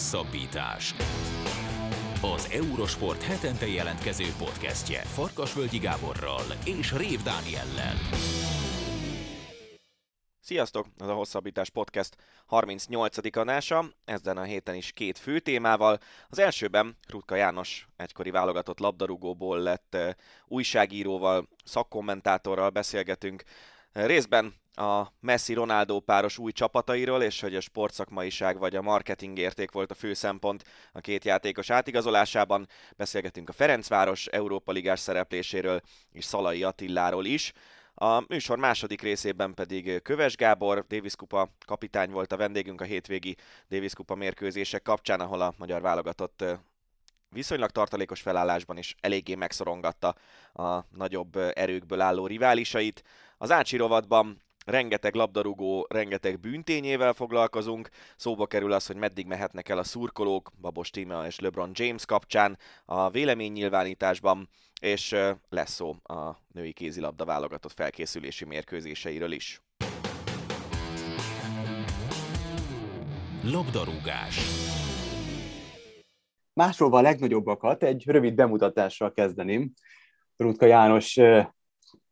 Hosszabbítás. Az Eurosport hetente jelentkező podcastje Farkasvölgyi Gáborral és Rév Dániellel. Sziasztok! Ez a Hosszabbítás Podcast 38. adása, ezen a héten is két fő témával. Az elsőben Rutka János egykori válogatott labdarúgóból lett uh, újságíróval, szakkommentátorral beszélgetünk. Részben a Messi-Ronaldo páros új csapatairól, és hogy a sportszakmaiság vagy a marketing érték volt a fő szempont a két játékos átigazolásában. Beszélgetünk a Ferencváros Európa Ligás szerepléséről és Szalai Attiláról is. A műsor második részében pedig Köves Gábor, Davis Kupa kapitány volt a vendégünk a hétvégi Davis Kupa mérkőzések kapcsán, ahol a magyar válogatott viszonylag tartalékos felállásban is eléggé megszorongatta a nagyobb erőkből álló riválisait. Az Ácsi rovatban rengeteg labdarúgó, rengeteg bűntényével foglalkozunk. Szóba kerül az, hogy meddig mehetnek el a szurkolók, Babos Tima és LeBron James kapcsán a véleménynyilvánításban, és lesz szó a női kézilabda válogatott felkészülési mérkőzéseiről is. Labdarúgás. Másolva a legnagyobbakat egy rövid bemutatással kezdeném. Rutka János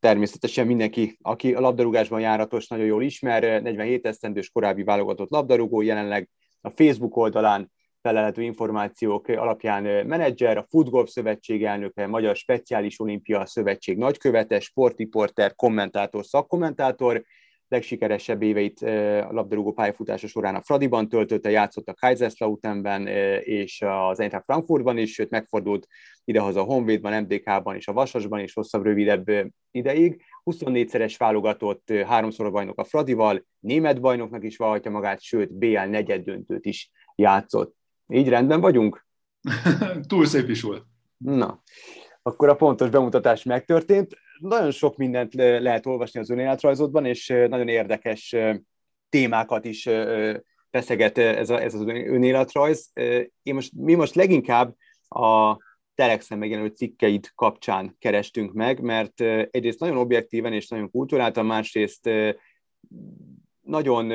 természetesen mindenki, aki a labdarúgásban járatos, nagyon jól ismer, 47 esztendős korábbi válogatott labdarúgó, jelenleg a Facebook oldalán felelhető információk alapján menedzser, a Footgolf Szövetség elnöke, Magyar Speciális Olimpia Szövetség nagykövete, sportiporter, kommentátor, szakkommentátor, legsikeresebb éveit a labdarúgó pályafutása során a Fradiban töltötte, játszott a Kaiserslauternben és az Eintracht Frankfurtban is, sőt megfordult idehaza a Honvédban, MDK-ban és a Vasasban is hosszabb, rövidebb ideig. 24-szeres válogatott, háromszor a bajnok a Fradival, német bajnoknak is valhatja magát, sőt BL negyed döntőt is játszott. Így rendben vagyunk? Túl szép is volt. Na, akkor a pontos bemutatás megtörtént nagyon sok mindent lehet olvasni az önéletrajzodban, és nagyon érdekes témákat is feszeget ez, a, ez az önéletrajz. Én most, mi most leginkább a Telexen megjelenő cikkeid kapcsán kerestünk meg, mert egyrészt nagyon objektíven és nagyon kulturáltan, másrészt nagyon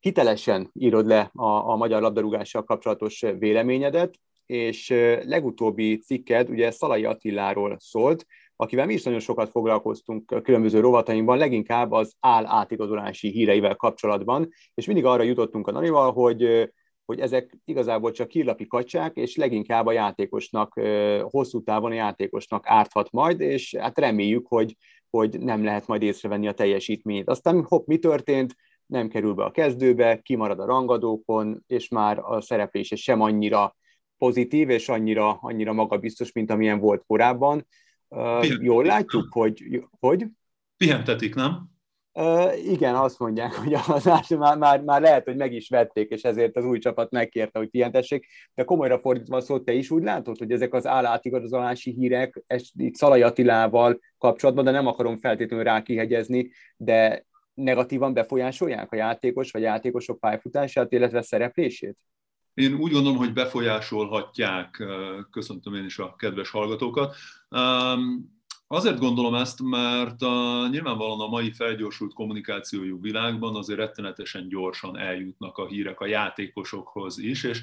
hitelesen írod le a, a magyar labdarúgással kapcsolatos véleményedet, és legutóbbi cikked ugye Szalai Attiláról szólt, akivel mi is nagyon sokat foglalkoztunk a különböző rovatainkban, leginkább az áll átigazolási híreivel kapcsolatban, és mindig arra jutottunk a Nanival, hogy hogy ezek igazából csak hírlapi kacsák, és leginkább a játékosnak, hosszú távon a játékosnak árthat majd, és hát reméljük, hogy, hogy nem lehet majd észrevenni a teljesítményt. Aztán hopp, mi történt? Nem kerül be a kezdőbe, kimarad a rangadókon, és már a szereplése sem annyira pozitív, és annyira, annyira magabiztos, mint amilyen volt korábban. Jól látjuk, hogy... hogy? Pihentetik, nem? Uh, igen, azt mondják, hogy az már, már, már lehet, hogy meg is vették, és ezért az új csapat megkérte, hogy pihentessék, de komolyra fordítva szót, te is úgy látod, hogy ezek az állátigazolási hírek, ezt itt Szalai Attilával kapcsolatban, de nem akarom feltétlenül rá kihegyezni, de negatívan befolyásolják a játékos vagy játékosok pályafutását, illetve szereplését? Én úgy gondolom, hogy befolyásolhatják, köszöntöm én is a kedves hallgatókat. Azért gondolom ezt, mert a, nyilvánvalóan a mai felgyorsult kommunikációjú világban azért rettenetesen gyorsan eljutnak a hírek a játékosokhoz is, és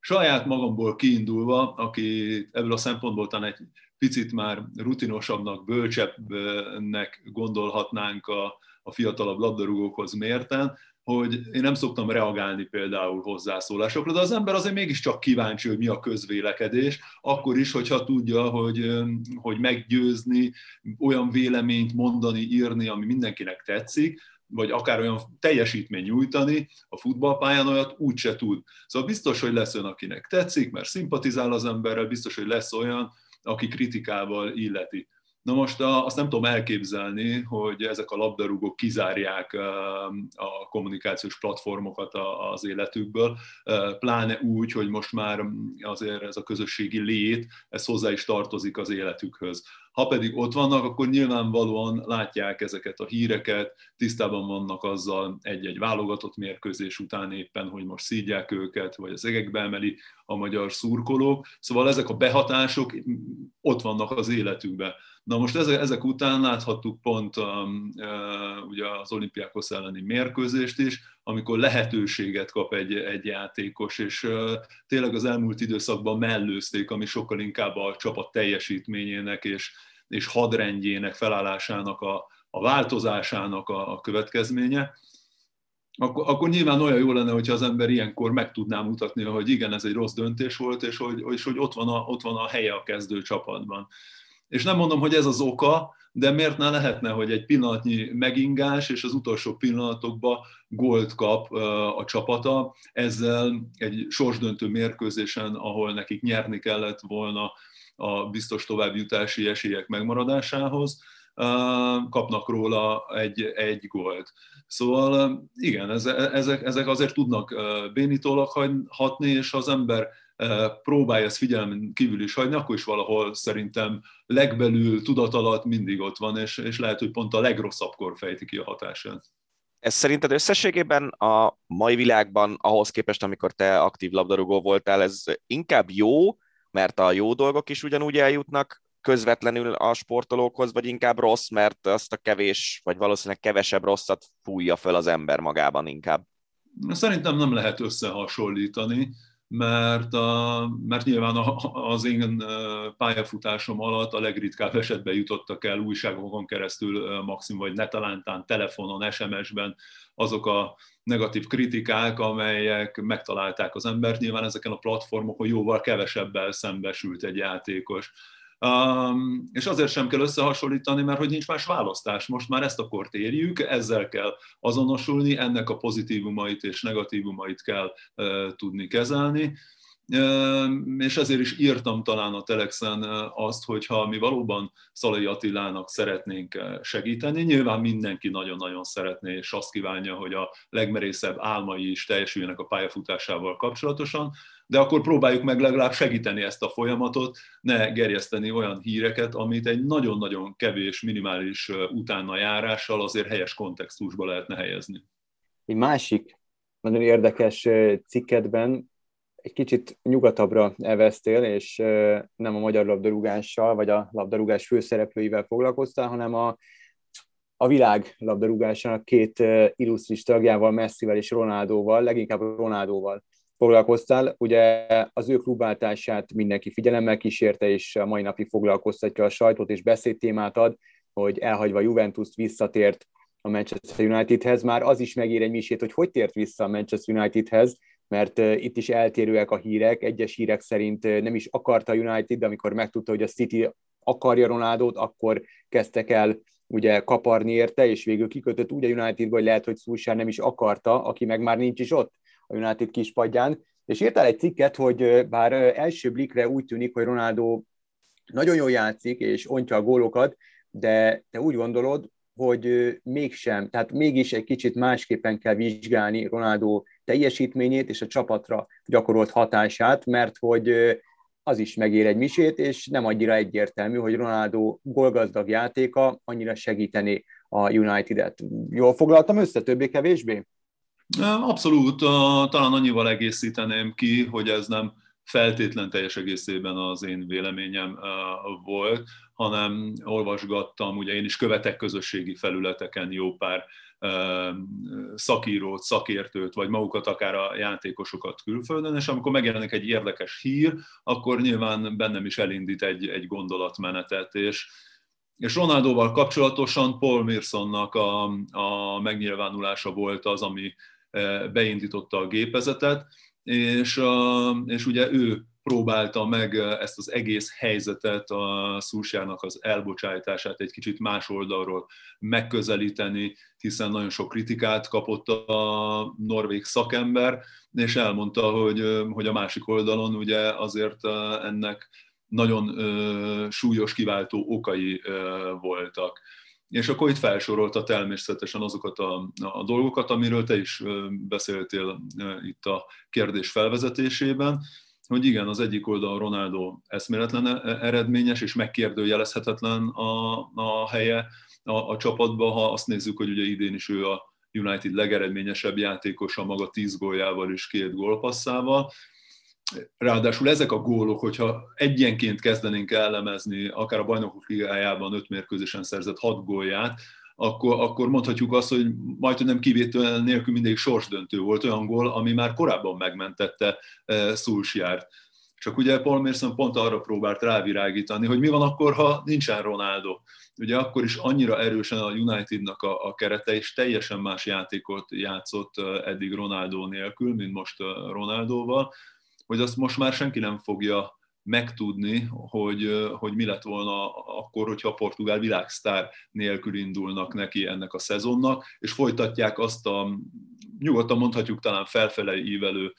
saját magamból kiindulva, aki ebből a szempontból talán egy picit már rutinosabbnak, bölcsebbnek gondolhatnánk a, a fiatalabb labdarúgókhoz mérten, hogy én nem szoktam reagálni például hozzászólásokra, de az ember azért mégiscsak kíváncsi, hogy mi a közvélekedés, akkor is, hogyha tudja, hogy, hogy meggyőzni, olyan véleményt mondani, írni, ami mindenkinek tetszik, vagy akár olyan teljesítmény nyújtani a futballpályán, olyat úgyse tud. Szóval biztos, hogy lesz olyan, akinek tetszik, mert szimpatizál az emberrel, biztos, hogy lesz olyan, aki kritikával illeti. Na most azt nem tudom elképzelni, hogy ezek a labdarúgók kizárják a kommunikációs platformokat az életükből, pláne úgy, hogy most már azért ez a közösségi lét, ez hozzá is tartozik az életükhöz. Ha pedig ott vannak, akkor nyilvánvalóan látják ezeket a híreket, tisztában vannak azzal egy-egy válogatott mérkőzés után éppen, hogy most szídják őket, vagy az egekbe emeli a magyar szurkolók. Szóval ezek a behatások ott vannak az életükben. Na most ezek, után láthattuk pont um, uh, ugye az olimpiákhoz elleni mérkőzést is, amikor lehetőséget kap egy, egy játékos, és uh, tényleg az elmúlt időszakban mellőzték, ami sokkal inkább a csapat teljesítményének és, és hadrendjének, felállásának a, a változásának a, a következménye akkor, akkor nyilván olyan jó lenne, hogyha az ember ilyenkor meg tudná mutatni, hogy igen, ez egy rossz döntés volt, és hogy, és hogy ott, van a, ott van a helye a kezdő csapatban. És nem mondom, hogy ez az oka, de miért ne lehetne, hogy egy pillanatnyi megingás, és az utolsó pillanatokban gólt kap a csapata, ezzel egy sorsdöntő mérkőzésen, ahol nekik nyerni kellett volna a biztos továbbjutási esélyek megmaradásához, kapnak róla egy, egy gólt. Szóval igen, ezek, ezek azért tudnak bénítólag hatni, és ha az ember próbálja ezt figyelmen kívül is hagyni, akkor is valahol szerintem legbelül, tudat alatt mindig ott van, és, és lehet, hogy pont a legrosszabbkor fejti ki a hatását. Ez szerinted összességében a mai világban, ahhoz képest, amikor te aktív labdarúgó voltál, ez inkább jó, mert a jó dolgok is ugyanúgy eljutnak közvetlenül a sportolókhoz, vagy inkább rossz, mert azt a kevés, vagy valószínűleg kevesebb rosszat fújja fel az ember magában inkább? Szerintem nem lehet összehasonlítani, mert, a, mert nyilván az én pályafutásom alatt a legritkább esetben jutottak el újságokon keresztül, maximum vagy netalántán, telefonon, SMS-ben azok a negatív kritikák, amelyek megtalálták az embert. Nyilván ezeken a platformokon jóval kevesebbel szembesült egy játékos. És azért sem kell összehasonlítani, mert hogy nincs más választás. Most már ezt a kort érjük, ezzel kell azonosulni, ennek a pozitívumait és negatívumait kell tudni kezelni. És ezért is írtam talán a Telexen azt, hogy ha mi valóban Szalai Attilának szeretnénk segíteni, nyilván mindenki nagyon-nagyon szeretné, és azt kívánja, hogy a legmerészebb álmai is teljesüljenek a pályafutásával kapcsolatosan, de akkor próbáljuk meg legalább segíteni ezt a folyamatot, ne gerjeszteni olyan híreket, amit egy nagyon-nagyon kevés, minimális utána járással azért helyes kontextusba lehetne helyezni. Egy másik nagyon érdekes cikketben egy kicsit nyugatabbra eveztél, és nem a magyar labdarúgással, vagy a labdarúgás főszereplőivel foglalkoztál, hanem a, a világ labdarúgásának két illusztris tagjával, Messivel és Ronaldóval, leginkább Ronaldóval foglalkoztál. Ugye az ő klubváltását mindenki figyelemmel kísérte, és a mai napig foglalkoztatja a sajtót, és beszédtémát ad, hogy elhagyva Juventus-t visszatért a Manchester Unitedhez. Már az is megér egy misét, hogy hogy tért vissza a Manchester Unitedhez, mert itt is eltérőek a hírek. Egyes hírek szerint nem is akarta United, de amikor megtudta, hogy a City akarja Ronaldot, akkor kezdtek el ugye kaparni érte, és végül kikötött úgy a United, hogy lehet, hogy Szulsár nem is akarta, aki meg már nincs is ott a United kispadján, és írtál egy cikket, hogy bár első blikre úgy tűnik, hogy Ronaldo nagyon jól játszik, és ontja a gólokat, de te úgy gondolod, hogy mégsem, tehát mégis egy kicsit másképpen kell vizsgálni Ronaldo teljesítményét és a csapatra gyakorolt hatását, mert hogy az is megér egy misét, és nem annyira egyértelmű, hogy Ronaldo golgazdag játéka annyira segíteni a United-et. Jól foglaltam össze, többé-kevésbé? Abszolút, talán annyival egészíteném ki, hogy ez nem feltétlen teljes egészében az én véleményem volt, hanem olvasgattam, ugye én is követek közösségi felületeken jó pár szakírót, szakértőt, vagy magukat akár a játékosokat külföldön, és amikor megjelenik egy érdekes hír, akkor nyilván bennem is elindít egy, egy gondolatmenetet, és és Ronaldóval kapcsolatosan Paul Mearsonnak a, a megnyilvánulása volt az, ami beindította a gépezetet, és, és ugye ő próbálta meg ezt az egész helyzetet, a Szúsjának az elbocsátását egy kicsit más oldalról megközelíteni, hiszen nagyon sok kritikát kapott a norvég szakember, és elmondta, hogy, hogy a másik oldalon ugye azért ennek nagyon súlyos kiváltó okai voltak. És akkor itt felsorolta természetesen azokat a, a dolgokat, amiről te is beszéltél itt a kérdés felvezetésében, hogy igen, az egyik oldal Ronaldo eszméletlen e, eredményes és megkérdőjelezhetetlen a, a helye a, a csapatban, ha azt nézzük, hogy ugye idén is ő a United legeredményesebb játékosa maga 10 góljával és két gólpasszával. Ráadásul ezek a gólok, hogyha egyenként kezdenénk elemezni, akár a bajnokok ligájában öt mérkőzésen szerzett hat gólját, akkor, akkor mondhatjuk azt, hogy majd nem kivétel nélkül mindig sorsdöntő volt olyan gól, ami már korábban megmentette e, Szulsjárt. Csak ugye Paul Merson pont arra próbált rávirágítani, hogy mi van akkor, ha nincsen Ronaldo. Ugye akkor is annyira erősen a Unitednak a, a kerete, és teljesen más játékot játszott e, eddig Ronaldo nélkül, mint most e, Ronaldoval, hogy azt most már senki nem fogja megtudni, hogy, hogy mi lett volna akkor, hogyha a portugál világsztár nélkül indulnak neki ennek a szezonnak, és folytatják azt a nyugodtan mondhatjuk talán felfele ívelő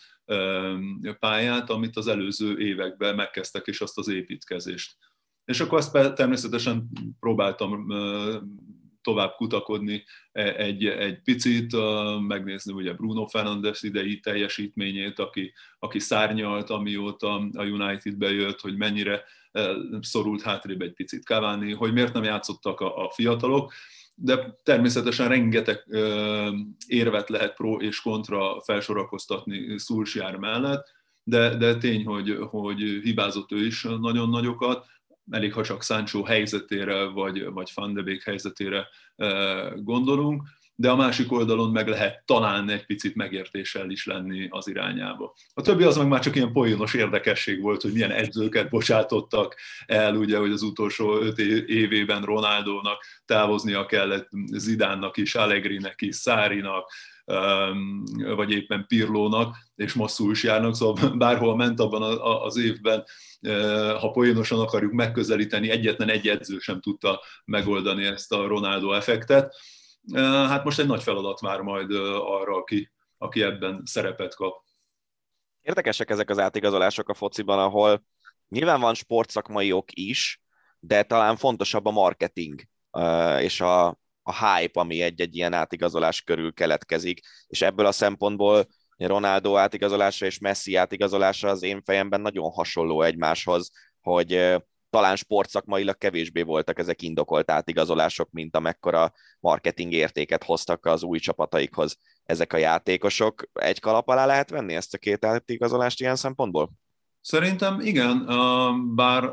pályát, amit az előző években megkezdtek, és azt az építkezést. És akkor ezt természetesen próbáltam tovább kutakodni e, egy, egy picit, megnézni ugye Bruno Fernandes idei teljesítményét, aki, aki szárnyalt, amióta a United jött, hogy mennyire e, szorult hátrébb egy picit Cavani, hogy miért nem játszottak a, a fiatalok, de természetesen rengeteg érvet lehet pro és kontra felsorakoztatni Szulsjár mellett, de, de tény, hogy, hogy hibázott ő is nagyon nagyokat, elég ha csak Sancho helyzetére, vagy, vagy Van de Beek helyzetére gondolunk, de a másik oldalon meg lehet talán egy picit megértéssel is lenni az irányába. A többi az meg már csak ilyen poénos érdekesség volt, hogy milyen edzőket bocsátottak el, ugye, hogy az utolsó öt évében Ronaldónak távoznia kellett Zidánnak is, Allegrinek is, Szárinak, vagy éppen Pirlónak, és most járnak, szóval bárhol ment abban az évben, ha poénosan akarjuk megközelíteni, egyetlen egy edző sem tudta megoldani ezt a Ronaldo effektet. Hát most egy nagy feladat már majd arra, aki, aki ebben szerepet kap. Érdekesek ezek az átigazolások a fociban, ahol nyilván van sportszakmai ok is, de talán fontosabb a marketing és a, a hype, ami egy-egy ilyen átigazolás körül keletkezik, és ebből a szempontból Ronaldo átigazolása és Messi átigazolása az én fejemben nagyon hasonló egymáshoz, hogy talán sportszakmailag kevésbé voltak ezek indokolt átigazolások, mint amekkora marketing értéket hoztak az új csapataikhoz ezek a játékosok. Egy kalap alá lehet venni ezt a két átigazolást ilyen szempontból? Szerintem igen, bár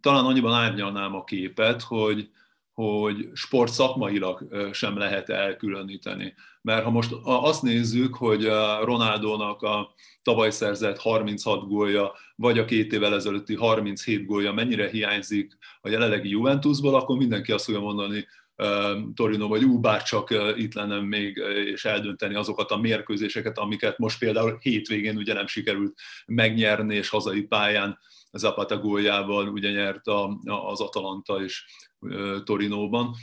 talán annyiban árnyalnám a képet, hogy hogy sport szakmailag sem lehet elkülöníteni. Mert ha most azt nézzük, hogy Ronaldónak a tavaly szerzett 36 gólja, vagy a két évvel ezelőtti 37 gólja mennyire hiányzik a jelenlegi Juventusból, akkor mindenki azt fogja mondani, Torino, vagy ú, csak itt lenne még, és eldönteni azokat a mérkőzéseket, amiket most például hétvégén ugye nem sikerült megnyerni, és hazai pályán Zapata góljával ugye nyert a, az Atalanta és Torinóban.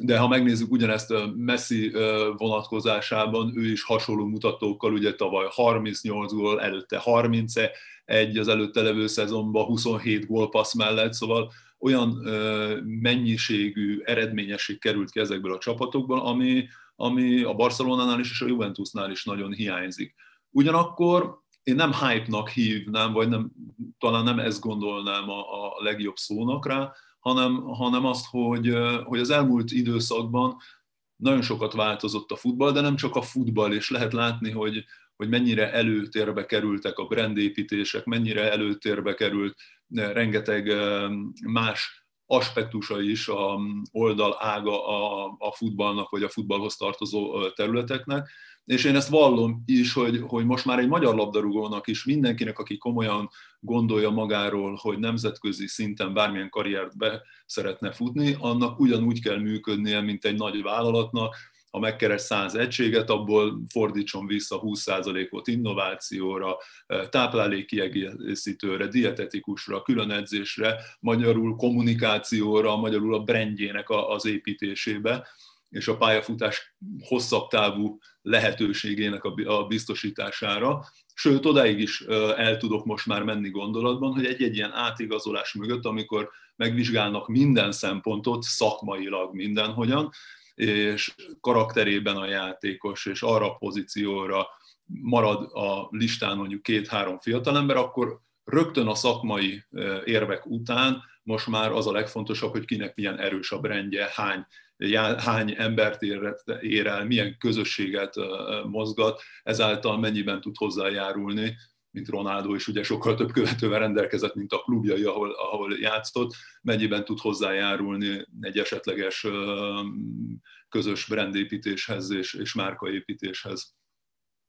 De ha megnézzük ugyanezt Messi vonatkozásában, ő is hasonló mutatókkal, ugye tavaly 38 gól, előtte 31, az előtte levő szezonban 27 gólpassz mellett, szóval olyan mennyiségű eredményesség került ki ezekből a csapatokból, ami, ami a Barcelonánál is és a Juventusnál is nagyon hiányzik. Ugyanakkor én nem hype-nak hívnám, vagy nem, talán nem ezt gondolnám a, a legjobb szónak rá, hanem, hanem azt, hogy, hogy az elmúlt időszakban nagyon sokat változott a futball, de nem csak a futball, és lehet látni, hogy, hogy mennyire előtérbe kerültek a brandépítések, mennyire előtérbe került rengeteg más aspektusa is a oldal ága a, a futballnak, vagy a futballhoz tartozó területeknek, és én ezt vallom is, hogy, hogy most már egy magyar labdarúgónak is mindenkinek, aki komolyan gondolja magáról, hogy nemzetközi szinten bármilyen karriert be szeretne futni, annak ugyanúgy kell működnie, mint egy nagy vállalatnak, ha megkeres 100 egységet, abból fordítson vissza 20%-ot innovációra, táplálékkiegészítőre, dietetikusra, külön edzésre, magyarul kommunikációra, magyarul a brandjének az építésébe és a pályafutás hosszabb távú lehetőségének a biztosítására. Sőt, odáig is el tudok most már menni gondolatban, hogy egy-egy ilyen átigazolás mögött, amikor megvizsgálnak minden szempontot, szakmailag mindenhogyan, és karakterében a játékos, és arra a pozícióra marad a listán mondjuk két-három fiatalember, akkor rögtön a szakmai érvek után most már az a legfontosabb, hogy kinek milyen erős a brendje, hány hány embert ér, el, milyen közösséget mozgat, ezáltal mennyiben tud hozzájárulni mint Ronaldo, és ugye sokkal több követővel rendelkezett, mint a klubjai, ahol, ahol játszott, mennyiben tud hozzájárulni egy esetleges közös brandépítéshez és, és márkaépítéshez.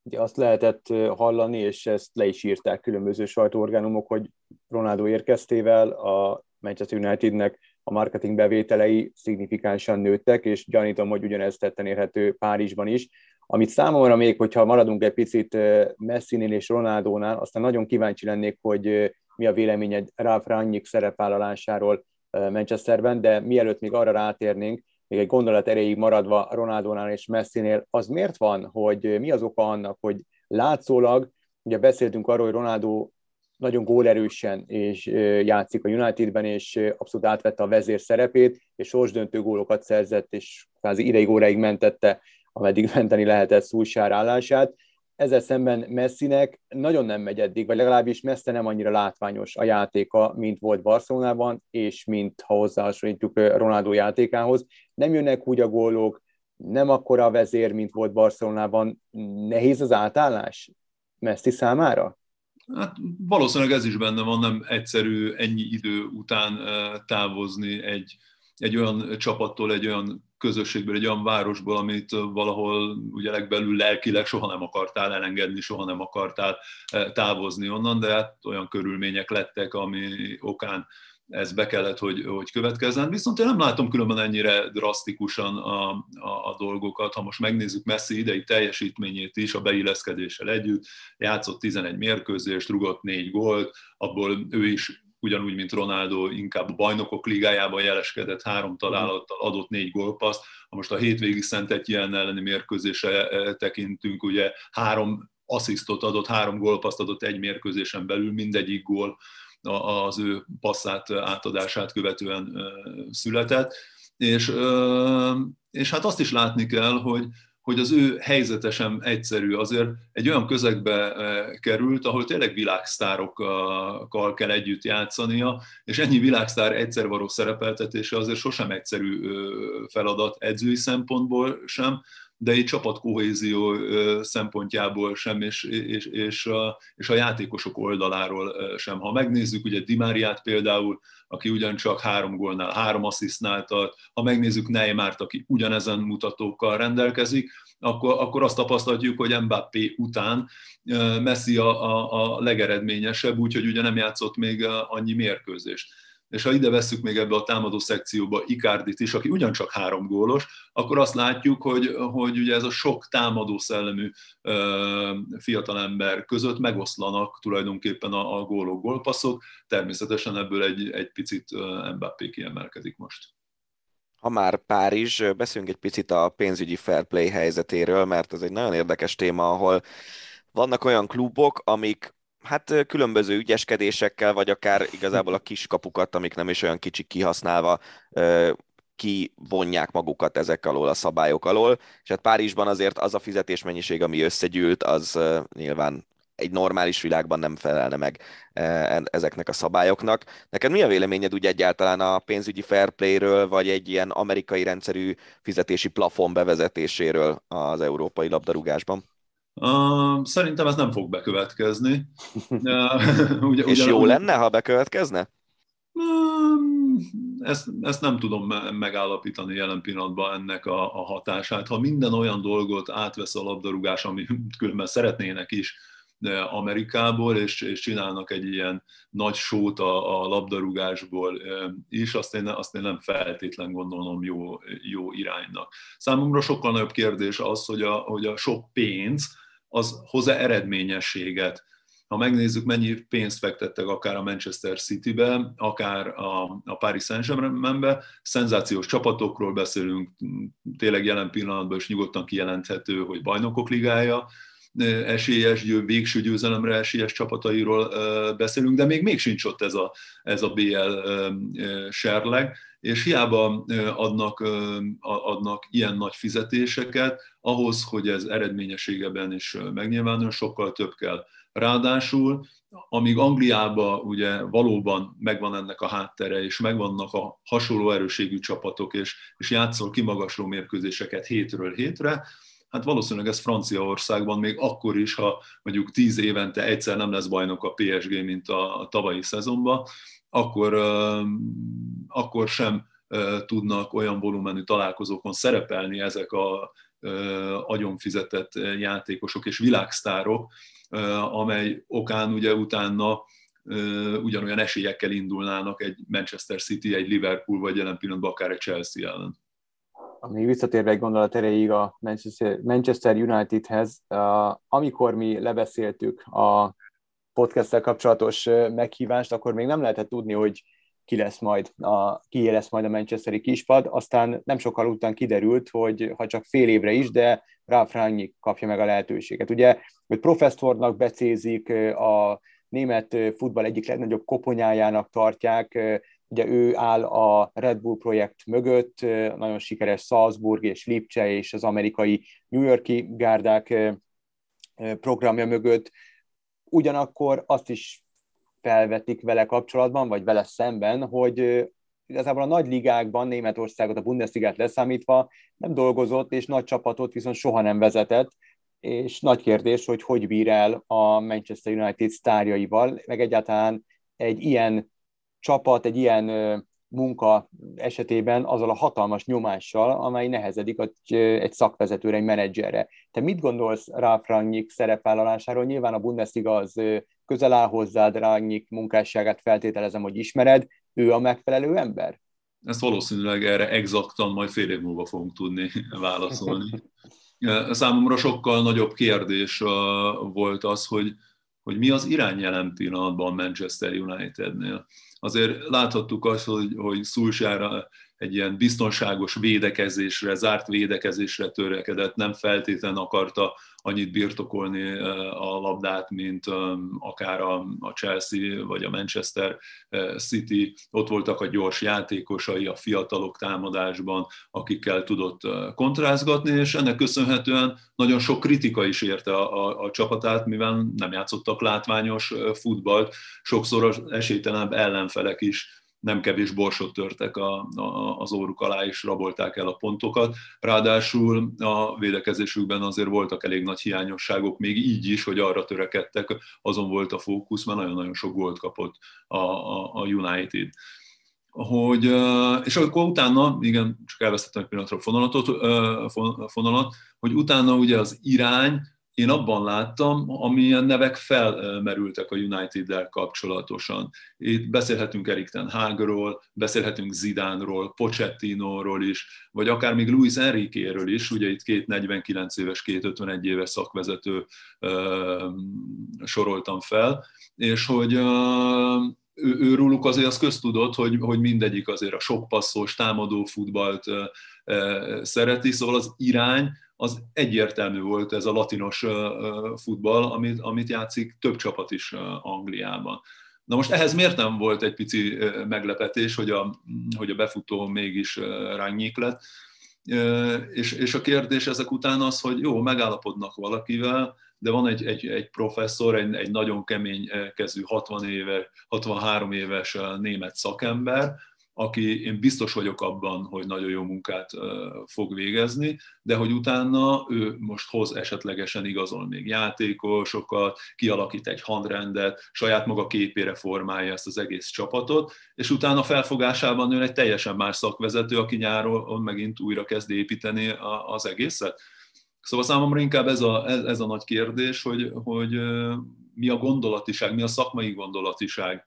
Ugye azt lehetett hallani, és ezt le is írták különböző sajtóorgánumok, hogy Ronaldo érkeztével a Manchester Unitednek a marketing bevételei szignifikánsan nőttek, és gyanítom, hogy ugyanezt tetten érhető Párizsban is. Amit számomra még, hogyha maradunk egy picit Messinél és Ronaldónál, aztán nagyon kíváncsi lennék, hogy mi a véleményed Ralf Rangnick szerepvállalásáról Manchesterben, de mielőtt még arra rátérnénk, még egy gondolat erejéig maradva Ronaldónál és Messinél, az miért van, hogy mi az oka annak, hogy látszólag, ugye beszéltünk arról, hogy Ronaldo nagyon gólerősen és játszik a Unitedben, és abszolút átvette a vezér szerepét, és sorsdöntő gólokat szerzett, és kvázi ideig óráig mentette, ameddig menteni lehetett Szulsár állását. Ezzel szemben Messinek nagyon nem megy eddig, vagy legalábbis Messi nem annyira látványos a játéka, mint volt Barcelonában, és mint ha hozzáhasonlítjuk Ronaldo játékához. Nem jönnek úgy a gólok, nem akkora a vezér, mint volt Barcelonában. Nehéz az átállás Messi számára? Hát valószínűleg ez is benne van, nem egyszerű ennyi idő után távozni egy, egy olyan csapattól, egy olyan közösségből, egy olyan városból, amit valahol ugye legbelül lelkileg soha nem akartál elengedni, soha nem akartál távozni onnan, de hát olyan körülmények lettek, ami okán ez be kellett, hogy, hogy következzen. Viszont én nem látom különben ennyire drasztikusan a, a, a dolgokat. Ha most megnézzük Messi idei teljesítményét is, a beilleszkedéssel együtt, játszott 11 mérkőzést, rugott 4 gólt, abból ő is ugyanúgy, mint Ronaldo, inkább a bajnokok ligájában jeleskedett, három találattal adott négy gólpaszt. Ha most a hétvégi Szentett ilyen elleni mérkőzése e, tekintünk, ugye három asszisztot adott, három gólpaszt adott egy mérkőzésen belül, mindegyik gól az ő passzát, átadását követően született. És, és hát azt is látni kell, hogy, hogy az ő helyzete sem egyszerű. Azért egy olyan közegbe került, ahol tényleg világsztárokkal kell együtt játszania, és ennyi világsztár egyszer való szerepeltetése azért sosem egyszerű feladat edzői szempontból sem, de egy csapatkohézió szempontjából sem, és, és, és, a, és a játékosok oldaláról sem. Ha megnézzük ugye Dimáriát például, aki ugyancsak három gólnál, három asszisztnál tart, ha megnézzük Neymárt, aki ugyanezen mutatókkal rendelkezik, akkor, akkor azt tapasztaljuk, hogy Mbappé után Messi a, a, a legeredményesebb, úgyhogy ugye nem játszott még annyi mérkőzést és ha ide vesszük még ebbe a támadó szekcióba Ikárdit is, aki ugyancsak három gólos, akkor azt látjuk, hogy, hogy ugye ez a sok támadó szellemű fiatalember között megoszlanak tulajdonképpen a, a gólok, gólpasszok. Természetesen ebből egy, egy picit Mbappé kiemelkedik most. Ha már Párizs, beszéljünk egy picit a pénzügyi fair play helyzetéről, mert ez egy nagyon érdekes téma, ahol vannak olyan klubok, amik hát különböző ügyeskedésekkel, vagy akár igazából a kiskapukat, amik nem is olyan kicsik kihasználva, kivonják magukat ezek alól a szabályok alól, és hát Párizsban azért az a fizetésmennyiség, ami összegyűlt, az nyilván egy normális világban nem felelne meg ezeknek a szabályoknak. Neked mi a véleményed úgy egyáltalán a pénzügyi fair play-ről, vagy egy ilyen amerikai rendszerű fizetési plafon bevezetéséről az európai labdarúgásban? Uh, szerintem ez nem fog bekövetkezni. Ugye, És ugyan, jó lenne, ha bekövetkezne? Ezt, ezt nem tudom megállapítani jelen pillanatban ennek a, a hatását. Ha minden olyan dolgot átvesz a labdarúgás, ami különben szeretnének is Amerikából, és, és csinálnak egy ilyen nagy sót a, a labdarúgásból is, azt én, azt én nem feltétlen gondolom jó, jó iránynak. Számomra sokkal nagyobb kérdés az, hogy a, hogy a sok pénz, az hoz eredményességet. Ha megnézzük, mennyi pénzt fektettek akár a Manchester City-be, akár a, a Paris Saint-Germain-be, szenzációs csapatokról beszélünk, tényleg jelen pillanatban is nyugodtan kijelenthető, hogy bajnokok ligája, esélyes, végső győzelemre esélyes csapatairól beszélünk, de még még sincs ott ez a, ez a BL serleg, és hiába adnak, adnak ilyen nagy fizetéseket, ahhoz, hogy ez eredményességeben is megnyilvánul, sokkal több kell. Ráadásul, amíg Angliában ugye valóban megvan ennek a háttere, és megvannak a hasonló erőségű csapatok, és, és játszol kimagasló mérkőzéseket hétről hétre, Hát valószínűleg ez Franciaországban még akkor is, ha mondjuk tíz évente egyszer nem lesz bajnok a PSG, mint a tavalyi szezonban, akkor, akkor sem tudnak olyan volumenű találkozókon szerepelni ezek a agyon fizetett játékosok és világsztárok, amely okán ugye utána ugyanolyan esélyekkel indulnának egy Manchester City, egy Liverpool, vagy jelen pillanatban akár egy Chelsea ellen. Még visszatérve egy gondolat erejéig a Manchester Unitedhez, amikor mi lebeszéltük a podcast kapcsolatos meghívást, akkor még nem lehetett tudni, hogy ki lesz majd a, ki lesz majd a Manchesteri kispad, aztán nem sokkal után kiderült, hogy ha csak fél évre is, de Ralf Rangnick kapja meg a lehetőséget. Ugye, hogy professzornak becézik, a német futball egyik legnagyobb koponyájának tartják, ugye ő áll a Red Bull projekt mögött, nagyon sikeres Salzburg és Lipcse és az amerikai New Yorki gárdák programja mögött, ugyanakkor azt is felvetik vele kapcsolatban, vagy vele szemben, hogy igazából a nagy ligákban Németországot, a Bundesligát leszámítva nem dolgozott, és nagy csapatot viszont soha nem vezetett, és nagy kérdés, hogy hogy bír el a Manchester United sztárjaival, meg egyáltalán egy ilyen csapat, egy ilyen munka esetében azzal a hatalmas nyomással, amely nehezedik egy szakvezetőre, egy menedzserre. Te mit gondolsz Ralf Rangnick szerepvállalásáról? Nyilván a Bundesliga az közel áll hozzád, Rangnick munkásságát feltételezem, hogy ismered. Ő a megfelelő ember? Ezt valószínűleg erre exaktan majd fél év múlva fogunk tudni válaszolni. Számomra sokkal nagyobb kérdés volt az, hogy, hogy mi az irány jelen pillanatban Manchester Unitednél. Azért láthattuk azt, hogy, hogy Szulsára egy ilyen biztonságos védekezésre, zárt védekezésre törekedett, nem feltétlenül akarta annyit birtokolni a labdát, mint akár a Chelsea vagy a Manchester City. Ott voltak a gyors játékosai, a fiatalok támadásban, akikkel tudott kontrázgatni, és ennek köszönhetően nagyon sok kritika is érte a, a, a csapatát, mivel nem játszottak látványos futballt, sokszor az esélytelenebb ellenfelek is nem kevés borsot törtek a, a, az óruk alá, és rabolták el a pontokat. Ráadásul a védekezésükben azért voltak elég nagy hiányosságok, még így is, hogy arra törekedtek, azon volt a fókusz, mert nagyon-nagyon sok gólt kapott a, a, a United hogy, és akkor utána, igen, csak elvesztettem egy pillanatra a fonalat, hogy utána ugye az irány, én abban láttam, amilyen nevek felmerültek a United-del kapcsolatosan. Itt beszélhetünk Erik Ten Hagról, beszélhetünk Zidánról, Pochettinóról is, vagy akár még Luis Enriquéről is, ugye itt két 49 éves, két 51 éves szakvezető uh, soroltam fel, és hogy uh, ő, ő róluk azért az köztudott, hogy, hogy mindegyik azért a sok passzos, támadó futballt uh, szereti, szóval az irány, az egyértelmű volt ez a latinos futball, amit, amit játszik több csapat is Angliában. Na most ehhez miért nem volt egy pici meglepetés, hogy a, hogy a befutó mégis rányik lett? És, és a kérdés ezek után az, hogy jó, megállapodnak valakivel, de van egy, egy, egy professzor, egy, egy nagyon kemény kezű 60 éve, 63 éves német szakember, aki én biztos vagyok abban, hogy nagyon jó munkát fog végezni, de hogy utána ő most hoz esetlegesen igazol még játékosokat, kialakít egy handrendet, saját maga képére formálja ezt az egész csapatot, és utána felfogásában ő egy teljesen más szakvezető, aki nyáron megint újra kezd építeni az egészet. Szóval számomra inkább ez a, ez, ez a nagy kérdés, hogy, hogy mi a gondolatiság, mi a szakmai gondolatiság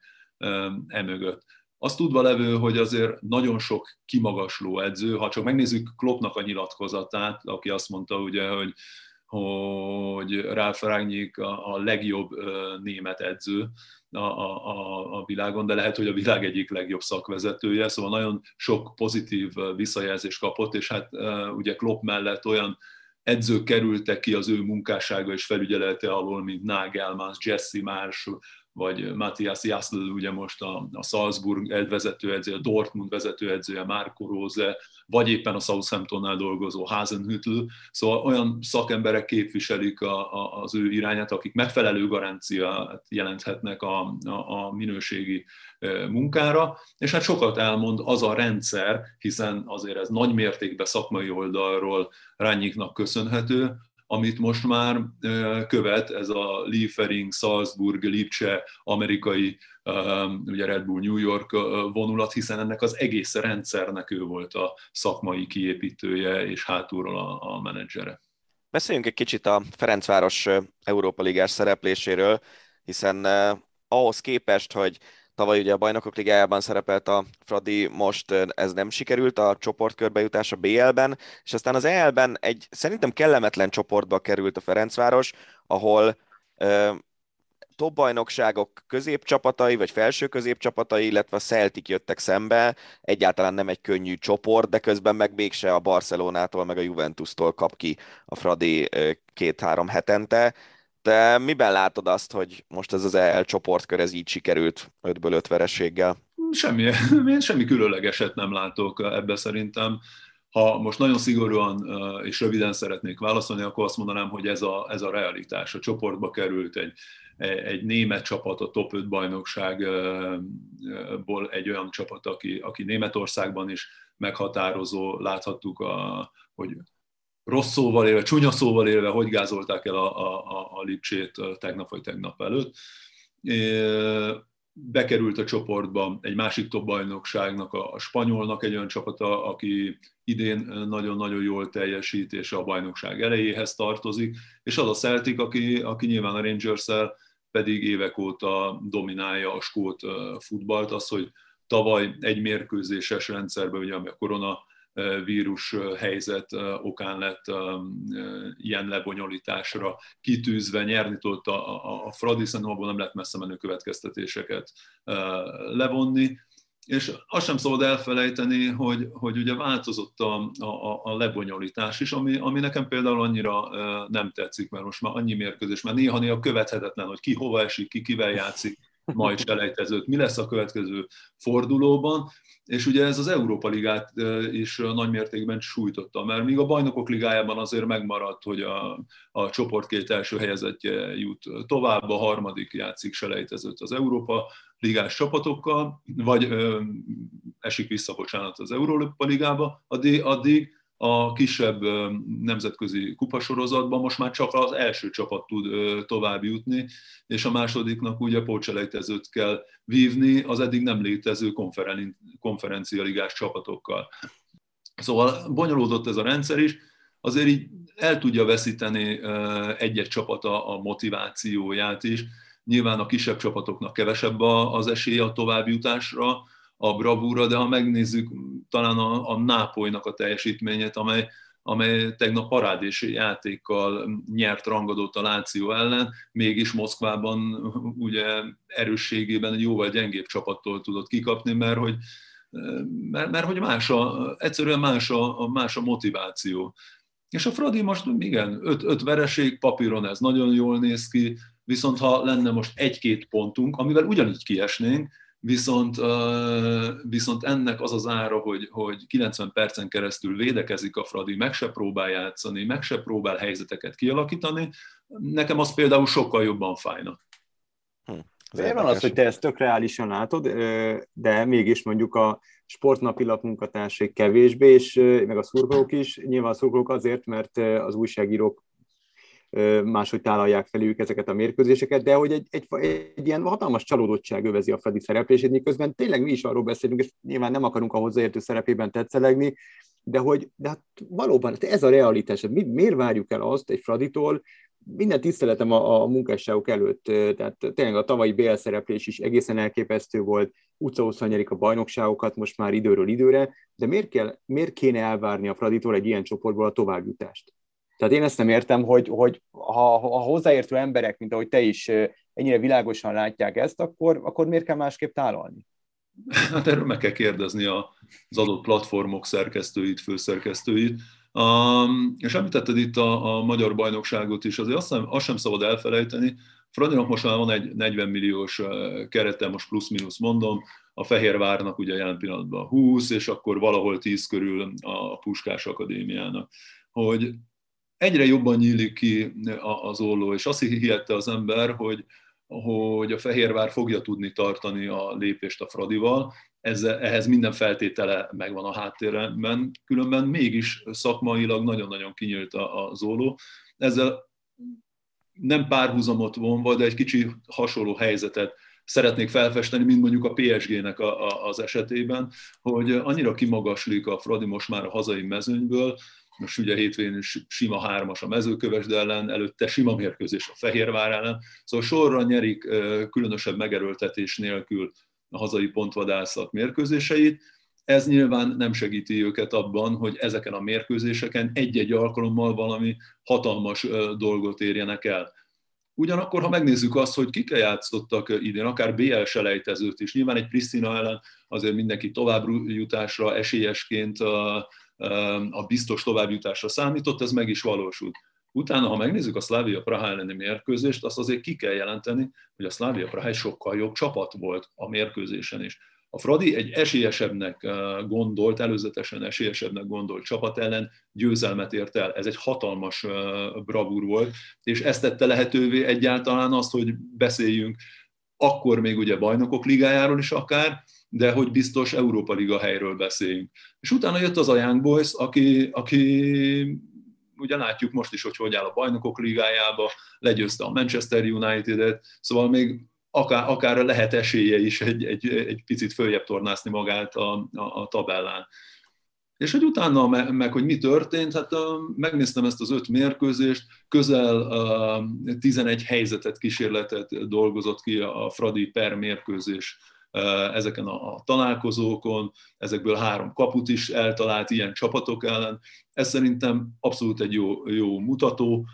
emögött azt tudva levő, hogy azért nagyon sok kimagasló edző, ha csak megnézzük Kloppnak a nyilatkozatát, aki azt mondta ugye, hogy hogy Ralf Rangnick a, a legjobb német edző a, a, a világon, de lehet, hogy a világ egyik legjobb szakvezetője, szóval nagyon sok pozitív visszajelzést kapott, és hát ugye Klopp mellett olyan edzők kerültek ki az ő munkássága és felügyelete alól, mint Nagelmans, Jesse Marsh, vagy Matthias Jassl, ugye most a, Salzburg vezetőedzője, a Dortmund vezetőedzője, Marco Rose, vagy éppen a Southamptonnál dolgozó Hasenhüttl, szóval olyan szakemberek képviselik a, a, az ő irányát, akik megfelelő garanciát jelenthetnek a, a, a minőségi munkára, és hát sokat elmond az a rendszer, hiszen azért ez nagy mértékben szakmai oldalról Rányiknak köszönhető, amit most már követ ez a Liefering, Salzburg, Lipcse, amerikai ugye Red Bull New York vonulat, hiszen ennek az egész rendszernek ő volt a szakmai kiépítője és hátulról a, a menedzsere. Beszéljünk egy kicsit a Ferencváros Európa Ligás szerepléséről, hiszen ahhoz képest, hogy Tavaly ugye a Bajnokok Ligájában szerepelt a Fradi, most ez nem sikerült, a csoportkörbe a BL-ben, és aztán az EL-ben egy szerintem kellemetlen csoportba került a Ferencváros, ahol ö, top bajnokságok középcsapatai, vagy felső középcsapatai, illetve a Celtic jöttek szembe, egyáltalán nem egy könnyű csoport, de közben meg mégse a Barcelonától, meg a Juventus-tól kap ki a Fradi két-három hetente. Te miben látod azt, hogy most ez az EL csoportkör ez így sikerült 5-ből 5 verességgel? Semmi, én semmi különlegeset nem látok ebbe szerintem. Ha most nagyon szigorúan és röviden szeretnék válaszolni, akkor azt mondanám, hogy ez a, ez a realitás. A csoportba került egy, egy német csapat a top 5 bajnokságból, egy olyan csapat, aki, aki Németországban is meghatározó. Láthattuk, a, hogy rossz szóval élve, csúnya szóval élve, hogy gázolták el a, a, a Lipcsét tegnap vagy tegnap előtt. Bekerült a csoportba egy másik top bajnokságnak, a, a spanyolnak egy olyan csapata, aki idén nagyon-nagyon jól teljesít, és a bajnokság elejéhez tartozik, és az a Celtic, aki, aki nyilván a rangers pedig évek óta dominálja a skót futballt, az, hogy tavaly egy mérkőzéses rendszerben, ugye ami a korona vírus helyzet okán lett ilyen lebonyolításra kitűzve, nyerni tudott a, a, a Fradi, abból nem lehet messze menő következtetéseket levonni. És azt sem szabad elfelejteni, hogy, hogy ugye változott a, a, a lebonyolítás is, ami, ami nekem például annyira nem tetszik, mert most már annyi mérkőzés, mert néha-néha követhetetlen, hogy ki hova esik, ki kivel játszik, majd selejtezőt, mi lesz a következő fordulóban, és ugye ez az Európa Ligát is nagy mértékben sújtotta, mert míg a bajnokok ligájában azért megmaradt, hogy a, a csoport két első helyezettje jut tovább, a harmadik játszik selejtezőt az Európa ligás csapatokkal, vagy ö, esik vissza, bocsánat, az Európa ligába, addig, addig a kisebb nemzetközi kupasorozatban most már csak az első csapat tud tovább jutni, és a másodiknak ugye pócselejtezőt kell vívni az eddig nem létező konferen- konferencialigás csapatokkal. Szóval bonyolódott ez a rendszer is, azért így el tudja veszíteni egy-egy csapat a motivációját is. Nyilván a kisebb csapatoknak kevesebb az esélye a továbbjutásra, a bravúra, de ha megnézzük talán a, a Nápolynak a teljesítményét, amely, amely tegnap parádési játékkal nyert rangadót a Láció ellen, mégis Moszkvában ugye erősségében egy jóval gyengébb csapattól tudott kikapni, mert hogy, mert, mert hogy más a, egyszerűen más a, más a motiváció. És a Fradi most igen, öt, öt vereség, papíron ez nagyon jól néz ki, viszont ha lenne most egy-két pontunk, amivel ugyanígy kiesnénk, viszont, viszont ennek az az ára, hogy, hogy 90 percen keresztül védekezik a Fradi, meg se próbál játszani, meg se próbál helyzeteket kialakítani, nekem az például sokkal jobban fájna. Hm. Van az, hogy te ezt tök reálisan látod, de mégis mondjuk a sportnapilap munkatársai kevésbé, és meg a szurkolók is, nyilván a szurkolók azért, mert az újságírók máshogy tálalják felük ezeket a mérkőzéseket, de hogy egy, egy, egy ilyen hatalmas csalódottság övezi a Fradi szereplését, miközben tényleg mi is arról beszélünk, és nyilván nem akarunk a hozzáértő szerepében tetszelegni, de hogy de hát valóban ez a realitás. Mi, miért várjuk el azt egy Fraditól, minden tiszteletem a, a munkásságok előtt, tehát tényleg a tavalyi BL szereplés is egészen elképesztő volt, utca nyerik a bajnokságokat most már időről időre, de miért, kell, miért kéne elvárni a Fraditól egy ilyen csoportból a továbbjutást? Tehát én ezt nem értem, hogy, hogy ha, ha hozzáértő emberek, mint ahogy te is ennyire világosan látják ezt, akkor, akkor miért kell másképp tálalni? Hát erről meg kell kérdezni az adott platformok szerkesztőit, főszerkesztőit. Um, és említetted itt a, a magyar bajnokságot is, azért azt, sem, azt sem szabad elfelejteni, Fradinak most már van egy 40 milliós kerete, most plusz-minusz mondom, a Fehérvárnak ugye jelen pillanatban 20, és akkor valahol 10 körül a Puskás Akadémiának. Hogy egyre jobban nyílik ki az olló, és azt hihette az ember, hogy, hogy a Fehérvár fogja tudni tartani a lépést a Fradival, ezzel, ehhez minden feltétele megvan a háttérben, különben mégis szakmailag nagyon-nagyon kinyílt az olló. Ezzel nem párhuzamot vonva, de egy kicsi hasonló helyzetet szeretnék felfesteni, mint mondjuk a PSG-nek a, a, az esetében, hogy annyira kimagaslik a Fradi most már a hazai mezőnyből, most ugye hétvégén sima hármas a mezőkövesd ellen, előtte sima mérkőzés a Fehérvár ellen, szóval sorra nyerik különösebb megerőltetés nélkül a hazai pontvadászat mérkőzéseit, ez nyilván nem segíti őket abban, hogy ezeken a mérkőzéseken egy-egy alkalommal valami hatalmas dolgot érjenek el. Ugyanakkor, ha megnézzük azt, hogy kikkel játszottak idén, akár BL selejtezőt is, nyilván egy Pristina ellen azért mindenki továbbjutásra esélyesként a, biztos továbbjutásra számított, ez meg is valósult. Utána, ha megnézzük a Slavia Praha elleni mérkőzést, azt azért ki kell jelenteni, hogy a Slavia Praha egy sokkal jobb csapat volt a mérkőzésen is. A Fradi egy esélyesebbnek gondolt, előzetesen esélyesebbnek gondolt csapat ellen győzelmet ért el. Ez egy hatalmas bravúr volt, és ezt tette lehetővé egyáltalán azt, hogy beszéljünk akkor még ugye bajnokok ligájáról is akár, de hogy biztos Európa Liga helyről beszéljünk. És utána jött az a Young Boys, aki, aki ugye látjuk most is, hogy hogy áll a bajnokok ligájába, legyőzte a Manchester United-et, szóval még akár, akár lehet esélye is egy, egy, egy picit följebb tornászni magát a, a, a tabellán. És hogy utána meg, meg, hogy mi történt, hát megnéztem ezt az öt mérkőzést, közel uh, 11 helyzetet, kísérletet dolgozott ki a Fradi per mérkőzés ezeken a, a találkozókon, ezekből három kaput is eltalált ilyen csapatok ellen. Ez szerintem abszolút egy jó, jó mutató.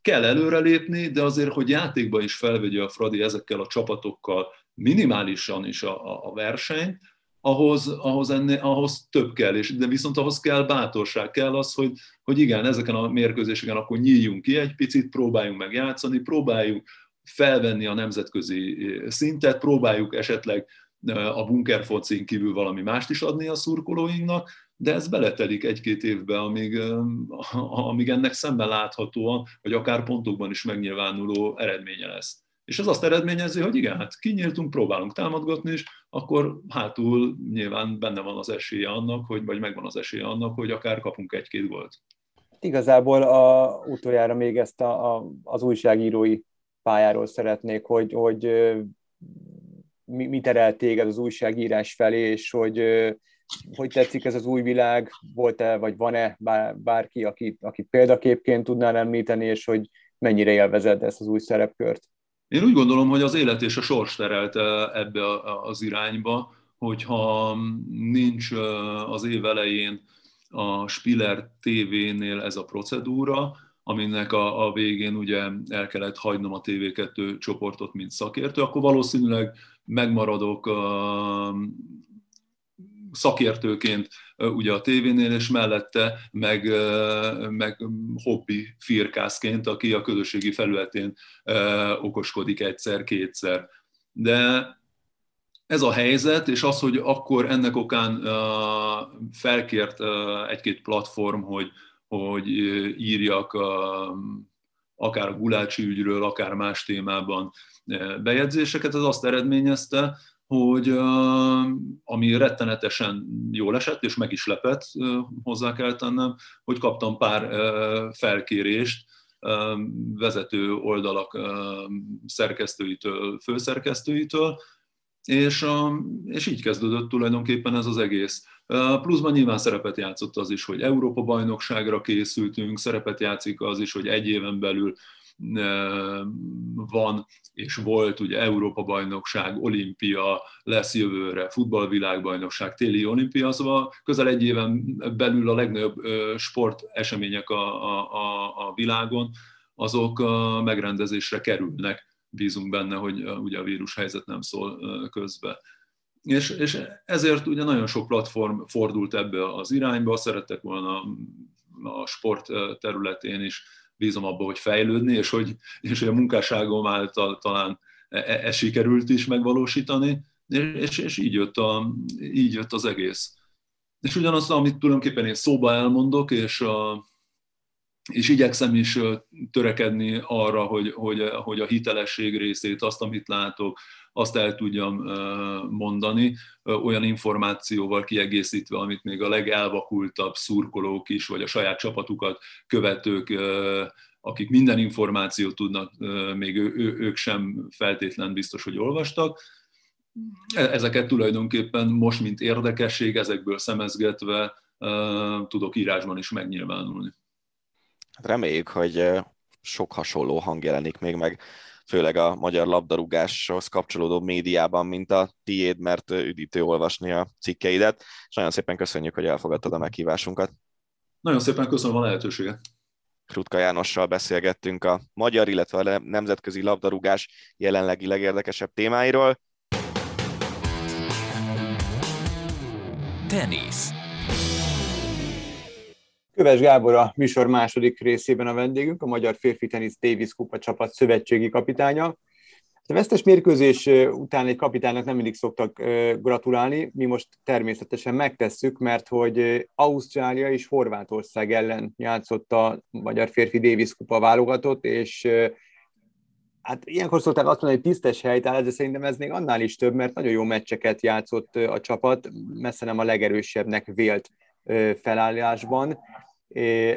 Kell előrelépni, de azért, hogy játékban is felvegye a Fradi ezekkel a csapatokkal minimálisan is a, a versenyt, ahhoz, ahhoz, ennél, ahhoz több kell, és, de viszont ahhoz kell bátorság, kell az, hogy, hogy igen, ezeken a mérkőzéseken akkor nyíljunk ki egy picit, próbáljunk meg játszani, próbáljuk felvenni a nemzetközi szintet, próbáljuk esetleg a bunkerfocin kívül valami mást is adni a szurkolóinknak, de ez beletelik egy-két évbe, amíg, amíg ennek szemben láthatóan, vagy akár pontokban is megnyilvánuló eredménye lesz. És ez azt eredményezi, hogy igen, hát kinyíltunk, próbálunk támadgatni, és akkor hátul nyilván benne van az esélye annak, hogy, vagy megvan az esélye annak, hogy akár kapunk egy-két gólt. Igazából a, utoljára még ezt a, a, az újságírói pályáról szeretnék, hogy, hogy mi, mi terelt téged az újságírás felé, és hogy hogy tetszik ez az új világ, volt-e, vagy van-e bár, bárki, aki, aki példaképként tudnál említeni, és hogy mennyire élvezed ezt az új szerepkört? Én úgy gondolom, hogy az élet és a sors terelt ebbe az irányba, hogyha nincs az év elején a Spiller TV-nél ez a procedúra, aminek a, a végén ugye el kellett hagynom a TV2 csoportot, mint szakértő, akkor valószínűleg megmaradok szakértőként ugye a tévénél, és mellette meg, meg hobbi firkászként, aki a közösségi felületén okoskodik egyszer-kétszer. De ez a helyzet, és az, hogy akkor ennek okán felkért egy-két platform, hogy, hogy írjak akár a Gulácsi ügyről, akár más témában bejegyzéseket, ez azt eredményezte, hogy ami rettenetesen jól esett, és meg is lepett, hozzá kell tennem, hogy kaptam pár felkérést vezető oldalak szerkesztőitől, főszerkesztőitől, és, és így kezdődött tulajdonképpen ez az egész. Pluszban nyilván szerepet játszott az is, hogy Európa-bajnokságra készültünk, szerepet játszik az is, hogy egy éven belül van és volt ugye Európa-bajnokság, olimpia, lesz jövőre, futballvilágbajnokság, téli olimpia, szóval közel egy éven belül a legnagyobb sportesemények a, a, a, a világon, azok megrendezésre kerülnek. Bízunk benne, hogy ugye a vírus helyzet nem szól közbe. És, és ezért ugye nagyon sok platform fordult ebbe az irányba, szerettek volna a sport területén is bízom abba, hogy fejlődni, és hogy, és hogy a munkásságom által talán ez e, e sikerült is megvalósítani, és, és így, jött a, így jött az egész. És ugyanazt, amit tulajdonképpen én szóba elmondok, és, a, és igyekszem is törekedni arra, hogy, hogy, hogy a hitelesség részét, azt, amit látok, azt el tudjam mondani, olyan információval kiegészítve, amit még a legelvakultabb szurkolók is, vagy a saját csapatukat követők akik minden információt tudnak, még ő, ők sem feltétlen biztos, hogy olvastak. E, ezeket tulajdonképpen most, mint érdekesség, ezekből szemezgetve tudok írásban is megnyilvánulni. Hát reméljük, hogy sok hasonló hang jelenik még meg, főleg a magyar labdarúgáshoz kapcsolódó médiában, mint a tiéd, mert üdítő olvasni a cikkeidet, és nagyon szépen köszönjük, hogy elfogadtad a meghívásunkat. Nagyon szépen köszönöm a lehetőséget. Krutka Jánossal beszélgettünk a magyar, illetve a nemzetközi labdarúgás jelenlegi legérdekesebb témáiról. Tenisz. Köves Gábor a műsor második részében a vendégünk, a Magyar Férfi Tenisz Davis Kupa csapat szövetségi kapitánya. A vesztes mérkőzés után egy kapitánynak nem mindig szoktak gratulálni, mi most természetesen megtesszük, mert hogy Ausztrália és Horvátország ellen játszott a Magyar Férfi Davis kupa válogatott, és hát ilyenkor szokták azt mondani, hogy tisztes helytállás, de szerintem ez még annál is több, mert nagyon jó meccseket játszott a csapat, messze nem a legerősebbnek vélt felállásban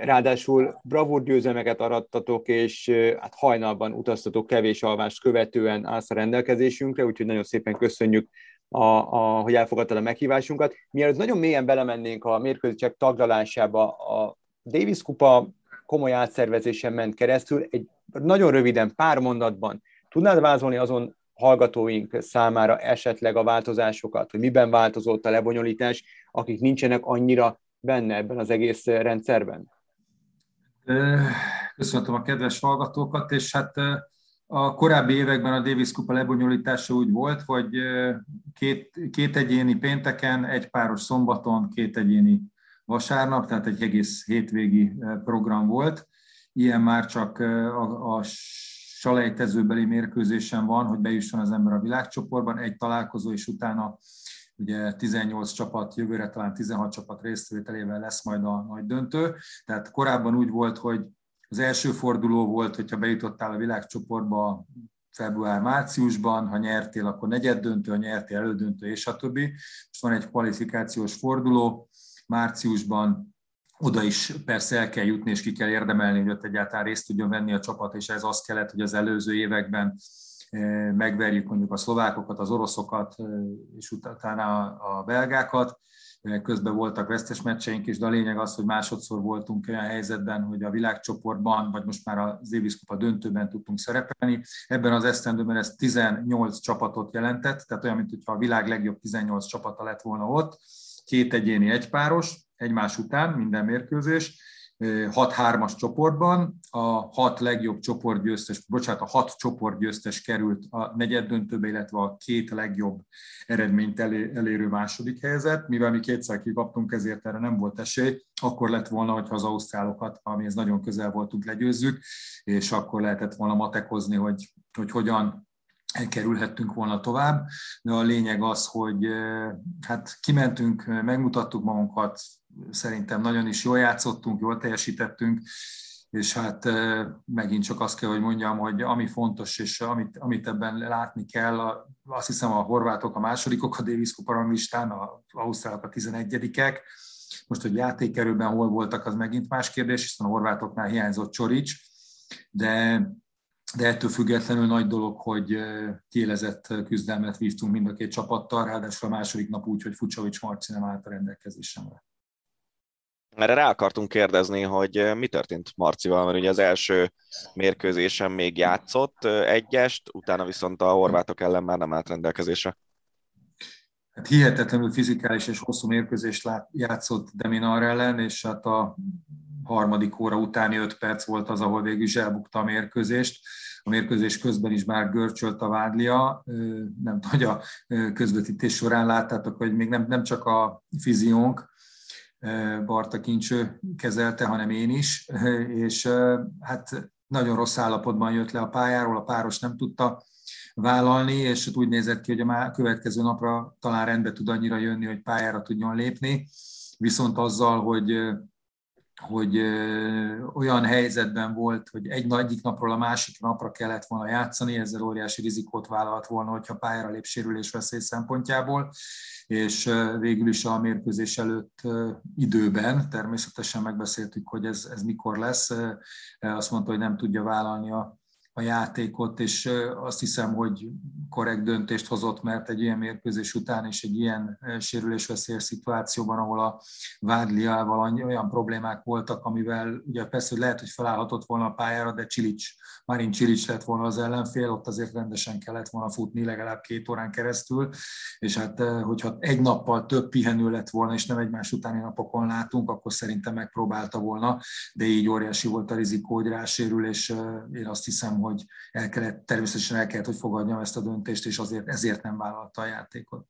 Ráadásul bravúr győzelmeket arattatok, és hát hajnalban utaztatok kevés alvást követően állsz a rendelkezésünkre, úgyhogy nagyon szépen köszönjük, a, a, hogy elfogadtad a meghívásunkat. Mielőtt nagyon mélyen belemennénk a mérkőzések taglalásába, a Davis Kupa komoly átszervezésen ment keresztül, egy nagyon röviden, pár mondatban tudnád vázolni azon hallgatóink számára esetleg a változásokat, hogy miben változott a lebonyolítás, akik nincsenek annyira benne ebben az egész rendszerben? Köszöntöm a kedves hallgatókat, és hát a korábbi években a Davis Kupa lebonyolítása úgy volt, hogy két, két egyéni pénteken, egy páros szombaton, két egyéni vasárnap, tehát egy egész hétvégi program volt. Ilyen már csak a, a salejtezőbeli mérkőzésen van, hogy bejusson az ember a világcsoportban, egy találkozó, és utána ugye 18 csapat, jövőre talán 16 csapat részvételével lesz majd a nagy döntő. Tehát korábban úgy volt, hogy az első forduló volt, hogyha bejutottál a világcsoportba február-márciusban, ha nyertél, akkor negyed döntő, ha nyertél elődöntő, és a többi. Most van egy kvalifikációs forduló, márciusban oda is persze el kell jutni, és ki kell érdemelni, hogy ott egyáltalán részt tudjon venni a csapat, és ez az kellett, hogy az előző években megverjük mondjuk a szlovákokat, az oroszokat, és utána a belgákat. Közben voltak vesztes meccseink is, de a lényeg az, hogy másodszor voltunk olyan helyzetben, hogy a világcsoportban, vagy most már a Davis Kupa döntőben tudtunk szerepelni. Ebben az esztendőben ez 18 csapatot jelentett, tehát olyan, mintha a világ legjobb 18 csapata lett volna ott. Két egyéni egypáros, egymás után minden mérkőzés, 6-3-as csoportban, a hat legjobb csoportgyőztes, bocsánat, a hat csoportgyőztes került a negyed döntőbe, illetve a két legjobb eredményt elérő második helyzet. Mivel mi kétszer kikaptunk, ezért erre nem volt esély, akkor lett volna, hogyha az ausztrálokat, amihez nagyon közel voltunk, legyőzzük, és akkor lehetett volna matekozni, hogy, hogy hogyan kerülhettünk volna tovább, de a lényeg az, hogy hát kimentünk, megmutattuk magunkat, szerintem nagyon is jól játszottunk, jól teljesítettünk, és hát megint csak azt kell, hogy mondjam, hogy ami fontos, és amit, amit ebben látni kell, azt hiszem a horvátok a másodikok a Davis Cup listán, a ausztrálok a 11-ek, most, hogy játékerőben hol voltak, az megint más kérdés, hiszen a horvátoknál hiányzott Csorics, de, de ettől függetlenül nagy dolog, hogy kielezett küzdelmet vívtunk mind a két csapattal, ráadásul a második nap úgy, hogy Fucsovics Marci nem állt a rendelkezésemre. Erre rá akartunk kérdezni, hogy mi történt Marcival, mert ugye az első mérkőzésen még játszott egyest, utána viszont a horvátok ellen már nem állt rendelkezésre. Hát hihetetlenül fizikális és hosszú mérkőzést játszott Deminar ellen, és hát a harmadik óra utáni öt perc volt az, ahol végül is elbukta a mérkőzést. A mérkőzés közben is már görcsölt a vádlia. Nem tudom, hogy a közvetítés során láttátok, hogy még nem, nem csak a fiziónk, Barta Kincső kezelte, hanem én is, és hát nagyon rossz állapotban jött le a pályáról, a páros nem tudta vállalni, és úgy nézett ki, hogy a következő napra talán rendbe tud annyira jönni, hogy pályára tudjon lépni, viszont azzal, hogy hogy olyan helyzetben volt, hogy egy egyik napról a másik napra kellett volna játszani, ezzel óriási rizikót vállalt volna, hogyha pályára lép sérülés veszély szempontjából, és végül is a mérkőzés előtt időben, természetesen megbeszéltük, hogy ez, ez mikor lesz, azt mondta, hogy nem tudja vállalni a a játékot, és azt hiszem, hogy korrekt döntést hozott, mert egy ilyen mérkőzés után és egy ilyen sérülésveszélyes szituációban, ahol a Vádliával olyan problémák voltak, amivel ugye persze hogy lehet, hogy felállhatott volna a pályára, de Csilics, Marin Csilics lett volna az ellenfél, ott azért rendesen kellett volna futni legalább két órán keresztül, és hát hogyha egy nappal több pihenő lett volna, és nem egymás utáni napokon látunk, akkor szerintem megpróbálta volna, de így óriási volt a rizikó, hogy rásérül, és én azt hiszem, hogy el kellett, természetesen el kellett, hogy fogadjam ezt a döntést, és azért ezért nem vállalta a játékot.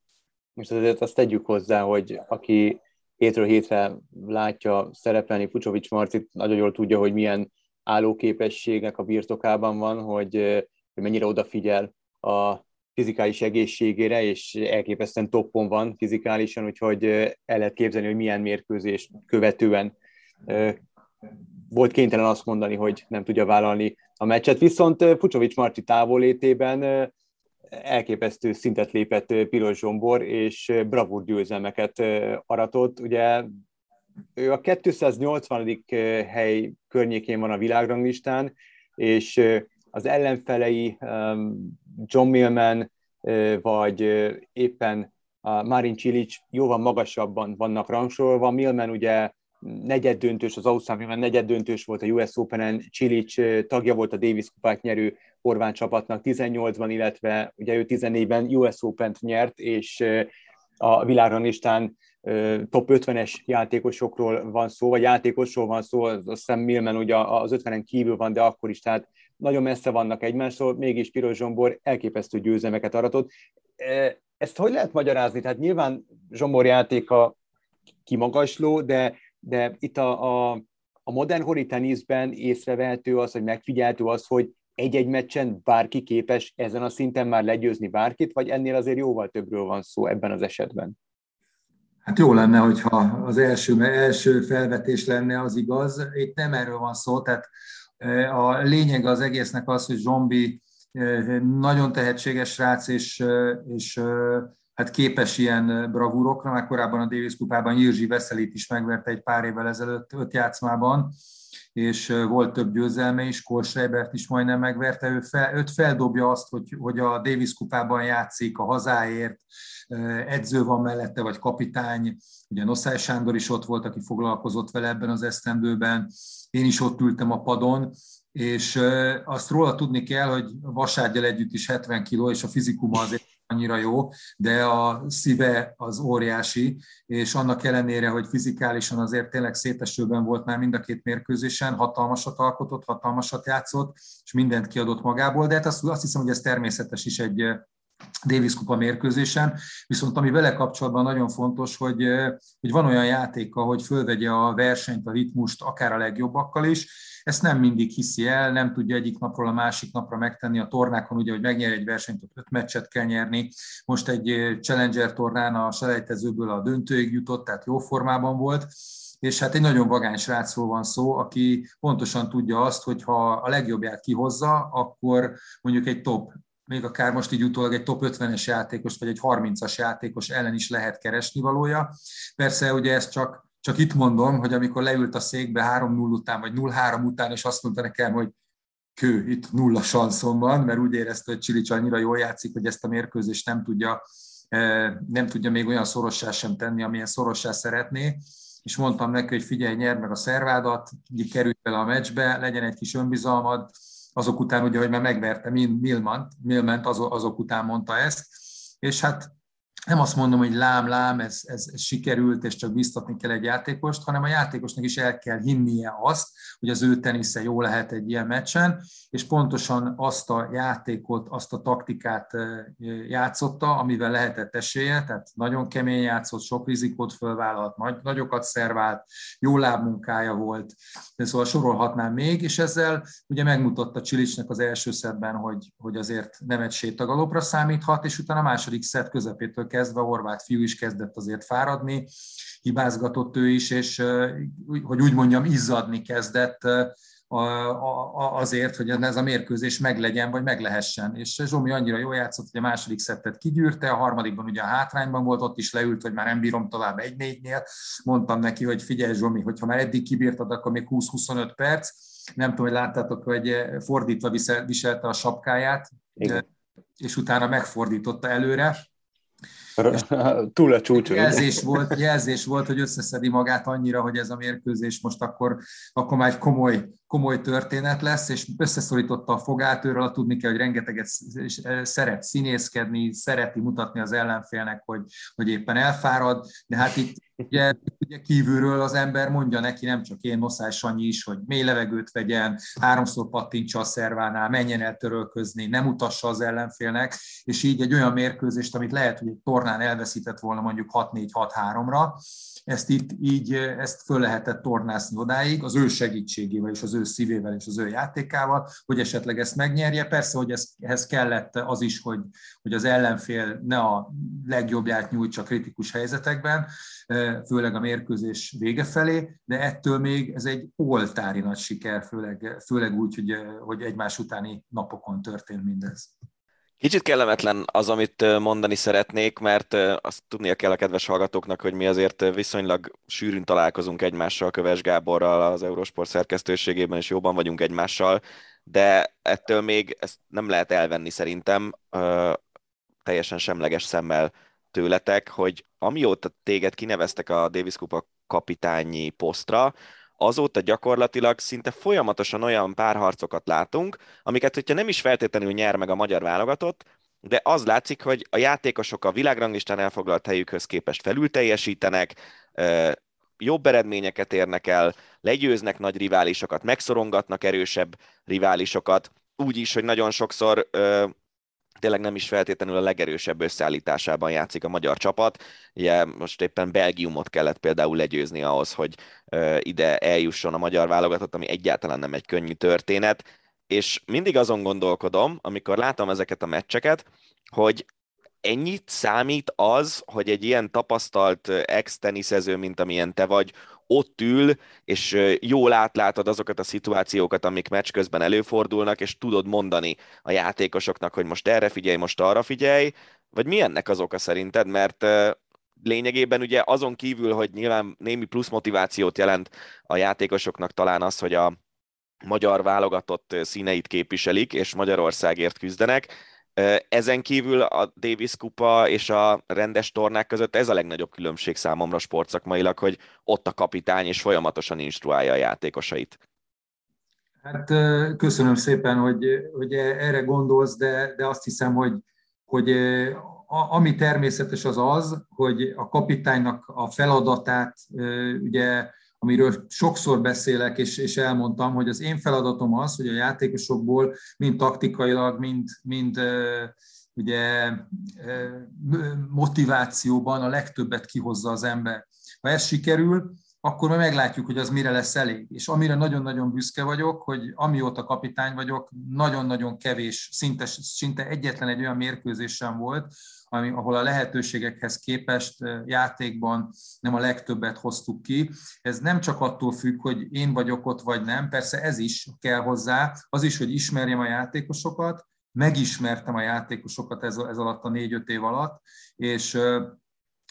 Most azért azt tegyük hozzá, hogy aki hétről hétre látja szerepelni Pucsovics Marcit, nagyon jól tudja, hogy milyen állóképességek a birtokában van, hogy, mennyire odafigyel a fizikális egészségére, és elképesztően toppon van fizikálisan, úgyhogy el lehet képzelni, hogy milyen mérkőzés követően volt kénytelen azt mondani, hogy nem tudja vállalni a meccset, viszont Pucsovics Marti távolétében elképesztő szintet lépett Piros Zsombor, és bravúr győzelmeket aratott. Ugye ő a 280. hely környékén van a világranglistán, és az ellenfelei John Millman, vagy éppen a Marin Cilic jóval magasabban vannak rangsorolva. Millman ugye negyed döntős, az Ausztrál negyed döntős volt a US Open-en, Csilic tagja volt a Davis kupát nyerő horván csapatnak 18-ban, illetve ugye ő 14-ben US Open-t nyert, és a világranglistán top 50-es játékosokról van szó, vagy játékosról van szó, azt hiszem Milman ugye az 50-en kívül van, de akkor is, tehát nagyon messze vannak egymástól, mégis Piros Zsombor elképesztő győzelmeket aratott. Ezt hogy lehet magyarázni? Tehát nyilván Zsombor játéka kimagasló, de de itt a, a, a modern hori teniszben észrevehető az, hogy megfigyeltő az, hogy egy-egy meccsen bárki képes ezen a szinten már legyőzni bárkit, vagy ennél azért jóval többről van szó ebben az esetben? Hát jó lenne, hogyha az első, első felvetés lenne az igaz. Itt nem erről van szó, tehát e, a lényeg az egésznek az, hogy Zombi e, nagyon tehetséges srác, és, e, és hát képes ilyen bravúrokra, már korábban a Davis kupában Jirzsi Veszelit is megverte egy pár évvel ezelőtt öt játszmában, és volt több győzelme is, Kolschreibert is majdnem megverte, ő fel, őt feldobja azt, hogy, hogy a Davis kupában játszik a hazáért, edző van mellette, vagy kapitány, ugye Noszály Sándor is ott volt, aki foglalkozott vele ebben az esztendőben, én is ott ültem a padon, és azt róla tudni kell, hogy Vasárgyal együtt is 70 kiló, és a fizikuma azért annyira jó, de a szíve az óriási, és annak ellenére, hogy fizikálisan azért tényleg szétesőben volt már mind a két mérkőzésen, hatalmasat alkotott, hatalmasat játszott, és mindent kiadott magából, de hát azt, azt hiszem, hogy ez természetes is egy Davis Kupa mérkőzésen, viszont ami vele kapcsolatban nagyon fontos, hogy, hogy van olyan játéka, hogy fölvegye a versenyt, a ritmust, akár a legjobbakkal is, ezt nem mindig hiszi el, nem tudja egyik napról a másik napra megtenni. A tornákon, ugye, hogy megnyer egy versenyt, ott öt meccset kell nyerni. Most egy Challenger tornán a selejtezőből a döntőig jutott, tehát jó formában volt, és hát egy nagyon vagány srácról van szó, aki pontosan tudja azt, hogy ha a legjobbját kihozza, akkor mondjuk egy top még akár most így utólag egy top 50-es játékos, vagy egy 30-as játékos ellen is lehet keresni valója. Persze ugye ez csak csak itt mondom, hogy amikor leült a székbe 3-0 után, vagy 0-3 után, és azt mondta nekem, hogy kő, itt nulla sanszom van, mert úgy érezte, hogy Csilics annyira jól játszik, hogy ezt a mérkőzést nem tudja, eh, nem tudja még olyan szorossá sem tenni, amilyen szorossá szeretné, és mondtam neki, hogy figyelj, nyerd meg a szervádat, kerülj bele a meccsbe, legyen egy kis önbizalmad, azok után ugye, hogy már megverte Milmant, Milment azok után mondta ezt, és hát nem azt mondom, hogy lám, lám, ez, ez, ez sikerült, és csak biztatni kell egy játékost, hanem a játékosnak is el kell hinnie azt, hogy az ő tenisze jó lehet egy ilyen meccsen, és pontosan azt a játékot, azt a taktikát játszotta, amivel lehetett esélye, tehát nagyon kemény játszott, sok rizikót fölvállalt, nagy, nagyokat szervált, jó lábmunkája volt, de szóval sorolhatnám még, és ezzel ugye megmutatta Csilicsnek az első szedben, hogy, hogy azért nem egy sétagalopra számíthat, és utána a második szed közepétől kezdve a horvát fiú is kezdett azért fáradni, hibázgatott ő is, és hogy úgy mondjam, izzadni kezdett azért, hogy ez a mérkőzés meglegyen, vagy meglehessen. És Zsomi annyira jól játszott, hogy a második szettet kigyűrte, a harmadikban ugye a hátrányban volt, ott is leült, hogy már nem bírom tovább egy négynél. Mondtam neki, hogy figyelj Zsomi, hogyha már eddig kibírtad, akkor még 20-25 perc. Nem tudom, hogy láttátok, hogy fordítva viselte a sapkáját, Igen. és utána megfordította előre Túl a csúcson. Jelzés volt, jelzés volt, hogy összeszedi magát annyira, hogy ez a mérkőzés most akkor, akkor már egy komoly, komoly történet lesz, és összeszorította a fogát, őről tudni kell, hogy rengeteget szeret színészkedni, szereti mutatni az ellenfélnek, hogy, hogy éppen elfárad, de hát itt ugye, ugye kívülről az ember mondja neki, nem csak én, Noszás Sanyi is, hogy mély levegőt vegyen, háromszor pattintsa a szervánál, menjen el törölközni, nem utassa az ellenfélnek, és így egy olyan mérkőzést, amit lehet, hogy egy tornán elveszített volna mondjuk 6-4-6-3-ra, ezt itt így, ezt föl lehetett tornászni odáig, az ő segítségével és az ő szívével és az ő játékával, hogy esetleg ezt megnyerje. Persze, hogy ez, ehhez kellett az is, hogy, hogy az ellenfél ne a legjobbját nyújtsa kritikus helyzetekben, főleg a mérkőzés vége felé, de ettől még ez egy oltári nagy siker, főleg, főleg úgy, hogy, hogy egymás utáni napokon történt mindez. Kicsit kellemetlen az, amit mondani szeretnék, mert azt tudnia kell a kedves hallgatóknak, hogy mi azért viszonylag sűrűn találkozunk egymással, Köves Gáborral az Eurosport szerkesztőségében, és jobban vagyunk egymással, de ettől még ezt nem lehet elvenni szerintem teljesen semleges szemmel tőletek, hogy amióta téged kineveztek a Davis Kupa kapitányi posztra, azóta gyakorlatilag szinte folyamatosan olyan párharcokat látunk, amiket, hogyha nem is feltétlenül nyer meg a magyar válogatott, de az látszik, hogy a játékosok a világranglistán elfoglalt helyükhöz képest felül teljesítenek, jobb eredményeket érnek el, legyőznek nagy riválisokat, megszorongatnak erősebb riválisokat, úgy is, hogy nagyon sokszor tényleg nem is feltétlenül a legerősebb összeállításában játszik a magyar csapat. Ugye most éppen Belgiumot kellett például legyőzni ahhoz, hogy ide eljusson a magyar válogatott, ami egyáltalán nem egy könnyű történet. És mindig azon gondolkodom, amikor látom ezeket a meccseket, hogy ennyit számít az, hogy egy ilyen tapasztalt ex-teniszező, mint amilyen te vagy, ott ül, és jól átlátod azokat a szituációkat, amik meccs közben előfordulnak, és tudod mondani a játékosoknak, hogy most erre figyelj, most arra figyelj, vagy mi ennek az oka szerinted? Mert lényegében ugye azon kívül, hogy nyilván némi plusz motivációt jelent a játékosoknak talán az, hogy a magyar válogatott színeit képviselik, és Magyarországért küzdenek, ezen kívül a Davis kupa és a rendes tornák között ez a legnagyobb különbség számomra sportszakmailag, hogy ott a kapitány és folyamatosan instruálja a játékosait. Hát köszönöm szépen, hogy, hogy erre gondolsz, de, de azt hiszem, hogy, hogy a, ami természetes az az, hogy a kapitánynak a feladatát ugye amiről sokszor beszélek, és, és elmondtam, hogy az én feladatom az, hogy a játékosokból mind taktikailag, mind, mind ugye motivációban a legtöbbet kihozza az ember. Ha ez sikerül, akkor majd meglátjuk, hogy az mire lesz elég. És amire nagyon-nagyon büszke vagyok, hogy amióta kapitány vagyok, nagyon-nagyon kevés, szinte, szinte egyetlen egy olyan mérkőzés sem volt, ami, ahol a lehetőségekhez képest játékban nem a legtöbbet hoztuk ki. Ez nem csak attól függ, hogy én vagyok ott, vagy nem, persze ez is kell hozzá, az is, hogy ismerjem a játékosokat, megismertem a játékosokat ez, ez alatt a négy-öt év alatt, és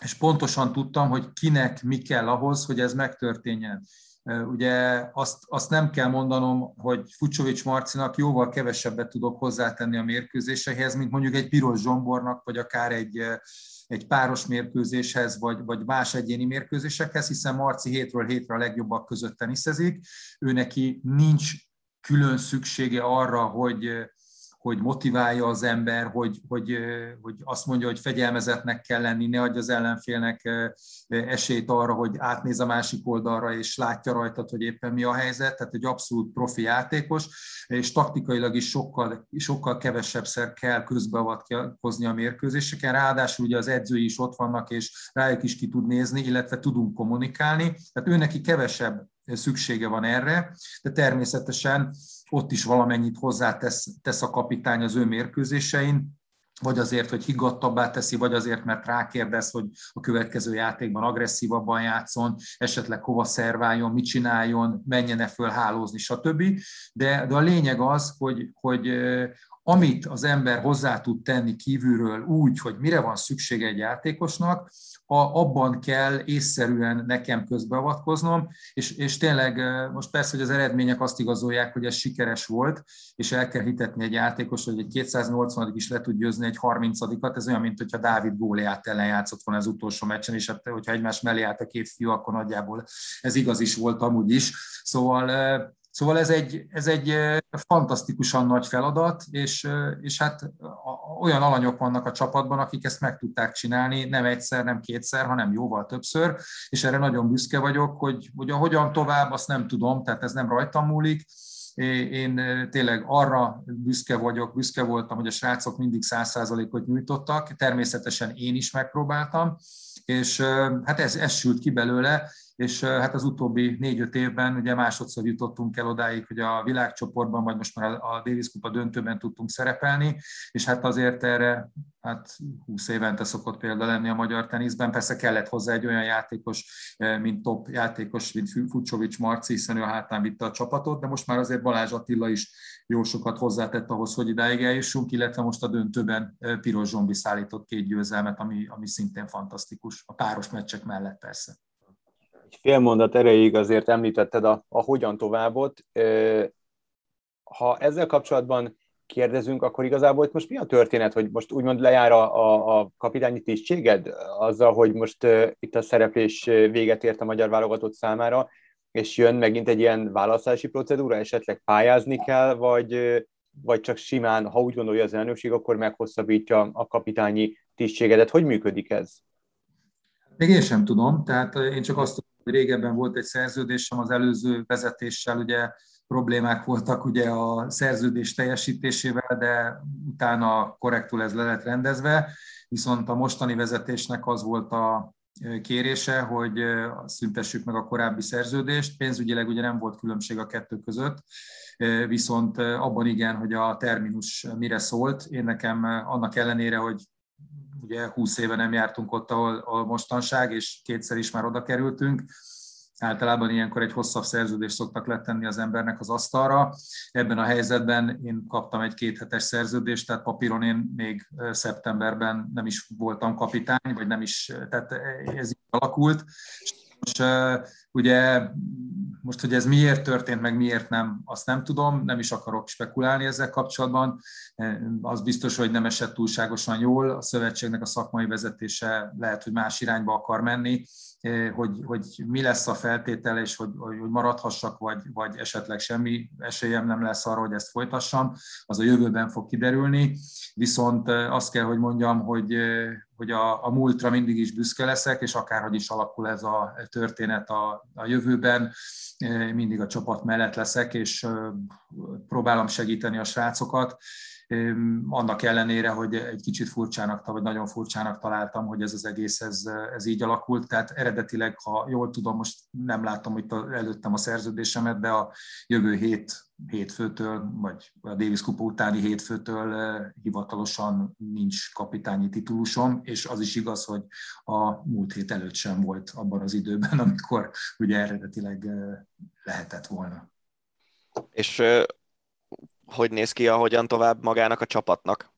és pontosan tudtam, hogy kinek mi kell ahhoz, hogy ez megtörténjen. Ugye azt, azt nem kell mondanom, hogy Fucsovics Marcinak jóval kevesebbet tudok hozzátenni a mérkőzésehez, mint mondjuk egy piros zsombornak, vagy akár egy, egy páros mérkőzéshez, vagy, vagy más egyéni mérkőzésekhez, hiszen Marci hétről hétre a legjobbak között teniszezik. Ő neki nincs külön szüksége arra, hogy, hogy motiválja az ember, hogy, hogy, hogy azt mondja, hogy fegyelmezetnek kell lenni, ne adja az ellenfélnek esélyt arra, hogy átnéz a másik oldalra, és látja rajtad, hogy éppen mi a helyzet, tehát egy abszolút profi játékos, és taktikailag is sokkal, sokkal kevesebbszer kell közbeavatkozni a mérkőzéseken, ráadásul ugye az edzői is ott vannak, és rájuk is ki tud nézni, illetve tudunk kommunikálni, tehát ő neki kevesebb szüksége van erre, de természetesen ott is valamennyit hozzátesz tesz a kapitány az ő mérkőzésein, vagy azért, hogy higgadtabbá teszi, vagy azért, mert rákérdez, hogy a következő játékban agresszívabban játszon, esetleg hova szerváljon, mit csináljon, menjen-e föl hálózni, stb. De, de a lényeg az, hogy, hogy amit az ember hozzá tud tenni kívülről úgy, hogy mire van szüksége egy játékosnak, abban kell észszerűen nekem közbeavatkoznom, és, és tényleg most persze, hogy az eredmények azt igazolják, hogy ez sikeres volt, és el kell hitetni egy játékos, hogy egy 280 is le tud győzni egy 30-at, ez olyan, mint hogyha Dávid Góliát ellen játszott volna az utolsó meccsen, és hát, hogyha egymás mellé állt a két fiú, akkor nagyjából ez igaz is volt amúgy is. Szóval Szóval ez egy, ez egy fantasztikusan nagy feladat, és, és hát olyan alanyok vannak a csapatban, akik ezt meg tudták csinálni, nem egyszer, nem kétszer, hanem jóval többször, és erre nagyon büszke vagyok, hogy, hogy a hogyan tovább, azt nem tudom, tehát ez nem rajtam múlik, én tényleg arra büszke vagyok, büszke voltam, hogy a srácok mindig száz százalékot nyújtottak, természetesen én is megpróbáltam, és hát ez, ez sült ki belőle, és hát az utóbbi négy-öt évben ugye másodszor jutottunk el odáig, hogy a világcsoportban, vagy most már a Davis Kupa döntőben tudtunk szerepelni, és hát azért erre hát 20 évente szokott példa lenni a magyar teniszben. Persze kellett hozzá egy olyan játékos, mint top játékos, mint Fucsovics Marci, hiszen ő a hátán vitte a csapatot, de most már azért Balázs Attila is jó sokat hozzátett ahhoz, hogy idáig eljussunk, illetve most a döntőben Piros Zsombi szállított két győzelmet, ami, ami szintén fantasztikus, a páros meccsek mellett persze. Egy fél mondat erejéig azért említetted a, a hogyan továbbot. Ha ezzel kapcsolatban kérdezünk, akkor igazából itt most mi a történet, hogy most úgymond lejár a, a, a kapitányi tisztséged azzal, hogy most itt a szereplés véget ért a magyar válogatott számára, és jön megint egy ilyen választási procedúra, esetleg pályázni kell, vagy, vagy csak simán, ha úgy gondolja az elnökség, akkor meghosszabbítja a kapitányi tisztségedet. Hogy működik ez? Még én sem tudom, tehát én csak azt tudom, hogy régebben volt egy szerződésem az előző vezetéssel, ugye problémák voltak ugye a szerződés teljesítésével, de utána korrektul ez le lett rendezve, viszont a mostani vezetésnek az volt a kérése, hogy szüntessük meg a korábbi szerződést. Pénzügyileg ugye nem volt különbség a kettő között, viszont abban igen, hogy a terminus mire szólt. Én nekem annak ellenére, hogy ugye 20 éve nem jártunk ott, ahol, ahol mostanság, és kétszer is már oda kerültünk. Általában ilyenkor egy hosszabb szerződést szoktak letenni az embernek az asztalra. Ebben a helyzetben én kaptam egy kéthetes szerződést, tehát papíron én még szeptemberben nem is voltam kapitány, vagy nem is, tehát ez így alakult. Most ugye most, hogy ez miért történt, meg miért nem, azt nem tudom, nem is akarok spekulálni ezzel kapcsolatban. Az biztos, hogy nem esett túlságosan jól, a szövetségnek a szakmai vezetése lehet, hogy más irányba akar menni, hogy, hogy mi lesz a feltétel, és hogy, hogy maradhassak, vagy, vagy esetleg semmi esélyem nem lesz arra, hogy ezt folytassam, az a jövőben fog kiderülni. Viszont azt kell, hogy mondjam, hogy, hogy a, a múltra mindig is büszke leszek, és akárhogy is alakul ez a történet a, a jövőben, mindig a csapat mellett leszek, és próbálom segíteni a srácokat, annak ellenére, hogy egy kicsit furcsának, vagy nagyon furcsának találtam, hogy ez az egész ez, ez így alakult. Tehát eredetileg, ha jól tudom, most nem látom itt előttem a szerződésemet, de a jövő hét hétfőtől, vagy a Davis Kupa utáni hétfőtől hivatalosan nincs kapitányi titulusom, és az is igaz, hogy a múlt hét előtt sem volt abban az időben, amikor ugye eredetileg lehetett volna. És hogy néz ki, ahogyan tovább magának a csapatnak?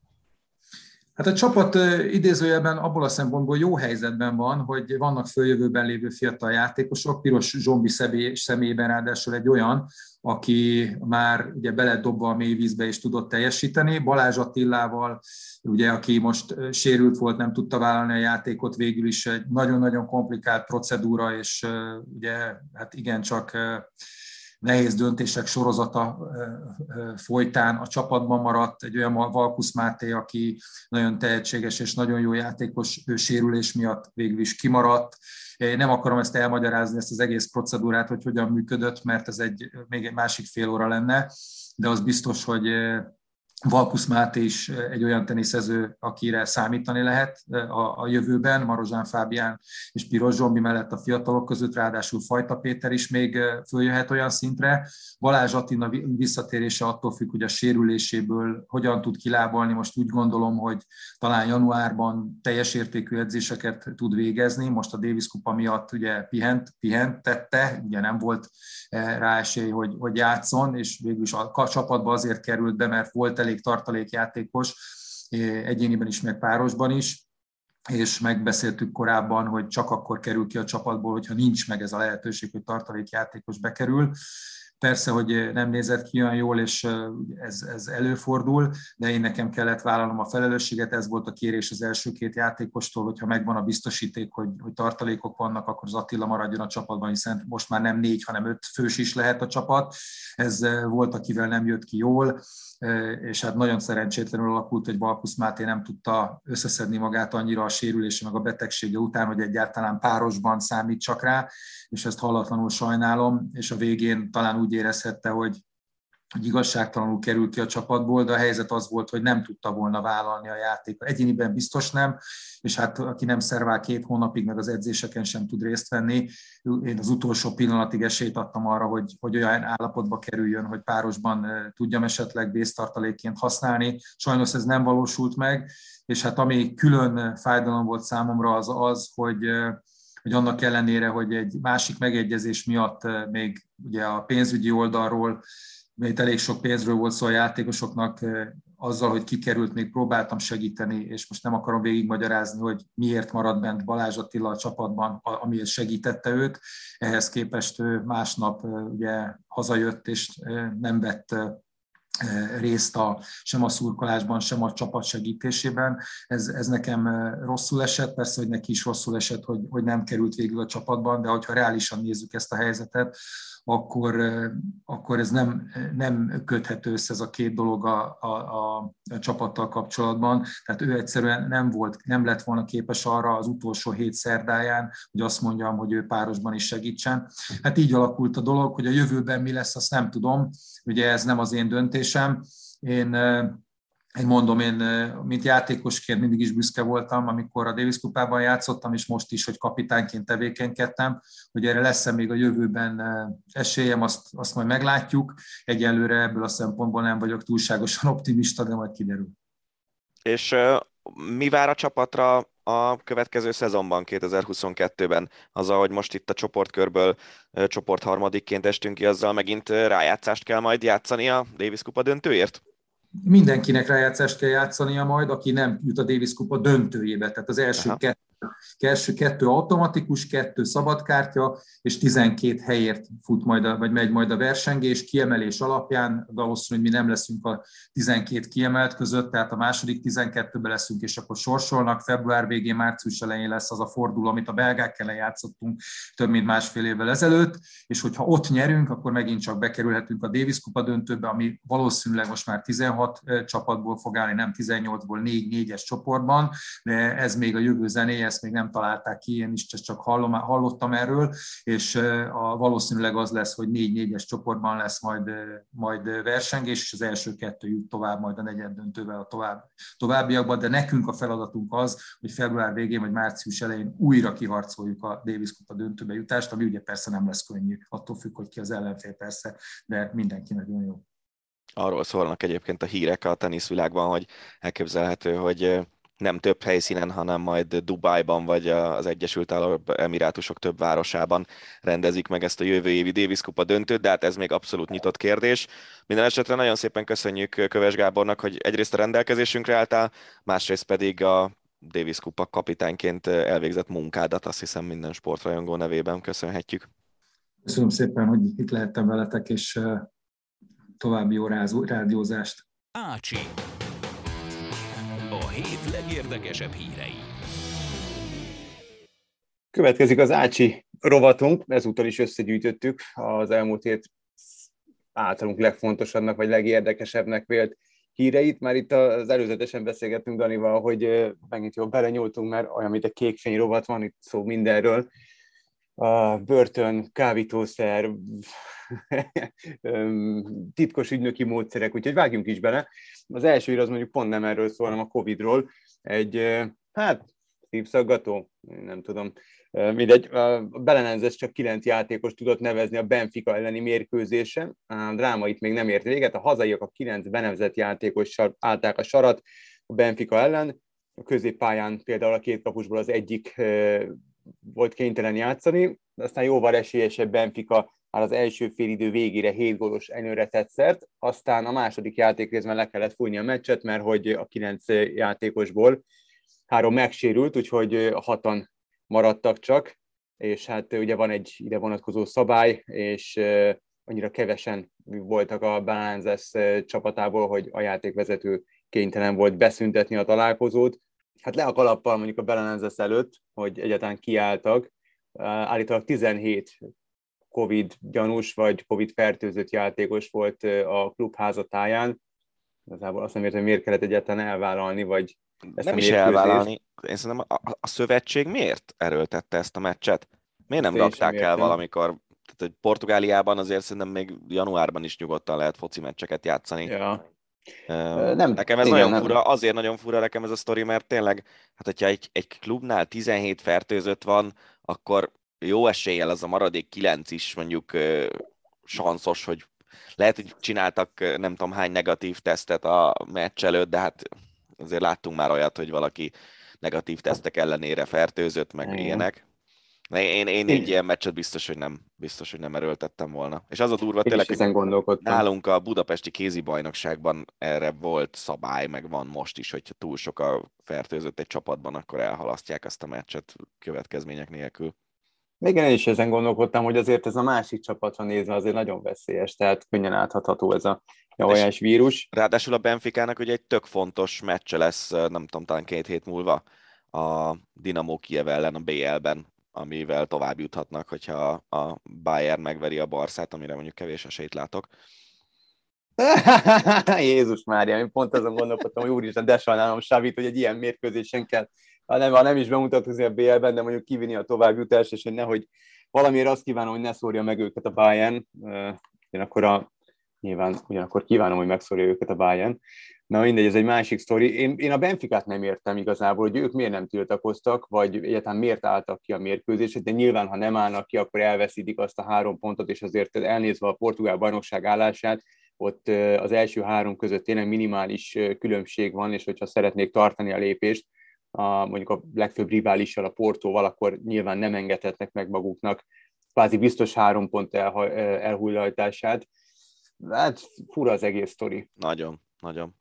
Hát a csapat idézőjelben abból a szempontból jó helyzetben van, hogy vannak följövőben lévő fiatal játékosok, Piros Zsombi személyében ráadásul egy olyan, aki már ugye beledobva a mélyvízbe és tudott teljesíteni. Balázs Attilával, ugye, aki most sérült volt, nem tudta vállalni a játékot, végül is egy nagyon-nagyon komplikált procedúra, és ugye hát igen, csak nehéz döntések sorozata folytán a csapatban maradt egy olyan Valkusz Máté, aki nagyon tehetséges és nagyon jó játékos ő sérülés miatt végül is kimaradt. Én nem akarom ezt elmagyarázni, ezt az egész procedúrát, hogy hogyan működött, mert ez egy, még egy másik fél óra lenne, de az biztos, hogy Valkusz Máté is egy olyan teniszező, akire számítani lehet a, a jövőben, Marozsán Fábián és Piros Zsombi mellett a fiatalok között, ráadásul Fajta Péter is még följöhet olyan szintre. Balázs Attina visszatérése attól függ, hogy a sérüléséből hogyan tud kilábalni. Most úgy gondolom, hogy talán januárban teljes értékű edzéseket tud végezni. Most a Davis Kupa miatt ugye pihent, pihent tette, ugye nem volt rá esély, hogy, hogy játszon, és végül is a csapatba azért került be, mert volt elég tartalékjátékos, egyéniben is, meg párosban is, és megbeszéltük korábban, hogy csak akkor kerül ki a csapatból, hogyha nincs meg ez a lehetőség, hogy tartalékjátékos bekerül. Persze, hogy nem nézett ki olyan jól, és ez, ez előfordul, de én nekem kellett vállalnom a felelősséget, ez volt a kérés az első két játékostól, hogyha megvan a biztosíték, hogy, hogy tartalékok vannak, akkor az Attila maradjon a csapatban, hiszen most már nem négy, hanem öt fős is lehet a csapat. Ez volt, akivel nem jött ki jól és hát nagyon szerencsétlenül alakult, hogy Balkusz Máté nem tudta összeszedni magát annyira a sérülése meg a betegsége után, hogy egyáltalán párosban számít csak rá, és ezt hallatlanul sajnálom, és a végén talán úgy érezhette, hogy hogy igazságtalanul került ki a csapatból, de a helyzet az volt, hogy nem tudta volna vállalni a játékot. Egyéniben biztos nem, és hát aki nem szervál két hónapig, meg az edzéseken sem tud részt venni, én az utolsó pillanatig esélyt adtam arra, hogy, hogy olyan állapotba kerüljön, hogy párosban tudjam esetleg vésztartalékként használni. Sajnos ez nem valósult meg, és hát ami külön fájdalom volt számomra az az, hogy hogy annak ellenére, hogy egy másik megegyezés miatt még ugye a pénzügyi oldalról mert elég sok pénzről volt szó a játékosoknak, azzal, hogy kikerült, még próbáltam segíteni, és most nem akarom végigmagyarázni, hogy miért maradt bent Balázs Attila a csapatban, amiért segítette őt. Ehhez képest ő másnap ugye hazajött, és nem vett részt a, sem a szurkolásban, sem a csapat segítésében. Ez, ez nekem rosszul esett, persze, hogy neki is rosszul esett, hogy, hogy nem került végül a csapatban, de hogyha reálisan nézzük ezt a helyzetet, akkor, akkor ez nem, nem köthető össze ez a két dolog a, a, a, a csapattal kapcsolatban. Tehát ő egyszerűen nem volt, nem lett volna képes arra az utolsó hét szerdáján, hogy azt mondjam, hogy ő párosban is segítsen. Hát így alakult a dolog, hogy a jövőben mi lesz, azt nem tudom. Ugye ez nem az én döntésem. Én én mondom, én mint játékosként mindig is büszke voltam, amikor a Davis kupában játszottam, és most is, hogy kapitányként tevékenykedtem, hogy erre lesz-e még a jövőben esélyem, azt, azt majd meglátjuk. Egyelőre ebből a szempontból nem vagyok túlságosan optimista, de majd kiderül. És mi vár a csapatra a következő szezonban, 2022-ben? Az, ahogy most itt a csoportkörből csoport harmadikként estünk ki, azzal megint rájátszást kell majd játszani a Davis kupa döntőért? mindenkinek rájátszást kell játszania majd, aki nem jut a Davis Kupa döntőjébe. Tehát az első Aha. kettő Első kettő automatikus, kettő szabadkártya, és 12 helyért fut majd, a, vagy megy majd a versengés, kiemelés alapján, valószínű, hogy mi nem leszünk a 12 kiemelt között, tehát a második 12-ben leszünk, és akkor sorsolnak, február végén, március elején lesz az a forduló, amit a belgákkel játszottunk több mint másfél évvel ezelőtt, és hogyha ott nyerünk, akkor megint csak bekerülhetünk a Davis Kupa döntőbe, ami valószínűleg most már 16 csapatból fog állni, nem 18-ból 4-4-es csoportban, de ez még a jövő zenéje, ezt még nem találták ki, én is csak hallom, hallottam erről, és a, valószínűleg az lesz, hogy négy-négyes csoportban lesz majd, majd versengés, és az első kettő jut tovább majd a negyed döntővel a tovább, továbbiakban, de nekünk a feladatunk az, hogy február végén vagy március elején újra kiharcoljuk a Davis Kupa döntőbe jutást, ami ugye persze nem lesz könnyű, attól függ, hogy ki az ellenfél persze, de mindenki nagyon jó. Arról szólnak egyébként a hírek a teniszvilágban, hogy elképzelhető, hogy nem több helyszínen, hanem majd Dubájban vagy az Egyesült Arab Emirátusok több városában rendezik meg ezt a jövő évi Davis Kupa döntőt, de hát ez még abszolút nyitott kérdés. Minden esetre nagyon szépen köszönjük Köves Gábornak, hogy egyrészt a rendelkezésünkre álltál, másrészt pedig a Davis Kupa kapitányként elvégzett munkádat, azt hiszem minden sportrajongó nevében köszönhetjük. Köszönöm szépen, hogy itt lehettem veletek, és további jó rádiózást. Ácsi hét legérdekesebb hírei. Következik az Ácsi rovatunk, ezúttal is összegyűjtöttük az elmúlt hét általunk legfontosabbnak, vagy legérdekesebbnek vélt híreit. Már itt az előzetesen beszélgettünk Danival, hogy megint jól belenyúltunk, mert olyan, mint a kékfény rovat van, itt szó mindenről. A börtön, kávítószer, titkos ügynöki módszerek, úgyhogy vágjunk is bele. Az első ír az mondjuk pont nem erről szól, hanem a Covid-ról. Egy, hát, szívszaggató, nem tudom, mindegy, Belenenzes csak kilenc játékos tudott nevezni a Benfica elleni mérkőzésen. A dráma itt még nem ért véget, a hazaiak a kilenc benevezett játékos állták a sarat a Benfica ellen. A középpályán például a két kapusból az egyik volt kénytelen játszani, aztán jóval esélyesebb Benfica már az első félidő végére 7 gólos előre tett aztán a második játék részben le kellett fújni a meccset, mert hogy a kilenc játékosból három megsérült, úgyhogy hatan maradtak csak, és hát ugye van egy ide vonatkozó szabály, és annyira kevesen voltak a Balánzes csapatából, hogy a játékvezető kénytelen volt beszüntetni a találkozót. Hát le a kalappal mondjuk a Belenenzes előtt, hogy egyáltalán kiálltak. Állítólag 17 Covid gyanús vagy Covid fertőzött játékos volt a klub házatáján. Igazából azt nem értem, hogy miért kellett egyáltalán elvállalni, vagy ezt nem is elvállalni. Én szerintem a, a, szövetség miért erőltette ezt a meccset? Miért nem rakták el valamikor? Tehát, hogy Portugáliában azért szerintem még januárban is nyugodtan lehet foci meccseket játszani. Ja. Nem, nekem ez igen, nagyon nem. fura, azért nagyon fura nekem ez a sztori, mert tényleg, hát hogyha egy, egy klubnál 17 fertőzött van, akkor jó eséllyel az a maradék 9 is mondjuk uh, sanszos, hogy lehet, hogy csináltak nem tudom hány negatív tesztet a meccs előtt, de hát azért láttunk már olyat, hogy valaki negatív tesztek ellenére fertőzött, meg Igen. ilyenek. Én, én, egy ilyen meccset biztos, hogy nem, biztos, hogy nem erőltettem volna. És az a durva, én tényleg, ezen gondolkodtam. nálunk a budapesti kézi bajnokságban erre volt szabály, meg van most is, hogyha túl sok a fertőzött egy csapatban, akkor elhalasztják azt a meccset következmények nélkül. Még én is ezen gondolkodtam, hogy azért ez a másik csapatra nézve azért nagyon veszélyes, tehát könnyen áthatható ez a javajás vírus. Ráadásul a Benficának ugye egy tök fontos meccse lesz, nem tudom, talán két hét múlva a Dinamo Kiev ellen a BL-ben, amivel tovább juthatnak, hogyha a Bayern megveri a Barszát, amire mondjuk kevés esélyt látok. Jézus Mária, én pont azon gondolkodtam, hogy úristen, de sajnálom Savit, hogy egy ilyen mérkőzésen kell, ha nem, ha nem is bemutatkozni a BL-ben, de mondjuk kivinni a továbbjutást, és hogy nehogy valamiért azt kívánom, hogy ne szórja meg őket a Bayern, én akkor a nyilván ugyanakkor kívánom, hogy megszorja őket a Bayern. Na mindegy, ez egy másik sztori. Én, én a Benficát nem értem igazából, hogy ők miért nem tiltakoztak, vagy egyáltalán miért álltak ki a mérkőzését, de nyilván, ha nem állnak ki, akkor elveszítik azt a három pontot, és azért elnézve a portugál bajnokság állását, ott az első három között tényleg minimális különbség van, és hogyha szeretnék tartani a lépést, a, mondjuk a legfőbb riválissal, a Portóval, akkor nyilván nem engedhetnek meg maguknak kvázi biztos három pont el, elhullajtását. Hát fura az egész sztori. Nagyon, nagyon.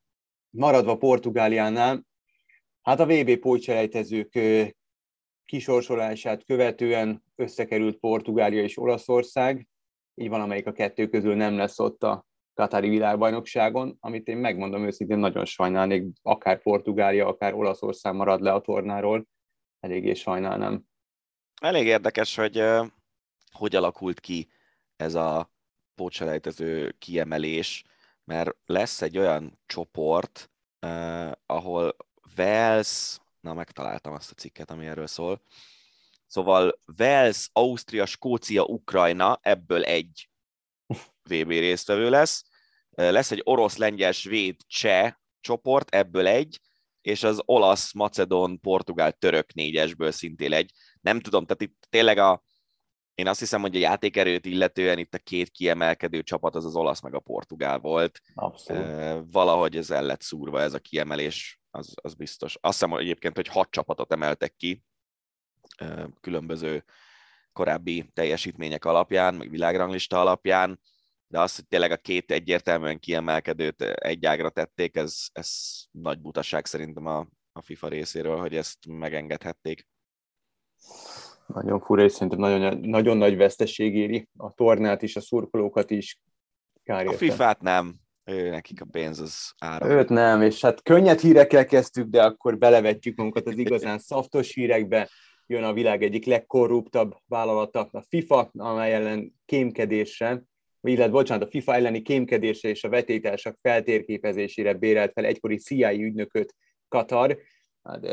Maradva Portugáliánál, hát a VB pótselejtezők kisorsolását követően összekerült Portugália és Olaszország, így van, amelyik a kettő közül nem lesz ott a Katári világbajnokságon, amit én megmondom őszintén nagyon sajnálnék, akár Portugália, akár Olaszország marad le a tornáról, eléggé sajnálnám. Elég érdekes, hogy hogy alakult ki ez a pótselejtező kiemelés, mert lesz egy olyan csoport, uh, ahol Wales, na megtaláltam azt a cikket, ami erről szól, szóval Wales, Ausztria, Skócia, Ukrajna, ebből egy VB résztvevő lesz, lesz egy orosz, lengyel, svéd, cseh csoport, ebből egy, és az olasz, macedón, portugál, török négyesből szintén egy. Nem tudom, tehát itt tényleg a, én azt hiszem, hogy a játékerőt illetően itt a két kiemelkedő csapat az az olasz meg a portugál volt. Abszolút. Valahogy ez el lett szúrva ez a kiemelés, az, az biztos. Azt hiszem hogy egyébként, hogy hat csapatot emeltek ki különböző korábbi teljesítmények alapján, meg világranglista alapján, de az, hogy tényleg a két egyértelműen kiemelkedőt egy ágra tették, ez, ez nagy butaság szerintem a, a FIFA részéről, hogy ezt megengedhették. Nagyon fura, és szerintem nagyon, nagyon nagy veszteség éri a tornát is, a szurkolókat is. Kár a FIFA-t nem, ő, nekik a pénz az ára. Őt nem, és hát könnyed hírekkel kezdtük, de akkor belevetjük magunkat az igazán szaftos hírekbe. Jön a világ egyik legkorruptabb vállalata, a FIFA, amely ellen kémkedésre illetve bocsánat, a FIFA elleni kémkedésre és a vetétársak feltérképezésére bérelt fel egykori CIA ügynököt Katar, hát,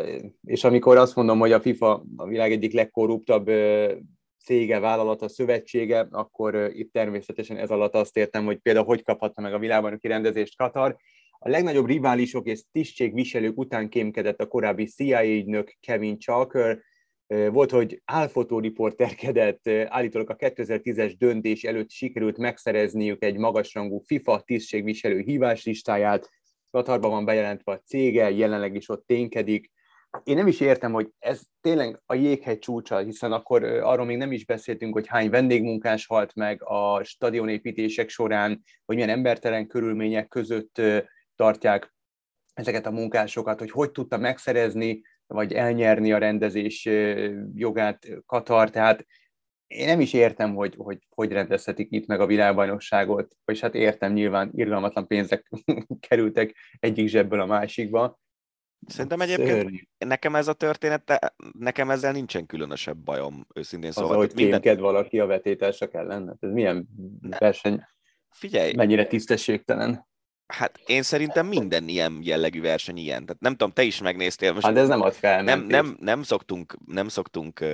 és amikor azt mondom, hogy a FIFA a világ egyik legkorruptabb cége, vállalata, szövetsége, akkor itt természetesen ez alatt azt értem, hogy például hogy kaphatta meg a világbajnoki rendezést Katar. A legnagyobb riválisok és tisztségviselők után kémkedett a korábbi CIA ügynök Kevin Chalker, volt, hogy álfotóriporterkedett, állítólag a 2010-es döntés előtt sikerült megszerezniük egy magasrangú FIFA tisztségviselő híváslistáját, Katarban van bejelentve a cége, jelenleg is ott ténykedik. Én nem is értem, hogy ez tényleg a jéghegy csúcsa, hiszen akkor arról még nem is beszéltünk, hogy hány vendégmunkás halt meg a stadionépítések során, hogy milyen embertelen körülmények között tartják ezeket a munkásokat, hogy hogy tudta megszerezni vagy elnyerni a rendezés jogát Katar, tehát én nem is értem, hogy hogy, hogy rendezhetik itt meg a világbajnokságot, és hát értem, nyilván irgalmatlan pénzek kerültek egyik zsebből a másikba. Szerintem egyébként Szörnyű. nekem ez a történet, nekem ezzel nincsen különösebb bajom, őszintén szóval. Az, hogy minden... kémked valaki a vetétársak ellen? Ez milyen verseny? Figyelj! Mennyire tisztességtelen? Hát én szerintem minden ilyen jellegű verseny ilyen. Tehát nem tudom, te is megnéztél. Most hát ez nem ad fel. Nem, nem, nem szoktunk, nem szoktunk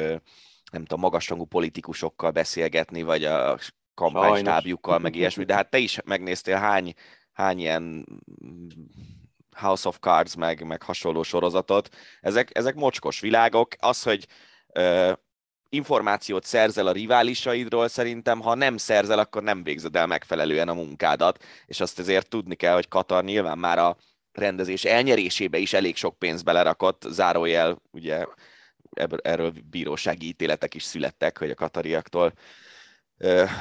nem tudom, magasrangú politikusokkal beszélgetni, vagy a kampánystábjukkal, meg ilyesmi, de hát te is megnéztél hány, hány ilyen House of Cards, meg, meg hasonló sorozatot. Ezek, ezek mocskos világok. Az, hogy információt szerzel a riválisaidról, szerintem, ha nem szerzel, akkor nem végzed el megfelelően a munkádat, és azt ezért tudni kell, hogy Katar nyilván már a rendezés elnyerésébe is elég sok pénzt belerakott, zárójel, ugye erről bírósági ítéletek is születtek, hogy a katariaktól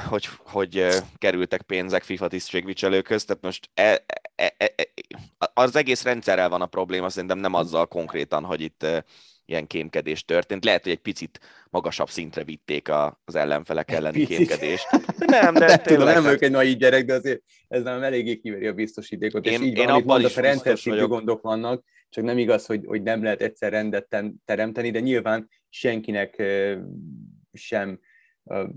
hogy, hogy kerültek pénzek FIFA tisztségviselőköz, tehát most e, e, e, e, az egész rendszerrel van a probléma, szerintem nem azzal konkrétan, hogy itt ilyen kémkedés történt. Lehet, hogy egy picit magasabb szintre vitték az ellenfelek elleni picit. kémkedést. De nem, de nem tudom, nem vagyok egy nagy gyerek, de azért ez nem eléggé kiveri a biztosítékot. Én, és így én van, amit mondasz, a rendszer szintű gondok vannak, csak nem igaz, hogy, hogy nem lehet egyszer rendet teremteni, de nyilván senkinek sem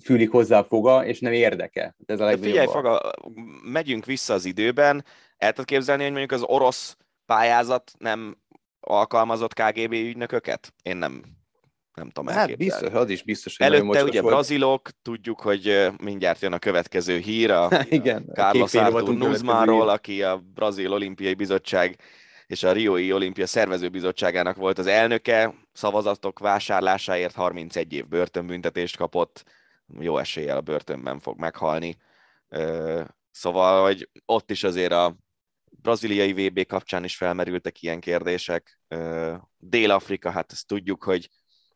fülik hozzá a foga, és nem érdeke. Ez a legnagyobb. Figyelj, foga, megyünk vissza az időben. El tudod képzelni, hogy mondjuk az orosz pályázat nem alkalmazott KGB ügynököket? Én nem, nem tudom Hát biztos, az is biztos, hogy Előtte ugye volt. brazilok, tudjuk, hogy mindjárt jön a következő hír, a, Igen, a Carlos Artur Nuzmanról, aki a Brazil Olimpiai Bizottság és a Rioi Olimpia Szervezőbizottságának volt az elnöke, szavazatok vásárlásáért 31 év börtönbüntetést kapott, jó eséllyel a börtönben fog meghalni. Szóval, hogy ott is azért a braziliai VB kapcsán is felmerültek ilyen kérdések. Dél-Afrika, hát ezt tudjuk, hogy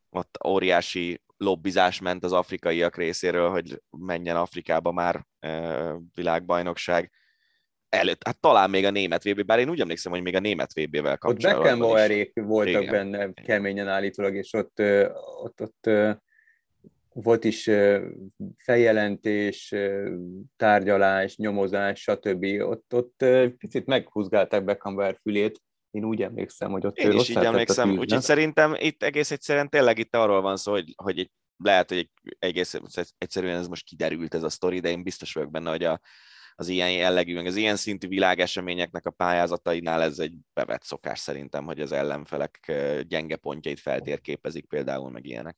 ott óriási lobbizás ment az afrikaiak részéről, hogy menjen Afrikába már világbajnokság előtt, hát talán még a német VB, bár én úgy emlékszem, hogy még a német VB-vel kapcsolatban Ott Beckenbauerék voltak Igen. benne keményen állítólag, és ott, ott, ott volt is feljelentés, tárgyalás, nyomozás, stb. Ott, ott picit meghúzgálták Beckenbauer fülét, én úgy emlékszem, hogy ott Én is így emlékszem, tűznek. úgyhogy szerintem itt egész egyszerűen tényleg itt arról van szó, hogy, hogy egy, lehet, hogy egy, egész egyszerűen ez most kiderült ez a sztori, de én biztos vagyok benne, hogy a, az ilyen jellegű, meg az ilyen szintű világeseményeknek a pályázatainál ez egy bevett szokás szerintem, hogy az ellenfelek gyenge pontjait feltérképezik például, meg ilyenek.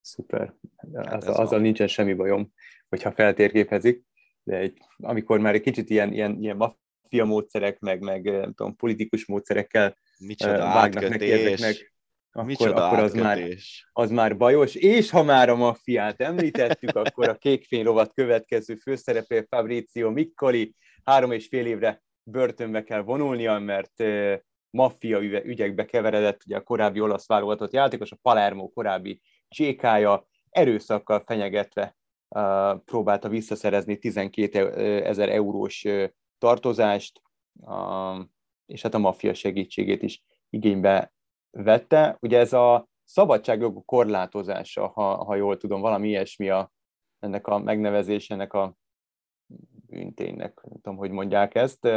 Szuper. Hát az, azzal nincsen semmi bajom, hogyha feltérképezik, de egy, amikor már egy kicsit ilyen, ilyen, ilyen maffia módszerek, meg, meg nem tudom, politikus módszerekkel Micsoda vágnak neki ezeknek, akkor, Micsoda akkor az, már, az már bajos. És ha már a maffiát említettük, akkor a Kékfény rovat következő főszereplő Fabrizio Miccoli három és fél évre börtönbe kell vonulnia, mert maffia ügyekbe keveredett, ugye a korábbi olasz válogatott játékos, a Palermo korábbi csékája erőszakkal fenyegetve uh, próbálta visszaszerezni 12 ezer eurós tartozást, uh, és hát a maffia segítségét is igénybe vette. Ugye ez a szabadságjogok korlátozása, ha, ha jól tudom, valami ilyesmi a, ennek a megnevezés, ennek a bűnténynek, nem tudom, hogy mondják ezt,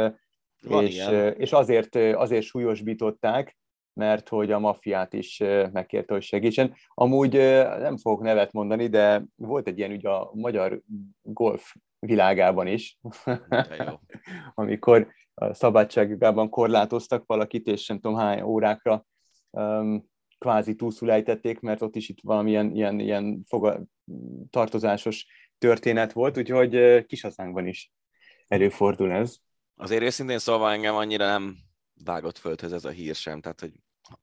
Van és, és azért, azért súlyosbították, mert hogy a maffiát is megkérte, hogy segítsen. Amúgy nem fogok nevet mondani, de volt egy ilyen ugye a magyar golf világában is. Amikor a szabadságában korlátoztak valakit, és nem tudom hány órákra um, kvázi túlszulejtették, mert ott is itt valamilyen ilyen, ilyen foga, tartozásos történet volt, úgyhogy kisaszánkban is előfordul ez. Azért őszintén szólva engem annyira nem vágott földhöz ez a hír sem, tehát hogy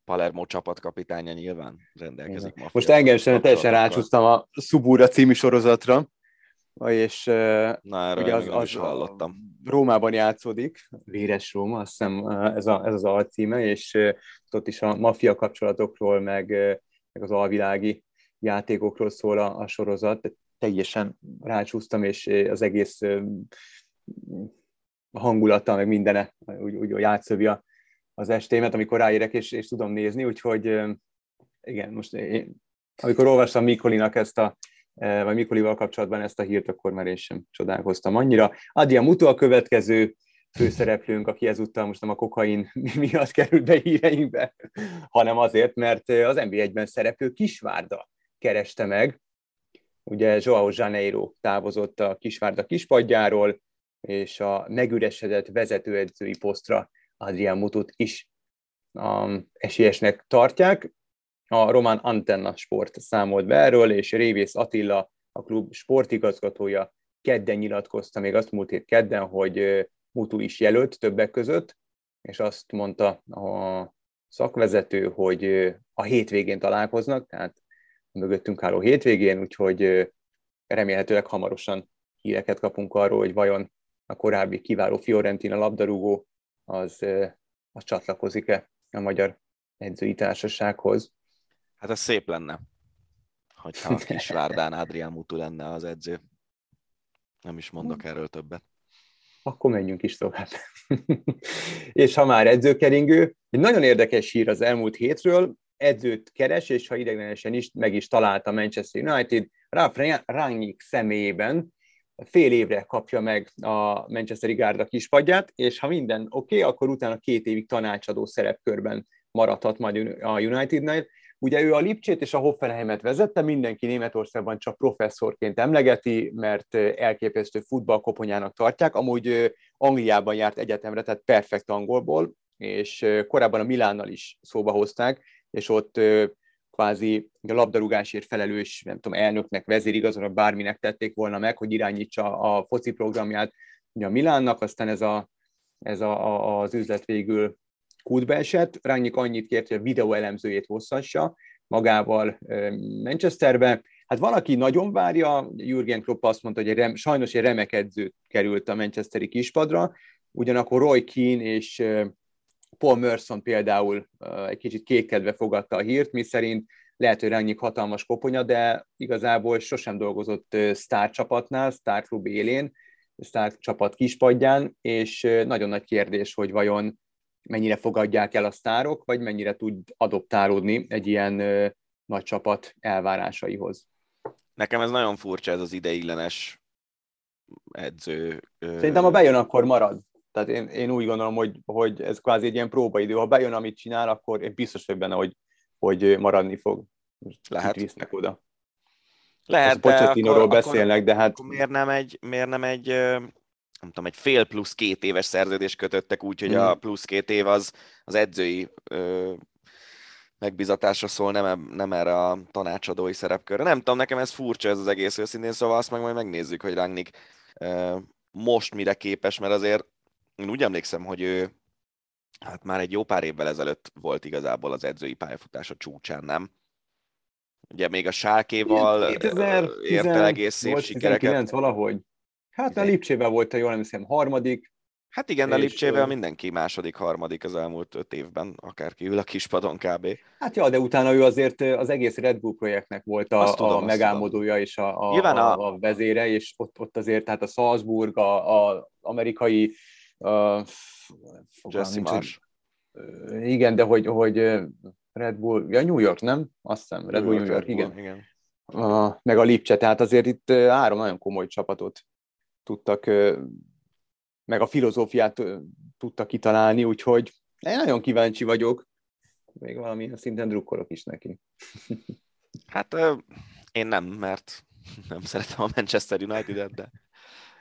Palermo csapatkapitánya nyilván rendelkezik. Ma Most engem sem teljesen rácsúsztam a Subura című sorozatra, és Na, erről ugye az, az, is hallottam. Rómában játszódik, Véres Róma, azt hiszem ez, a, ez az alcíme, és ott is a maffia kapcsolatokról, meg, meg az alvilági játékokról szól a, a sorozat, teljesen rácsúsztam, és az egész hangulata, meg mindene, úgy, úgy játszövi a, az estémet, amikor ráérek, és, és tudom nézni, úgyhogy igen, most én, amikor olvastam Mikolinak ezt a vagy Mikolival kapcsolatban ezt a hírt, akkor már én sem csodálkoztam annyira. Adja Mutu a következő főszereplőnk, aki ezúttal most nem a kokain miatt került be híreinkbe, hanem azért, mert az NB1-ben szereplő Kisvárda kereste meg. Ugye Joao Janeiro távozott a Kisvárda kispadjáról, és a megüresedett vezetőedzői posztra Adrián Mutut is um, esélyesnek tartják. A román Antenna Sport számolt be erről, és Révész Attila, a klub sportigazgatója kedden nyilatkozta, még azt múlt hét kedden, hogy Mutu is jelölt többek között, és azt mondta a szakvezető, hogy a hétvégén találkoznak, tehát a mögöttünk álló hétvégén, úgyhogy remélhetőleg hamarosan híreket kapunk arról, hogy vajon a korábbi kiváló Fiorentina labdarúgó az, az csatlakozik-e a magyar edzői társasághoz. Hát ez szép lenne, hogyha a Kisvárdán Adrián Mutu lenne az edző. Nem is mondok erről többet. Akkor menjünk is tovább. és ha már edzőkeringő, egy nagyon érdekes hír az elmúlt hétről, edzőt keres, és ha ideglenesen is meg is találta Manchester United, Ralf Rangnick személyében, fél évre kapja meg a Manchesteri Gárda kispadját, és ha minden oké, okay, akkor utána két évig tanácsadó szerepkörben maradhat majd a Unitednél. Ugye ő a Lipcsét és a Hoffenheimet vezette, mindenki Németországban csak professzorként emlegeti, mert elképesztő futballkoponyának tartják. Amúgy Angliában járt egyetemre, tehát perfekt angolból, és korábban a Milánnal is szóba hozták, és ott kvázi a labdarúgásért felelős, nem tudom, elnöknek, vezérigazolónak, bárminek tették volna meg, hogy irányítsa a foci programját ugye a Milánnak, aztán ez, a, ez a, a, az üzlet végül kútbe esett. Rányik annyit kért, hogy a videó elemzőjét hosszassa magával Manchesterbe. Hát valaki nagyon várja, Jürgen Klopp azt mondta, hogy egy rem, sajnos egy remek edző került a Manchesteri kispadra, ugyanakkor Roy Keane és Paul Merson például egy kicsit kétkedve fogadta a hírt, mi szerint lehet, hogy Rányik hatalmas koponya, de igazából sosem dolgozott sztárcsapatnál, sztárklub élén, sztárcsapat kispadján, és nagyon nagy kérdés, hogy vajon mennyire fogadják el a sztárok, vagy mennyire tud adoptálódni egy ilyen nagy csapat elvárásaihoz. Nekem ez nagyon furcsa, ez az ideiglenes edző. Szerintem, ha bejön, akkor marad. Tehát én, én úgy gondolom, hogy, hogy ez kvázi egy ilyen próbaidő. Ha bejön, amit csinál, akkor én biztos vagyok benne, hogy, hogy maradni fog. Lehet. visznek oda. Lehet, de akkor, beszélnek, de hát... Akkor miért nem egy, miért nem egy nem tudom, egy fél plusz két éves szerződés kötöttek úgy, hogy mm. a plusz két év az az edzői ö, megbizatásra szól, nem, nem erre a tanácsadói szerepkörre. Nem tudom, nekem ez furcsa ez az egész őszintén, szóval azt meg majd megnézzük, hogy Rangnick ö, most mire képes, mert azért én úgy emlékszem, hogy ő hát már egy jó pár évvel ezelőtt volt igazából az edzői pályafutása csúcsán, nem? Ugye még a Sálkéval ért el egész szép sikereket. 19 valahogy. Hát a Lipcsével volt a jól nem hiszem harmadik. Hát igen, a Lipcsével mindenki második, harmadik az elmúlt öt évben, akár ül a kispadon kb. Hát ja, de utána ő azért az egész Red Bull projektnek volt a, tudom, a megálmodója és a, a, a, a vezére, és ott, ott azért tehát a Salzburg, a, a amerikai uh, Jesse Marsh. Igen, de hogy, hogy Red Bull, ja New York, nem? Azt hiszem, Red Bull New York, Red Bull, igen. igen. Uh, meg a Lipcse, tehát azért itt három nagyon komoly csapatot tudtak, meg a filozófiát tudtak kitalálni, úgyhogy én nagyon kíváncsi vagyok, még valami szinten drukkolok is neki. Hát én nem, mert nem szeretem a Manchester United-et, de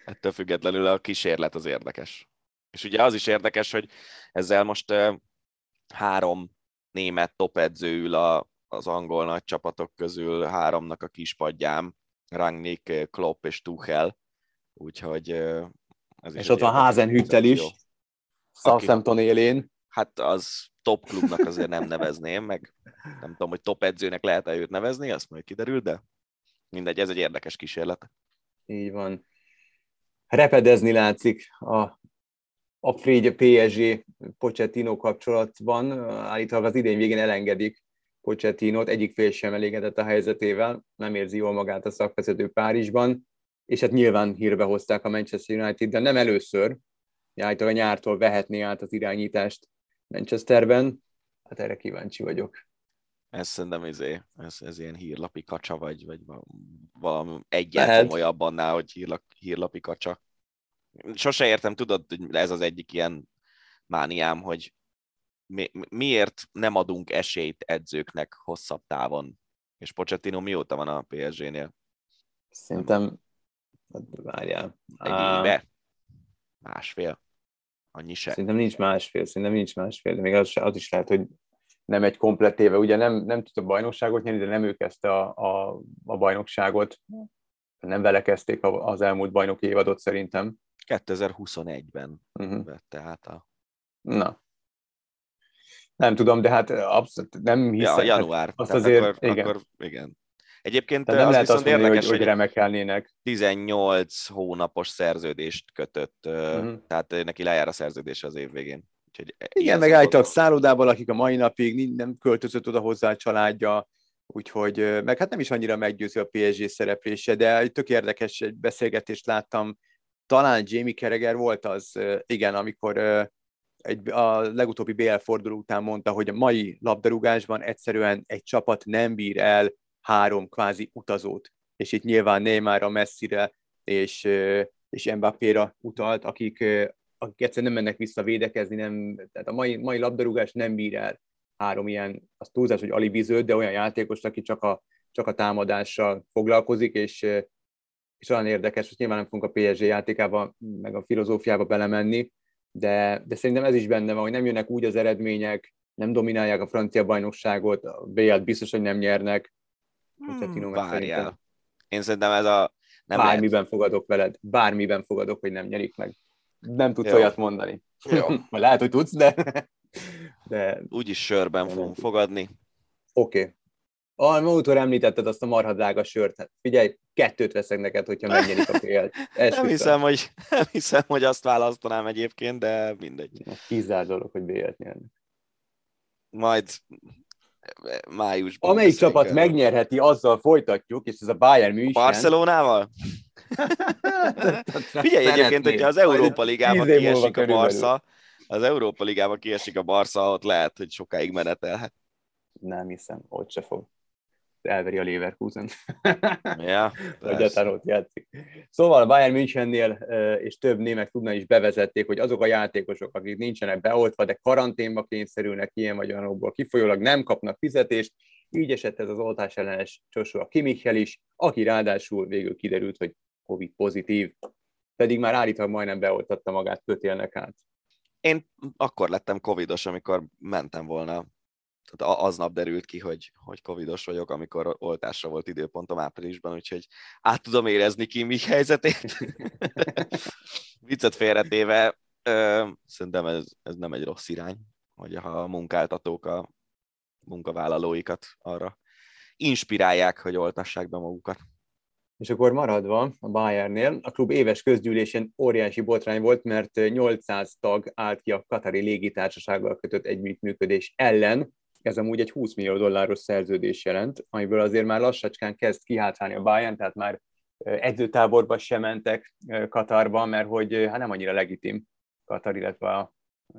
ettől függetlenül a kísérlet az érdekes. És ugye az is érdekes, hogy ezzel most három német topedző ül a, az angol nagy csapatok közül, háromnak a kispadjám, Rangnick, Klopp és Tuchel, úgyhogy ez És ott van Házenhüttel is, Southampton élén. Hát az top klubnak azért nem nevezném, meg nem tudom, hogy top edzőnek lehet-e őt nevezni, azt majd kiderül, de mindegy, ez egy érdekes kísérlet. Így van. Repedezni látszik a, a Frégy PSG Pochettino kapcsolatban. Állítólag az idén végén elengedik Pochettinót, egyik fél sem elégedett a helyzetével, nem érzi jól magát a szakvezető Párizsban, és hát nyilván hírbe hozták a Manchester United, de nem először, állítólag a nyártól vehetné át az irányítást Manchesterben, hát erre kíváncsi vagyok. Ez szerintem izé, ez, ez ilyen hírlapi kacsa, vagy, vagy valami egyen komolyabb annál, hogy hírlap, hírlapi kacsa. Sose értem, tudod, hogy ez az egyik ilyen mániám, hogy mi, miért nem adunk esélyt edzőknek hosszabb távon? És Pochettino mióta van a PSG-nél? Szerintem, várjál. Egy éve? Másfél? Annyi se? Szerintem nincs másfél, szerintem nincs másfél, de még az, az is lehet, hogy nem egy komplet éve. Ugye nem, nem tudta bajnokságot nyerni, de nem ő kezdte a, a, a bajnokságot. Nem vele kezdték az elmúlt bajnoki évadot szerintem. 2021-ben uh-huh. vette át a... Na. Nem tudom, de hát abszolút nem hiszem. Ja, január. Azt azért, akkor, igen. Akkor, igen. Egyébként Tehát nem az lehet viszont azt mondani, érdekes, hogy, hogy remekelnének. 18 hónapos szerződést kötött, uh-huh. tehát neki lejár a szerződés az év végén. Úgyhogy Igen, meg állítólag szállodában lakik a mai napig, nem költözött oda hozzá a családja, úgyhogy, meg hát nem is annyira meggyőző a PSG szereplése, de tök érdekes egy beszélgetést láttam, talán Jamie Carragher volt az, igen, amikor egy, a legutóbbi BL forduló után mondta, hogy a mai labdarúgásban egyszerűen egy csapat nem bír el három kvázi utazót, és itt nyilván Neymarra, Messire és, és Mbappé-ra utalt, akik, akik egyszerűen nem mennek vissza védekezni, nem, tehát a mai, mai labdarúgás nem bír el három ilyen, az túlzás, hogy alibizőt, de olyan játékos, aki csak a, csak a támadással foglalkozik, és, és olyan érdekes, hogy nyilván nem fogunk a PSG játékába, meg a filozófiába belemenni, de, de szerintem ez is benne van, hogy nem jönnek úgy az eredmények, nem dominálják a francia bajnokságot, a BL biztos, hogy nem nyernek, Hmm, várjál. Én szerintem ez a... Nem Bármiben lehet. fogadok veled. Bármiben fogadok, hogy nem nyerik meg. Nem tudsz Jó. olyat mondani. Jó. lehet, hogy tudsz, de... de... Úgyis sörben fogunk fogadni. Oké. Okay. A múltkor említetted azt a marha drága sört. Hát figyelj, kettőt veszek neked, hogyha megnyerik a pl nem, hiszem, hogy, nem hiszem, hogy azt választanám egyébként, de mindegy. Kizár dolog, hogy BL-t nyernek. Majd májusban. Amelyik csapat el. megnyerheti, azzal folytatjuk, és ez a Bayern München. Barcelonával? Figyelj egyébként, hogyha az Európa Ligába kiesik a Barca, az Európa Ligába kiesik a Barca, ott lehet, hogy sokáig menetelhet. Nem hiszem, ott se fog elveri a Leverkusen. Ja, Vagy ott játszik. Szóval a Bayern Münchennél és több német tudna is bevezették, hogy azok a játékosok, akik nincsenek beoltva, de karanténba kényszerülnek ilyen vagy olyanokból kifolyólag nem kapnak fizetést, így esett ez az oltás ellenes Joshua Kimichel is, aki ráadásul végül kiderült, hogy Covid pozitív, pedig már állítólag majdnem beoltatta magát kötélnek át. Én akkor lettem covidos, amikor mentem volna tehát aznap derült ki, hogy, hogy covidos vagyok, amikor oltásra volt időpontom áprilisban, úgyhogy át tudom érezni ki mi helyzetét. Viccet félretéve, ö, szerintem ez, ez nem egy rossz irány, hogy ha a munkáltatók a munkavállalóikat arra inspirálják, hogy oltassák be magukat. És akkor maradva a Bayernnél, a klub éves közgyűlésén óriási botrány volt, mert 800 tag állt ki a Katari légitársasággal kötött együttműködés ellen, ez amúgy egy 20 millió dolláros szerződés jelent, amiből azért már lassacskán kezd kihátrálni a Bayern, tehát már edzőtáborba sem mentek Katarba, mert hogy hát nem annyira legitim Katar, illetve a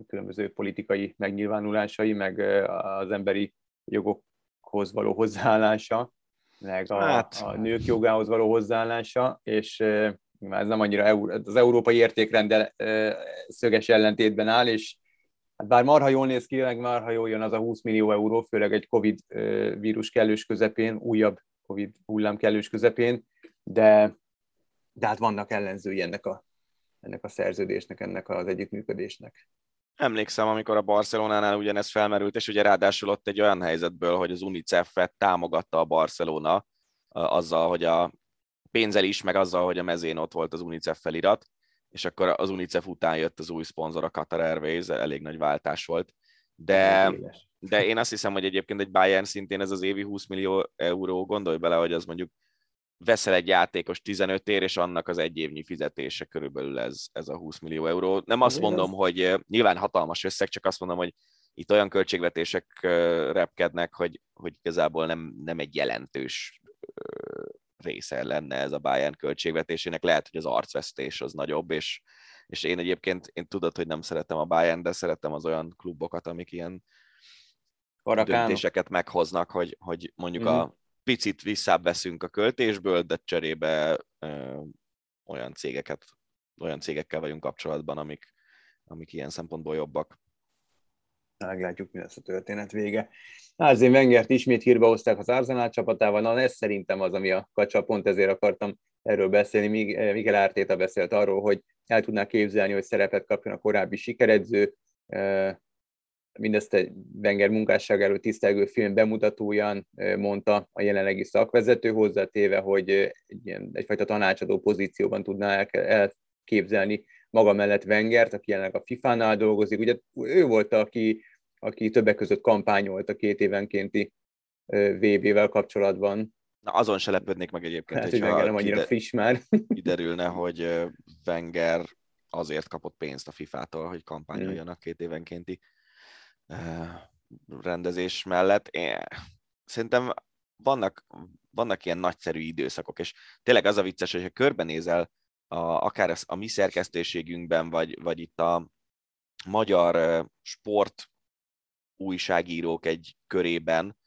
különböző politikai megnyilvánulásai, meg az emberi jogokhoz való hozzáállása, meg a, hát. a nők jogához való hozzáállása, és ez nem annyira az európai értékrendel szöges ellentétben áll, és Hát bár marha jól néz ki, meg marha jól jön az a 20 millió euró, főleg egy Covid vírus kellős közepén, újabb Covid hullám kellős közepén, de, de hát vannak ellenzői ennek a, ennek a szerződésnek, ennek az együttműködésnek. Emlékszem, amikor a Barcelonánál ugyanez felmerült, és ugye ráadásul ott egy olyan helyzetből, hogy az UNICEF-et támogatta a Barcelona azzal, hogy a pénzzel is, meg azzal, hogy a mezén ott volt az UNICEF felirat, és akkor az UNICEF után jött az új szponzor, a Qatar Airways, elég nagy váltás volt. De, de én azt hiszem, hogy egyébként egy Bayern szintén ez az évi 20 millió euró, gondolj bele, hogy az mondjuk veszel egy játékos 15 ér, és annak az egy évnyi fizetése körülbelül ez, ez a 20 millió euró. Nem azt mondom, hogy nyilván hatalmas összeg, csak azt mondom, hogy itt olyan költségvetések repkednek, hogy, hogy igazából nem, nem egy jelentős része lenne ez a Bayern költségvetésének. Lehet, hogy az arcvesztés az nagyobb, és, és én egyébként, én tudod, hogy nem szeretem a Bayern, de szeretem az olyan klubokat, amik ilyen Karakánok. döntéseket meghoznak, hogy, hogy mondjuk mm. a mhm. picit visszaveszünk a költésből, de cserébe ö, olyan cégeket, olyan cégekkel vagyunk kapcsolatban, amik, amik ilyen szempontból jobbak. Meglátjuk, mi lesz a történet vége. Árzén Wengert ismét hírba hozták az Arsenal csapatával, na ez szerintem az, ami a kacsa, pont ezért akartam erről beszélni. Miguel Ártéta beszélt arról, hogy el tudná képzelni, hogy szerepet kapjon a korábbi sikeredző, mindezt egy Wenger munkásságáról tisztelgő film bemutatóján mondta a jelenlegi szakvezető hozzátéve, hogy egy ilyen, egyfajta tanácsadó pozícióban tudná elképzelni maga mellett Wengert, aki jelenleg a FIFA-nál dolgozik. Ugye ő volt, aki, aki többek között kampányolt a két évenkénti VB-vel kapcsolatban. Na, azon se lepődnék meg egyébként, hát, hogy Wenger nem annyira kide- friss már. kiderülne, hogy Wenger azért kapott pénzt a FIFA-tól, hogy kampányoljanak két évenkénti rendezés mellett. Én, szerintem vannak, vannak ilyen nagyszerű időszakok, és tényleg az a vicces, hogyha körbenézel a, akár a mi szerkesztőségünkben, vagy, vagy itt a magyar sport újságírók egy körében,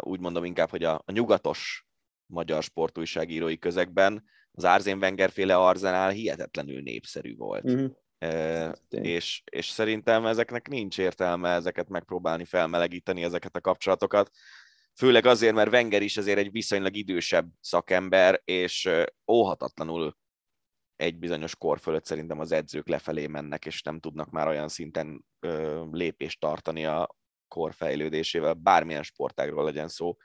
úgy mondom inkább, hogy a, a nyugatos magyar sportújságírói közegben az Árzén Wenger féle arzenál hihetetlenül népszerű volt. Uh-huh. E, és, és szerintem ezeknek nincs értelme ezeket megpróbálni felmelegíteni, ezeket a kapcsolatokat. Főleg azért, mert Wenger is azért egy viszonylag idősebb szakember, és óhatatlanul egy bizonyos kor fölött szerintem az edzők lefelé mennek, és nem tudnak már olyan szinten ö, lépést tartani a kor fejlődésével, bármilyen sportágról legyen szó,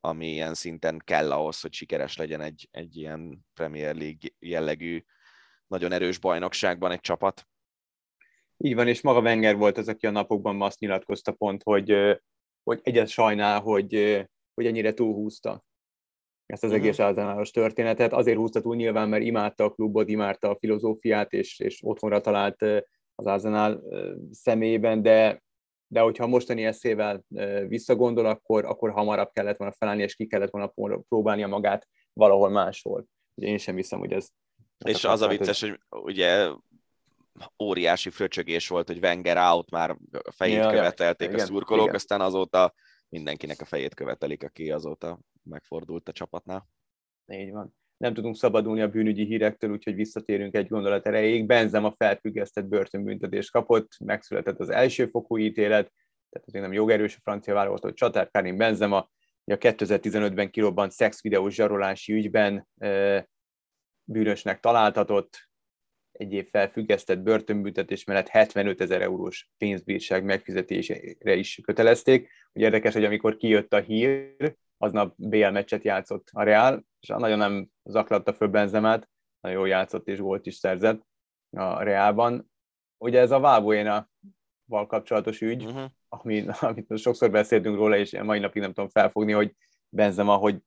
ami ilyen szinten kell ahhoz, hogy sikeres legyen egy, egy ilyen Premier League jellegű, nagyon erős bajnokságban egy csapat. Így van, és maga Wenger volt az, aki a napokban azt nyilatkozta pont, hogy, hogy egyet sajnál, hogy, hogy ennyire túlhúzta ezt az uh-huh. egész általános történetet. Azért húzta túl nyilván, mert imádta a klubot, imádta a filozófiát, és, és otthonra talált az Arsenal személyében, de, de hogyha mostani eszével visszagondol, akkor, akkor hamarabb kellett volna felállni, és ki kellett volna próbálnia magát valahol máshol. Ugye én sem hiszem, hogy ez... És az a vicces, hogy ugye óriási fröcsögés volt, hogy Wenger out, már fejét ja, követelték ja, a szurkolók, igen. aztán azóta mindenkinek a fejét követelik, aki azóta megfordult a csapatnál. Így van. Nem tudunk szabadulni a bűnügyi hírektől, úgyhogy visszatérünk egy gondolat erejéig. Benzem a felfüggesztett börtönbüntetést kapott, megszületett az elsőfokú ítélet, tehát azért nem jogerős a francia válogatott csatár Karim Benzema, a 2015-ben kirobbant szexvideós zsarolási ügyben bűnösnek találtatott, egy év felfüggesztett börtönbüntetés mellett 75 ezer eurós pénzbírság megfizetésére is kötelezték. Ugye érdekes, hogy amikor kijött a hír, aznap BL meccset játszott a Real, és nagyon nem zaklatta föl Benzemát, nagyon jól játszott és volt is szerzett a Realban. Ugye ez a Valbuena val kapcsolatos ügy, uh-huh. ami, amit sokszor beszéltünk róla, és mai napig nem tudom felfogni, hogy Benzema, hogy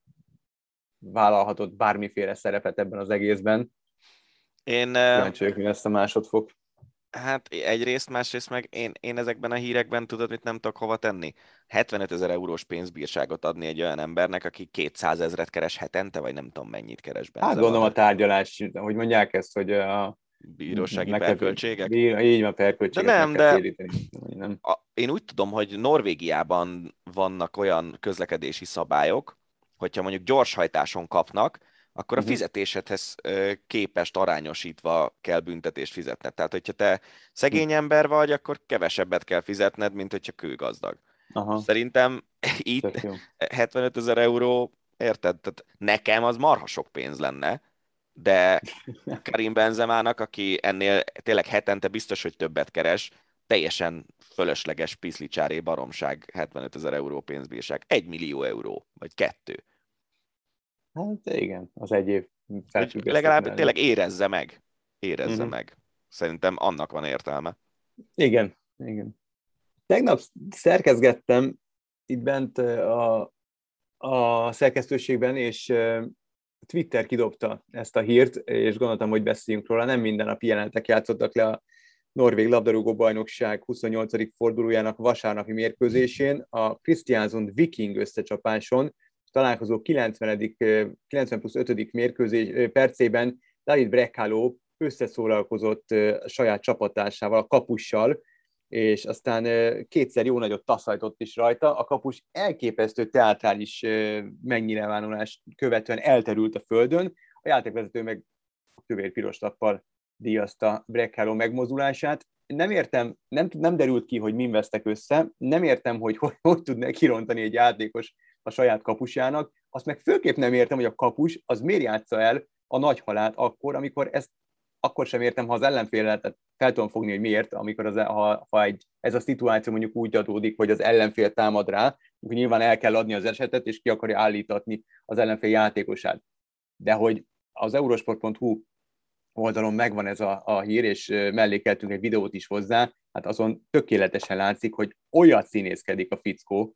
vállalhatott bármiféle szerepet ebben az egészben. Én... Kíváncsi vagyok, mi lesz a másodfok. Hát egyrészt, másrészt meg én, én ezekben a hírekben tudod, mit nem tudok hova tenni. 75 ezer eurós pénzbírságot adni egy olyan embernek, aki 200 ezeret keres hetente, vagy nem tudom mennyit keres benne. Hát gondolom a tárgyalás, hogy mondják ezt, hogy a bírósági perköltségek? Így van, perköltségek. De nem, de nem. A, én úgy tudom, hogy Norvégiában vannak olyan közlekedési szabályok, hogyha mondjuk gyorshajtáson kapnak, akkor a mhm. fizetésedhez képest arányosítva kell büntetést fizetned. Tehát, hogyha te szegény mhm. ember vagy, akkor kevesebbet kell fizetned, mint hogyha kőgazdag. Aha. Szerintem itt 75 ezer euró, érted? Tehát nekem az marha sok pénz lenne, de Karim Benzemának, aki ennél tényleg hetente biztos, hogy többet keres, teljesen fölösleges piszlicsáré baromság, 75 ezer euró pénzbírság, egy millió euró, vagy kettő. Hát igen, az egy év Legalább tényleg érezze meg. Érezze uh-huh. meg. Szerintem annak van értelme. Igen, igen. Tegnap szerkezgettem itt bent a, a szerkesztőségben, és Twitter kidobta ezt a hírt, és gondoltam, hogy beszéljünk róla. Nem minden nap jelentek játszottak le a Norvég labdarúgó bajnokság 28. fordulójának vasárnapi mérkőzésén, a Christiansund Viking összecsapáson, találkozó 90. 90 plusz 5. mérkőzés percében David Brekalo összeszólalkozott saját csapatásával, a kapussal, és aztán kétszer jó nagyot taszajtott is rajta. A kapus elképesztő teátrális megnyilvánulást követően elterült a földön, a játékvezető meg a kövér-piros lappal díjazta Brekalo megmozulását. Nem értem, nem, nem derült ki, hogy min vesztek össze, nem értem, hogy hogy, hogy tud kirontani egy játékos a saját kapusjának, azt meg főképp nem értem, hogy a kapus az miért játsza el a nagy halát akkor, amikor ezt akkor sem értem, ha az ellenfél tehát fel tudom fogni, hogy miért, amikor az, ha, ha egy, ez a szituáció mondjuk úgy adódik, hogy az ellenfél támad rá, akkor nyilván el kell adni az esetet, és ki akarja állítatni az ellenfél játékosát. De hogy az eurosport.hu oldalon megvan ez a, a hír, és mellékeltünk egy videót is hozzá, hát azon tökéletesen látszik, hogy olyat színészkedik a fickó,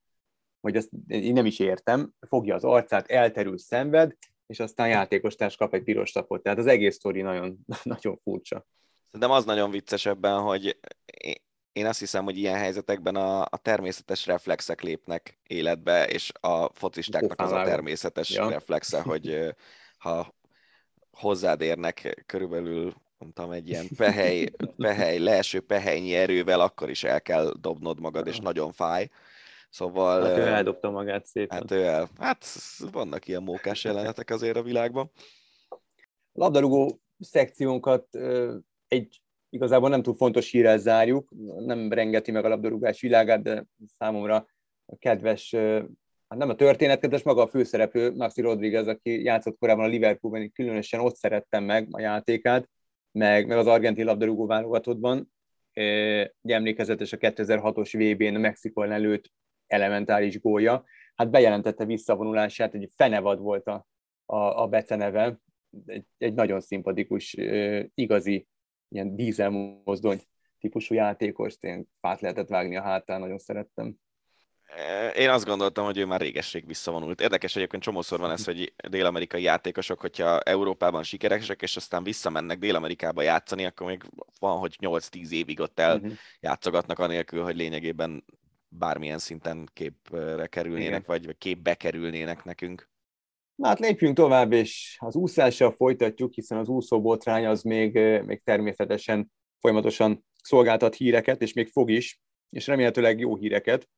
hogy ezt én nem is értem, fogja az arcát, elterül, szenved, és aztán játékostárs kap egy piros tapot. Tehát az egész sztori nagyon, nagyon furcsa. Szerintem az nagyon vicces ebben, hogy én azt hiszem, hogy ilyen helyzetekben a, a természetes reflexek lépnek életbe, és a focistáknak az a természetes ja. reflexe, hogy ha hozzád érnek körülbelül mondtam, egy ilyen pehely, pehely, leeső pehelynyi erővel, akkor is el kell dobnod magad, és nagyon fáj. Szóval... Hát ő eldobta magát szépen. Hát ő el. Hát vannak ilyen mókás jelenetek azért a világban. A labdarúgó szekciónkat egy igazából nem túl fontos hírrel zárjuk, nem rengeti meg a labdarúgás világát, de számomra a kedves, hát nem a történetkedves, maga a főszereplő, Maxi Rodriguez, aki játszott korábban a Liverpoolban, különösen ott szerettem meg a játékát, meg, meg az argentin labdarúgó válogatottban. emlékezetes a 2006-os VB-n a Mexikon előtt elementáris gólja. Hát bejelentette visszavonulását, egy fenevad volt a, a, a beceneve, egy, egy nagyon szimpatikus, igazi ilyen dízelmozdony típusú játékos, én fát lehetett vágni a hátán, nagyon szerettem. Én azt gondoltam, hogy ő már régesség visszavonult. Érdekes egyébként csomószor van ez, hogy dél-amerikai játékosok, hogyha Európában sikeresek, és aztán visszamennek Dél-Amerikába játszani, akkor még van, hogy 8-10 évig ott el uh-huh. játszogatnak anélkül, hogy lényegében bármilyen szinten képre kerülnének, Igen. vagy, vagy képbe kerülnének nekünk. Na hát lépjünk tovább, és az úszással folytatjuk, hiszen az úszóbotrány az még, még természetesen folyamatosan szolgáltat híreket, és még fog is, és remélhetőleg jó híreket.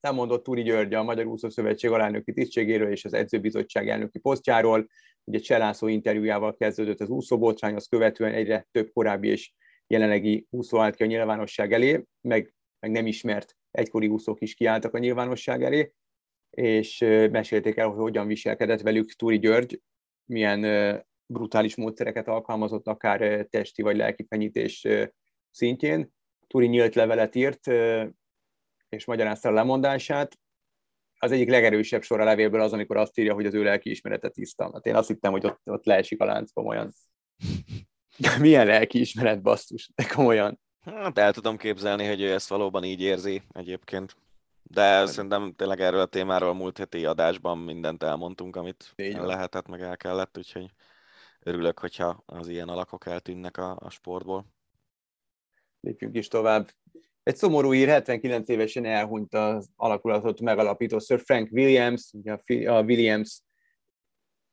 Nem mondott Túri György a Magyar Úszó Szövetség alelnöki tisztségéről és az edzőbizottság elnöki posztjáról. Ugye Cselászó interjújával kezdődött az úszóbotrány, az követően egyre több korábbi és jelenlegi úszó állt ki a nyilvánosság elé, meg, meg nem ismert egykori úszók is kiálltak a nyilvánosság elé, és mesélték el, hogy hogyan viselkedett velük Túri György, milyen brutális módszereket alkalmazott, akár testi vagy lelki fenyítés szintjén. Túri nyílt levelet írt, és magyarázta a lemondását. Az egyik legerősebb sor a levélből az, amikor azt írja, hogy az ő lelki ismerete tiszta. Hát én azt hittem, hogy ott, ott leesik a lánc komolyan. Milyen lelki ismeret, basszus, de komolyan. Hát el tudom képzelni, hogy ő ezt valóban így érzi egyébként. De szerintem tényleg erről a témáról múlt heti adásban mindent elmondtunk, amit Így lehetett, meg el kellett, úgyhogy örülök, hogyha az ilyen alakok eltűnnek a, a sportból. Lépjünk is tovább. Egy szomorú ír, 79 évesen elhunyt az alakulatot megalapító Sir Frank Williams, ugye a Williams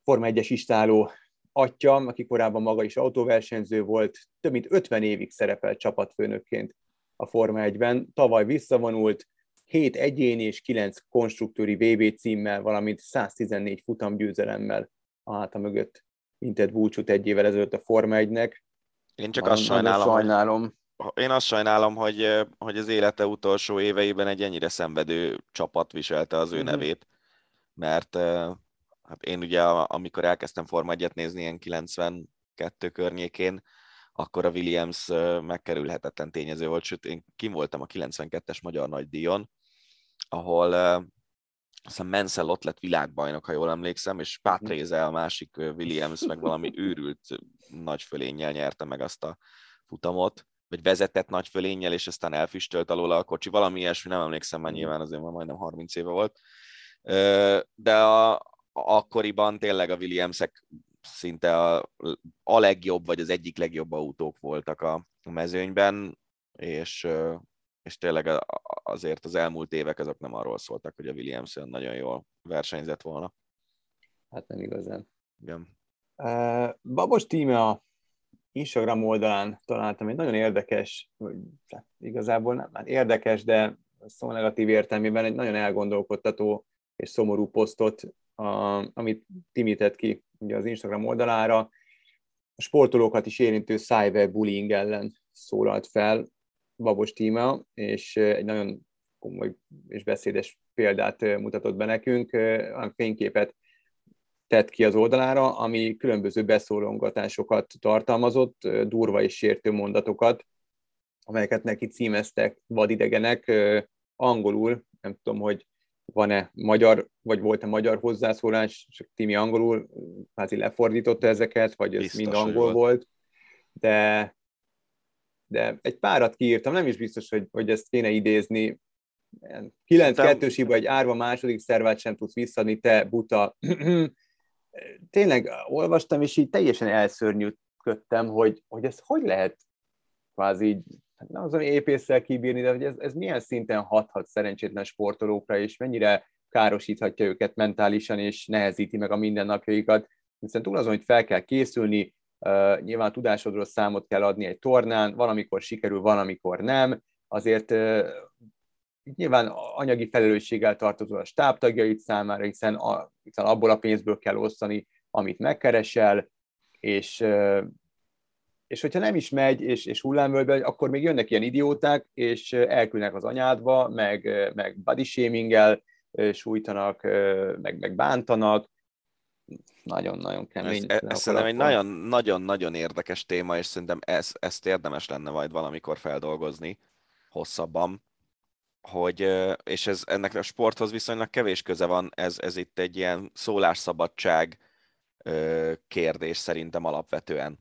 Forma 1-es istáló atya, aki korábban maga is autóversenyző volt, több mint 50 évig szerepelt csapatfőnökként a Forma 1-ben. Tavaly visszavonult, 7 egyéni és 9 konstruktúri VB címmel, valamint 114 futamgyőzelemmel a háta mögött intett búcsút egy évvel ezelőtt a Forma 1-nek. Én csak azt sajnálom, sajnálom. Hogy, én azt sajnálom, hogy, hogy az élete utolsó éveiben egy ennyire szenvedő csapat viselte az ő mm-hmm. nevét, mert hát én ugye, amikor elkezdtem Forma 1 nézni, ilyen 92 környékén, akkor a Williams megkerülhetetlen tényező volt, sőt, én kim voltam a 92-es Magyar Nagydíjon, ahol aztán Mansell ott lett világbajnok, ha jól emlékszem, és Patréze a másik Williams, meg valami őrült nagy fölénnyel nyerte meg azt a futamot, vagy vezetett nagy fölénnyel, és aztán elfüstölt alól a kocsi, valami ilyesmi, nem emlékszem már nyilván, azért már majdnem 30 éve volt. De a, akkoriban tényleg a Williamsek szinte a, a legjobb, vagy az egyik legjobb autók voltak a mezőnyben, és, és tényleg azért az elmúlt évek azok nem arról szóltak, hogy a Williams nagyon jól versenyzett volna. Hát nem igazán. Igen. Uh, Babos tíme a Instagram oldalán találtam egy nagyon érdekes, hát igazából nem hát érdekes, de szó negatív értelmében egy nagyon elgondolkodtató és szomorú posztot, a, amit Timi tett ki ugye az Instagram oldalára. A sportolókat is érintő cyberbullying ellen szólalt fel Babos Tíma, és egy nagyon komoly és beszédes példát mutatott be nekünk, a fényképet tett ki az oldalára, ami különböző beszólongatásokat tartalmazott, durva és sértő mondatokat, amelyeket neki címeztek vadidegenek, angolul, nem tudom, hogy van-e magyar, vagy volt-e magyar hozzászólás, csak Timi angolul kvázi lefordította ezeket, vagy ez biztos, mind angol volt, de, de egy párat kiírtam, nem is biztos, hogy, hogy ezt kéne idézni, 9-2-s hiba, egy árva második szervát sem tudsz visszadni, te buta. Tényleg olvastam, és így teljesen elszörnyűködtem, hogy, hogy ez hogy lehet kvázi így hát nem azon épésszel kibírni, de hogy ez, ez milyen szinten hathat szerencsétlen sportolókra, és mennyire károsíthatja őket mentálisan, és nehezíti meg a mindennapjaikat, hiszen túl azon, hogy fel kell készülni, uh, nyilván tudásodról számot kell adni egy tornán, van, amikor sikerül, van, amikor nem, azért uh, nyilván anyagi felelősséggel tartozol a stábtagjait számára, hiszen, a, hiszen abból a pénzből kell osztani, amit megkeresel, és uh, és hogyha nem is megy, és, és hullámvölgybe, akkor még jönnek ilyen idióták, és elkülnek az anyádba, meg, meg body shaming sújtanak, meg, meg bántanak. Nagyon-nagyon kemény. Ez, ez szerintem egy nagyon-nagyon érdekes téma, és szerintem ez, ezt érdemes lenne majd valamikor feldolgozni hosszabban, hogy, és ez, ennek a sporthoz viszonylag kevés köze van, ez, ez itt egy ilyen szólásszabadság kérdés szerintem alapvetően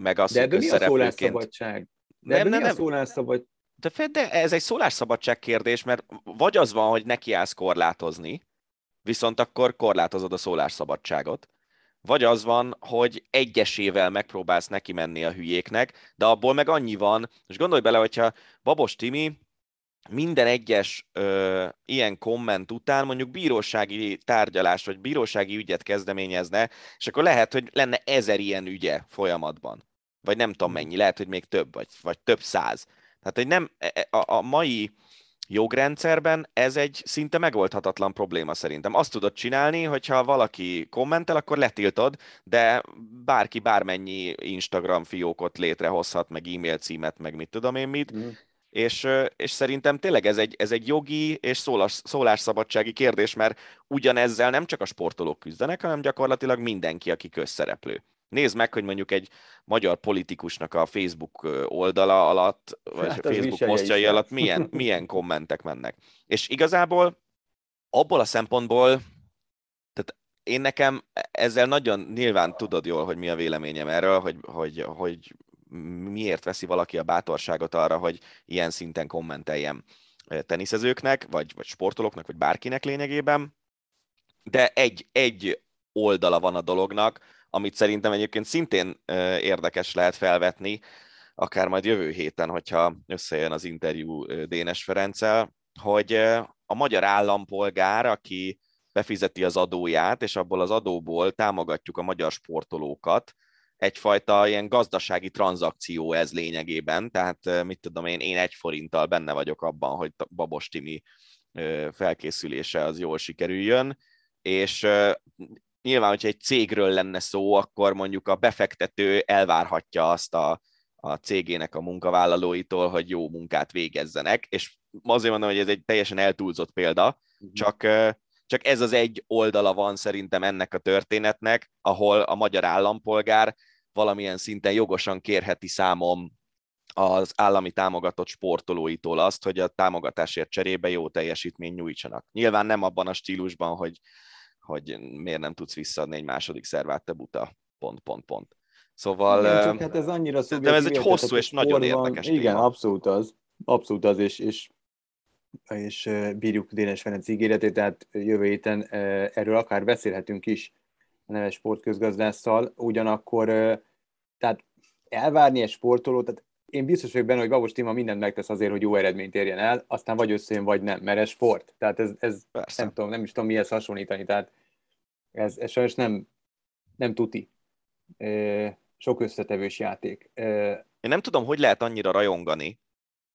meg az, de hogy mi a szólásszabadság? De nem, nem, nem. a szólásszabadság? De, de ez egy szólásszabadság kérdés, mert vagy az van, hogy nekiállsz korlátozni, viszont akkor korlátozod a szólásszabadságot, vagy az van, hogy egyesével megpróbálsz neki menni a hülyéknek, de abból meg annyi van, és gondolj bele, hogyha Babos Timi minden egyes ö, ilyen komment után mondjuk bírósági tárgyalás vagy bírósági ügyet kezdeményezne, és akkor lehet, hogy lenne ezer ilyen ügye folyamatban vagy nem tudom mennyi, lehet, hogy még több, vagy, vagy több száz. Tehát, hogy nem, e, e, a, a mai jogrendszerben ez egy szinte megoldhatatlan probléma szerintem. Azt tudod csinálni, hogyha valaki kommentel, akkor letiltod, de bárki bármennyi Instagram fiókot létrehozhat, meg e-mail címet, meg mit tudom én mit, mm. és, és szerintem tényleg ez egy, ez egy jogi és szólás, szólásszabadsági kérdés, mert ugyanezzel nem csak a sportolók küzdenek, hanem gyakorlatilag mindenki, aki közszereplő. Nézd meg, hogy mondjuk egy magyar politikusnak a Facebook oldala alatt, vagy hát a Facebook posztjai alatt milyen, milyen kommentek mennek. És igazából abból a szempontból, tehát én nekem ezzel nagyon nyilván tudod jól, hogy mi a véleményem erről, hogy, hogy, hogy miért veszi valaki a bátorságot arra, hogy ilyen szinten kommenteljem teniszezőknek, vagy, vagy sportolóknak, vagy bárkinek lényegében. De egy, egy oldala van a dolognak, amit szerintem egyébként szintén érdekes lehet felvetni, akár majd jövő héten, hogyha összejön az interjú Dénes Ferenccel, hogy a magyar állampolgár, aki befizeti az adóját, és abból az adóból támogatjuk a magyar sportolókat, egyfajta ilyen gazdasági tranzakció ez lényegében, tehát mit tudom én, én egy forinttal benne vagyok abban, hogy Babos Timi felkészülése az jól sikerüljön, és nyilván, hogyha egy cégről lenne szó, akkor mondjuk a befektető elvárhatja azt a, a cégének a munkavállalóitól, hogy jó munkát végezzenek, és azért mondom, hogy ez egy teljesen eltúlzott példa, uh-huh. csak, csak ez az egy oldala van szerintem ennek a történetnek, ahol a magyar állampolgár valamilyen szinten jogosan kérheti számom az állami támogatott sportolóitól azt, hogy a támogatásért cserébe jó teljesítményt nyújtsanak. Nyilván nem abban a stílusban, hogy, hogy miért nem tudsz visszaadni egy második szervát, te buta, pont, pont, pont. Szóval... Igen, csak hát ez annyira De ez egy hosszú és nagyon érdekes Igen, téma. abszolút az. Abszolút az, és, és, és bírjuk Dénes Ferenc ígéretét, tehát jövő héten erről akár beszélhetünk is a neves sportközgazdásszal, ugyanakkor tehát elvárni egy sportolót, tehát én biztos vagyok benne, hogy Babos Tima mindent megtesz azért, hogy jó eredményt érjen el, aztán vagy összejön, vagy nem, mert ez sport. Tehát ez, ez nem, tudom, nem is tudom mihez hasonlítani, tehát ez, ez sajnos nem, nem tuti. Sok összetevős játék. Én nem tudom, hogy lehet annyira rajongani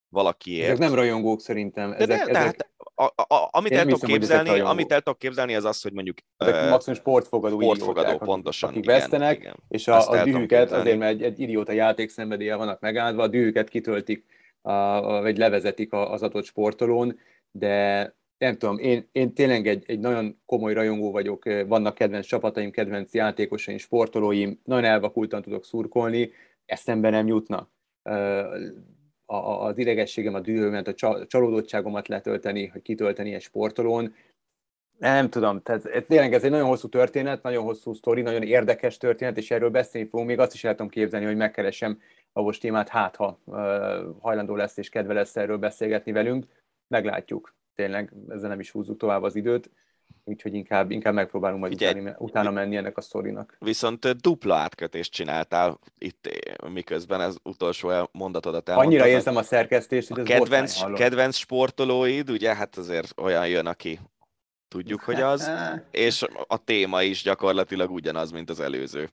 valakiért. Ezek nem rajongók szerintem. Ezek, de, de, ezek... Hát, a, a, amit, el tudok képzelni, amit el tudok képzelni, az az, hogy mondjuk... Ezek uh, maximum sportfogadó, sportfogadó idióták, pontosan, akik igen, vesztenek, igen. és a, a dühüket, azért mert egy, egy idióta játékszenvedélye vannak megáldva, a dühüket kitöltik, a, a, vagy levezetik az adott sportolón, de nem tudom, én, én tényleg egy, egy nagyon komoly rajongó vagyok, vannak kedvenc csapataim, kedvenc játékosaim, sportolóim, nagyon elvakultan tudok szurkolni, eszembe nem jutna a, az idegességem, a dühömet, a csalódottságomat letölteni, hogy kitölteni egy sportolón. Nem tudom, tehát tényleg ez egy nagyon hosszú történet, nagyon hosszú sztori, nagyon érdekes történet, és erről beszélni fogunk. Még azt is el tudom képzelni, hogy megkeresem a most témát, hát ha hajlandó lesz és kedve lesz erről beszélgetni velünk. Meglátjuk, tényleg ezzel nem is húzzuk tovább az időt úgyhogy inkább, inkább megpróbálunk majd Ugye, utáni, utána menni ennek a sztorinak. Viszont dupla átkötést csináltál itt, miközben ez utolsó mondatodat elmondtad. Annyira érzem a szerkesztést, hogy a kedvenc, kedvenc sportolóid, ugye, hát azért olyan jön, aki tudjuk, hogy az, és a téma is gyakorlatilag ugyanaz, mint az előző.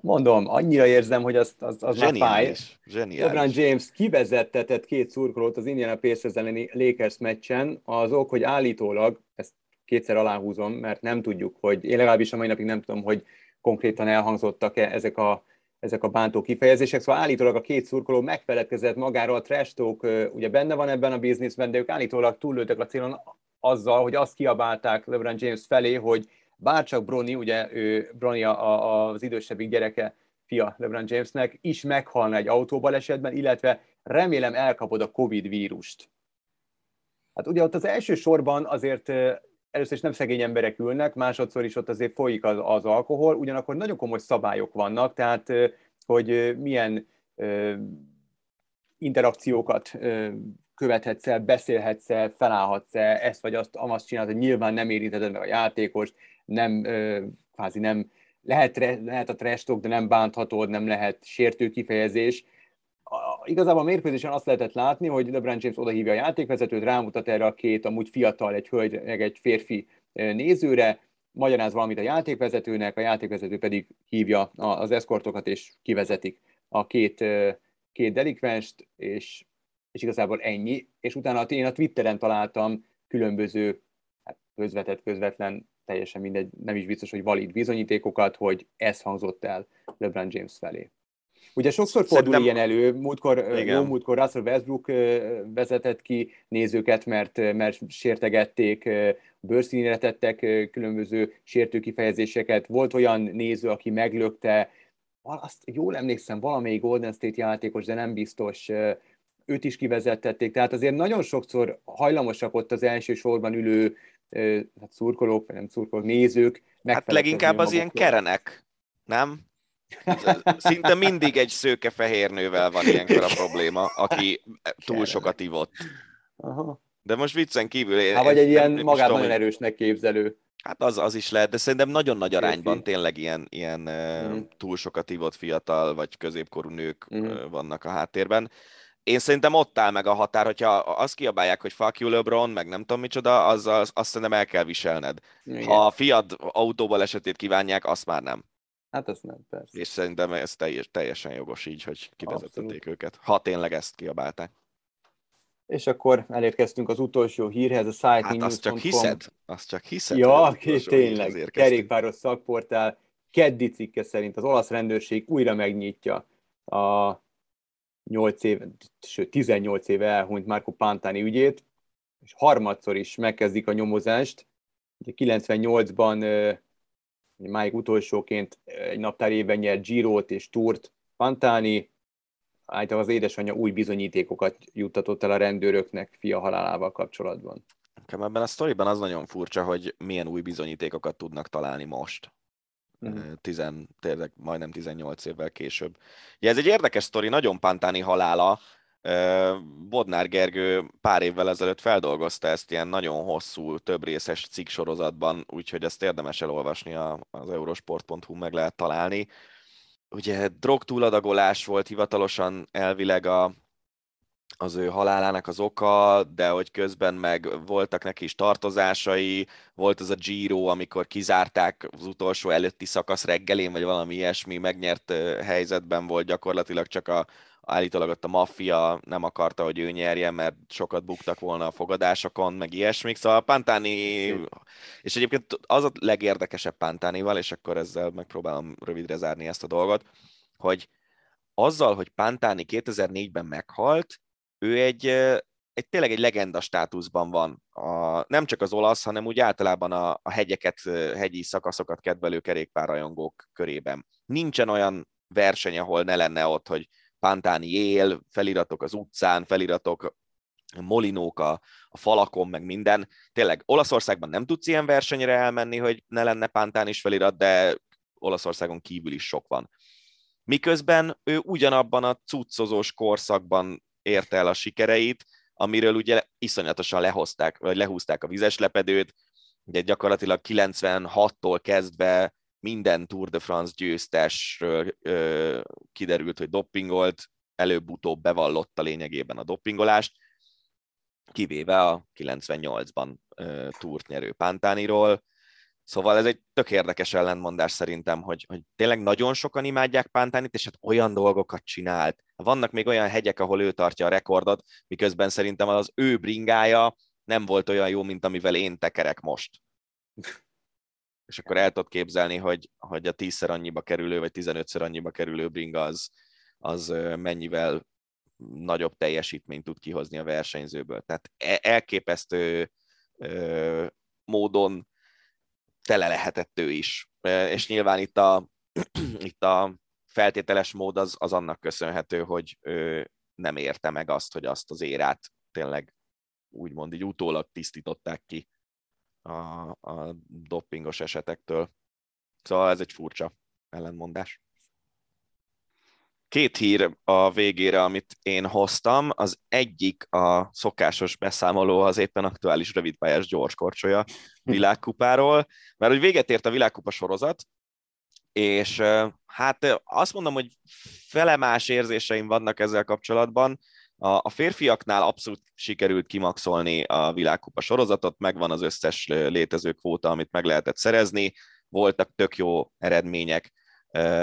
Mondom, annyira érzem, hogy az, az, az zseniális, már fáj. Zseniális. LeBron James kivezettetett két szurkolót az Indiana Pacers elleni Lakers meccsen, az ok, hogy állítólag, ezt kétszer aláhúzom, mert nem tudjuk, hogy én legalábbis a mai napig nem tudom, hogy konkrétan elhangzottak-e ezek a, ezek a bántó kifejezések. Szóval állítólag a két szurkoló megfeledkezett magáról, a trash talk, ugye benne van ebben a bizniszben, de ők állítólag túllőttek a célon azzal, hogy azt kiabálták LeBron James felé, hogy bárcsak Brony, ugye ő, Brony a, a, az idősebbik gyereke, fia LeBron Jamesnek, is meghalna egy autóbalesetben, illetve remélem elkapod a Covid vírust. Hát ugye ott az első sorban azért először is nem szegény emberek ülnek, másodszor is ott azért folyik az, az alkohol, ugyanakkor nagyon komoly szabályok vannak, tehát hogy milyen interakciókat követhetsz el, beszélhetsz el, felállhatsz el, ezt vagy azt, azt csinálod, hogy nyilván nem érintheted meg a játékos, nem, kvázi nem, lehet, lehet a trash de nem bánthatod, nem lehet sértő kifejezés, igazából a mérkőzésen azt lehetett látni, hogy LeBron James odahívja a játékvezetőt, rámutat erre a két amúgy fiatal, egy hölgy, meg egy férfi nézőre, magyaráz valamit a játékvezetőnek, a játékvezető pedig hívja az eszkortokat, és kivezetik a két, két delikvenst, és, és igazából ennyi. És utána én a Twitteren találtam különböző hát közvetett, közvetlen, teljesen mindegy, nem is biztos, hogy valid bizonyítékokat, hogy ez hangzott el LeBron James felé. Ugye sokszor fordul Szerintem... ilyen elő, múltkor, jó múltkor Russell Westbrook vezetett ki nézőket, mert, mert sértegették, bőrszínére tettek különböző sértő kifejezéseket. Volt olyan néző, aki meglökte, azt jól emlékszem, valamelyik Golden State játékos, de nem biztos, őt is kivezettették. Tehát azért nagyon sokszor hajlamosak ott az első sorban ülő hát szurkolók, vagy nem szurkolók, nézők. Hát leginkább az ilyen kerenek, nem? Szinte mindig egy szőke-fehér nővel van ilyenkor a probléma, aki túl sokat ivott. Aha. De most viccen kívül... Én, Há, vagy egy ilyen magát nagyon hogy... erősnek képzelő. Hát az, az is lehet, de szerintem nagyon nagy arányban tényleg ilyen, ilyen mm. túl sokat ivott fiatal vagy középkorú nők mm. vannak a háttérben. Én szerintem ott áll meg a határ, hogyha azt kiabálják, hogy fuck you LeBron, meg nem tudom micsoda, az, az, azt szerintem el kell viselned. Igen. Ha a fiad autóbal esetét kívánják, azt már nem. Hát ez nem, persze. És szerintem ez teljes, teljesen jogos így, hogy kivezetették őket, ha tényleg ezt kiabálták. És akkor elérkeztünk az utolsó hírhez, a Site Hát azt csak hiszed? Azt csak hiszed? Ja, tényleg, kerékpáros szakportál, keddi cikke szerint az olasz rendőrség újra megnyitja a 8 év, sőt 18 éve elhunyt Marco Pantani ügyét, és harmadszor is megkezdik a nyomozást, 98-ban máig utolsóként egy naptár évben nyert Girot és Tourt Pantani, általában az édesanyja új bizonyítékokat juttatott el a rendőröknek fia halálával kapcsolatban. Nekem ebben a sztoriban az nagyon furcsa, hogy milyen új bizonyítékokat tudnak találni most. Mm. Tizen, tényleg majdnem 18 évvel később. Ja, ez egy érdekes sztori, nagyon Pantáni halála. Bodnár Gergő pár évvel ezelőtt feldolgozta ezt ilyen nagyon hosszú, több részes cikk sorozatban, úgyhogy ezt érdemes elolvasni az eurosport.hu meg lehet találni. Ugye drog túladagolás volt hivatalosan elvileg a, az ő halálának az oka, de hogy közben meg voltak neki is tartozásai, volt az a Giro, amikor kizárták az utolsó előtti szakasz reggelén, vagy valami ilyesmi, megnyert helyzetben volt gyakorlatilag csak a, állítólag ott a maffia nem akarta, hogy ő nyerjen, mert sokat buktak volna a fogadásokon, meg ilyesmik, szóval Pantani, és egyébként az a legérdekesebb Pantánival, és akkor ezzel megpróbálom rövidre zárni ezt a dolgot, hogy azzal, hogy Pantani 2004-ben meghalt, ő egy, egy tényleg egy legenda státuszban van. A, nem csak az olasz, hanem úgy általában a, a hegyeket, hegyi szakaszokat kedvelő kerékpárrajongók körében. Nincsen olyan verseny, ahol ne lenne ott, hogy Pantáni él, feliratok az utcán, feliratok molinók a, a falakon, meg minden. Tényleg Olaszországban nem tudsz ilyen versenyre elmenni, hogy ne lenne Pantán is felirat, de Olaszországon kívül is sok van. Miközben ő ugyanabban a cuccozós korszakban érte el a sikereit, amiről ugye iszonyatosan lehozták, vagy lehúzták a vizes lepedőt, ugye gyakorlatilag 96-tól kezdve minden Tour de France győztesről ö, kiderült, hogy doppingolt, előbb-utóbb bevallotta lényegében a doppingolást, kivéve a 98-ban ö, túrt nyerő Pántániról. Szóval ez egy tök érdekes ellentmondás szerintem, hogy, hogy tényleg nagyon sokan imádják Pántánit, és hát olyan dolgokat csinált. Vannak még olyan hegyek, ahol ő tartja a rekordot, miközben szerintem az ő bringája nem volt olyan jó, mint amivel én tekerek most és akkor el tudod képzelni, hogy, hogy a tízszer annyiba kerülő, vagy 15-szer annyiba kerülő bringa az, az mennyivel nagyobb teljesítményt tud kihozni a versenyzőből. Tehát e, elképesztő ö, módon tele lehetett ő is. És nyilván itt a, itt a feltételes mód az, az annak köszönhető, hogy ő nem érte meg azt, hogy azt az érát tényleg úgymond így utólag tisztították ki a, a doppingos esetektől. Szóval ez egy furcsa ellenmondás. Két hír a végére, amit én hoztam. Az egyik a szokásos beszámoló az éppen aktuális rövidpályás gyorskorcsolya világkupáról, mert hogy véget ért a világkupa sorozat, és hát azt mondom, hogy felemás érzéseim vannak ezzel kapcsolatban. A, férfiaknál abszolút sikerült kimaxolni a világkupa sorozatot, megvan az összes létező kvóta, amit meg lehetett szerezni, voltak tök jó eredmények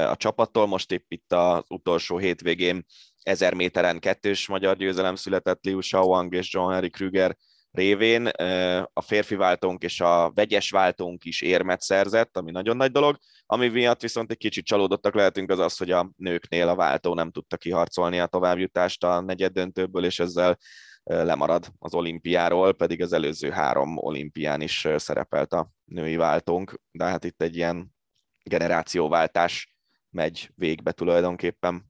a csapattól, most épp itt az utolsó hétvégén 1000 méteren kettős magyar győzelem született Liu Shaoang és John Henry Krüger révén. A férfi váltónk és a vegyes váltónk is érmet szerzett, ami nagyon nagy dolog. Ami miatt viszont egy kicsit csalódottak lehetünk az az, hogy a nőknél a váltó nem tudta kiharcolni a továbbjutást a negyed döntőből, és ezzel lemarad az olimpiáról, pedig az előző három olimpián is szerepelt a női váltónk, de hát itt egy ilyen generációváltás megy végbe tulajdonképpen.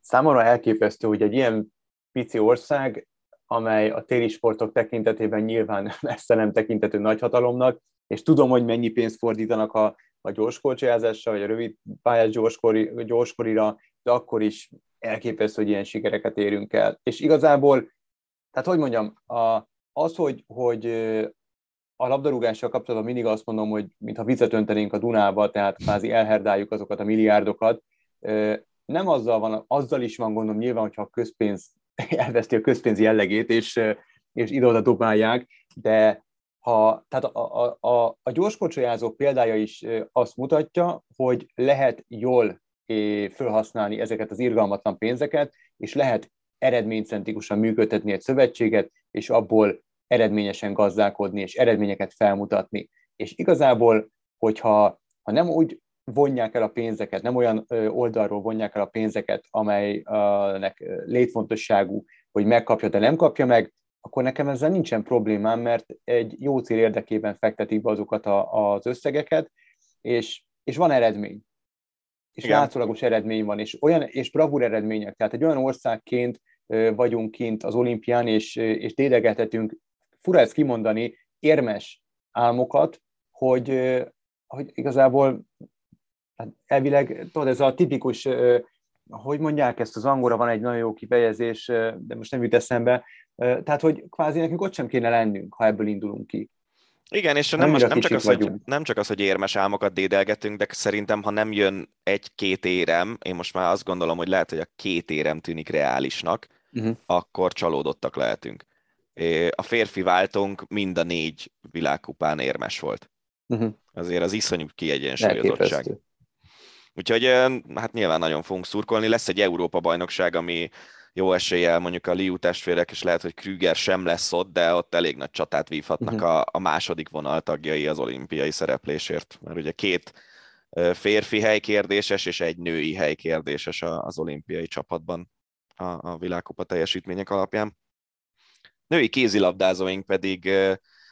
Számomra elképesztő, hogy egy ilyen pici ország amely a téli sportok tekintetében nyilván messze nem tekintető nagyhatalomnak, és tudom, hogy mennyi pénzt fordítanak a, a gyorskolcsajázásra, vagy a rövid pályás gyorskori, gyorskorira, de akkor is elképesztő, hogy ilyen sikereket érünk el. És igazából, tehát hogy mondjam, a, az, hogy, hogy a labdarúgással kapcsolatban mindig azt mondom, hogy mintha vizet öntenénk a Dunába, tehát kvázi elherdáljuk azokat a milliárdokat, nem azzal van, azzal is van gondom nyilván, hogyha a közpénz elveszti a közpénz jellegét, és, és ide-oda dobálják, de ha, tehát a, a, a, a gyorskocsajázók példája is azt mutatja, hogy lehet jól felhasználni ezeket az irgalmatlan pénzeket, és lehet eredménycentrikusan működtetni egy szövetséget, és abból eredményesen gazdálkodni, és eredményeket felmutatni. És igazából, hogyha ha nem úgy vonják el a pénzeket, nem olyan oldalról vonják el a pénzeket, amelynek létfontosságú, hogy megkapja, de nem kapja meg, akkor nekem ezzel nincsen problémám, mert egy jó cél érdekében fektetik be azokat a, az összegeket, és, és van eredmény. És Igen. látszólagos eredmény van, és, olyan, és bravúr eredmények. Tehát egy olyan országként vagyunk kint az olimpián, és, és dédegethetünk, fura ezt kimondani, érmes álmokat, hogy, hogy igazából hát elvileg, tudod, ez a tipikus, hogy mondják ezt, az angolra van egy nagyon jó kifejezés, de most nem jut eszembe, tehát, hogy kvázi nekünk ott sem kéne lennünk, ha ebből indulunk ki. Igen, és nem, most, nem, csak az, hogy, nem csak az, hogy érmes álmokat dédelgetünk, de szerintem, ha nem jön egy-két érem, én most már azt gondolom, hogy lehet, hogy a két érem tűnik reálisnak, uh-huh. akkor csalódottak lehetünk. A férfi váltónk mind a négy világkupán érmes volt. Uh-huh. Azért az iszonyú kiegyensúlyozottság. Úgyhogy hát nyilván nagyon fogunk szurkolni. Lesz egy Európa-bajnokság, ami jó eséllyel mondjuk a Liu testvérek, és lehet, hogy Krüger sem lesz ott, de ott elég nagy csatát vívhatnak uh-huh. a, a második vonal tagjai az olimpiai szereplésért. Mert ugye két férfi helykérdéses és egy női helykérdéses az olimpiai csapatban a, a világkupa teljesítmények alapján. Női kézilabdázóink pedig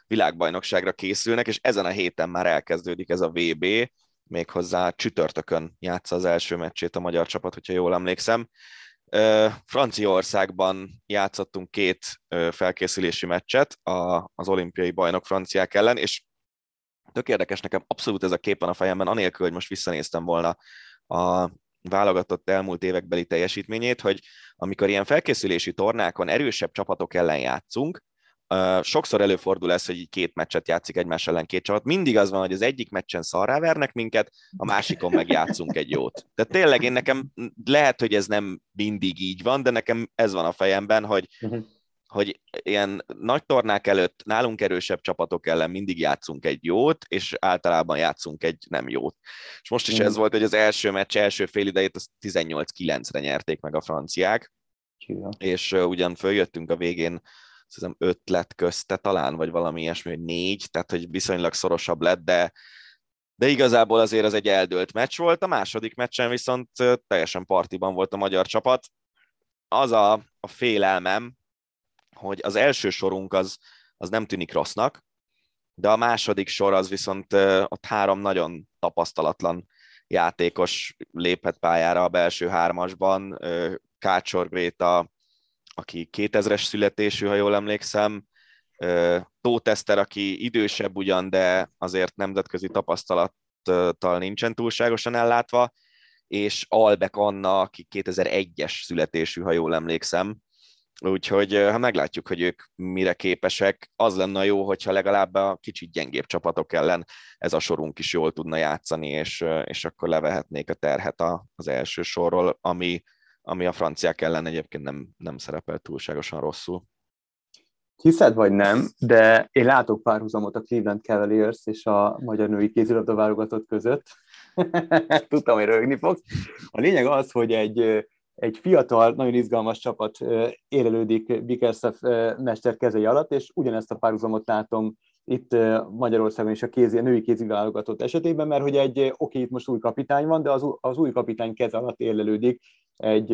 világbajnokságra készülnek, és ezen a héten már elkezdődik ez a VB, méghozzá csütörtökön játsza az első meccsét a magyar csapat, hogyha jól emlékszem. Franciaországban játszottunk két felkészülési meccset az olimpiai bajnok franciák ellen, és tök érdekes nekem, abszolút ez a kép van a fejemben, anélkül, hogy most visszanéztem volna a válogatott elmúlt évekbeli teljesítményét, hogy amikor ilyen felkészülési tornákon erősebb csapatok ellen játszunk, sokszor előfordul ez, hogy így két meccset játszik egymás ellen két csapat. Mindig az van, hogy az egyik meccsen szarrá vernek minket, a másikon meg játszunk egy jót. Tehát tényleg én nekem lehet, hogy ez nem mindig így van, de nekem ez van a fejemben, hogy, uh-huh. hogy ilyen nagy tornák előtt nálunk erősebb csapatok ellen mindig játszunk egy jót, és általában játszunk egy nem jót. És most is ez volt, hogy az első meccs első fél idejét az 18-9-re nyerték meg a franciák, Csilla. és uh, ugyan följöttünk a végén hiszem öt lett közte talán, vagy valami ilyesmi, hogy négy, tehát hogy viszonylag szorosabb lett, de, de igazából azért az egy eldőlt meccs volt. A második meccsen viszont teljesen partiban volt a magyar csapat. Az a, a félelmem, hogy az első sorunk az, az nem tűnik rossznak, de a második sor az viszont ott három nagyon tapasztalatlan játékos lépett pályára a belső hármasban. Kácsor Gréta, aki 2000-es születésű, ha jól emlékszem, Tóteszter, aki idősebb ugyan, de azért nemzetközi tapasztalattal nincsen túlságosan ellátva, és Albek Anna, aki 2001-es születésű, ha jól emlékszem. Úgyhogy ha meglátjuk, hogy ők mire képesek, az lenne jó, hogyha legalább a kicsit gyengébb csapatok ellen ez a sorunk is jól tudna játszani, és, és akkor levehetnék a terhet az első sorról, ami ami a franciák ellen egyébként nem, nem szerepel túlságosan rosszul. Hiszed vagy nem, de én látok párhuzamot a Cleveland Cavaliers és a magyar női kézilabda válogatott között. Tudtam, hogy rögni fogsz. A lényeg az, hogy egy, egy fiatal, nagyon izgalmas csapat élelődik Bikerszev mester kezei alatt, és ugyanezt a párhuzamot látom itt Magyarországon is a, kézi, a női kézi válogatott esetében, mert hogy egy, oké, itt most új kapitány van, de az, az új kapitány keze alatt élelődik egy,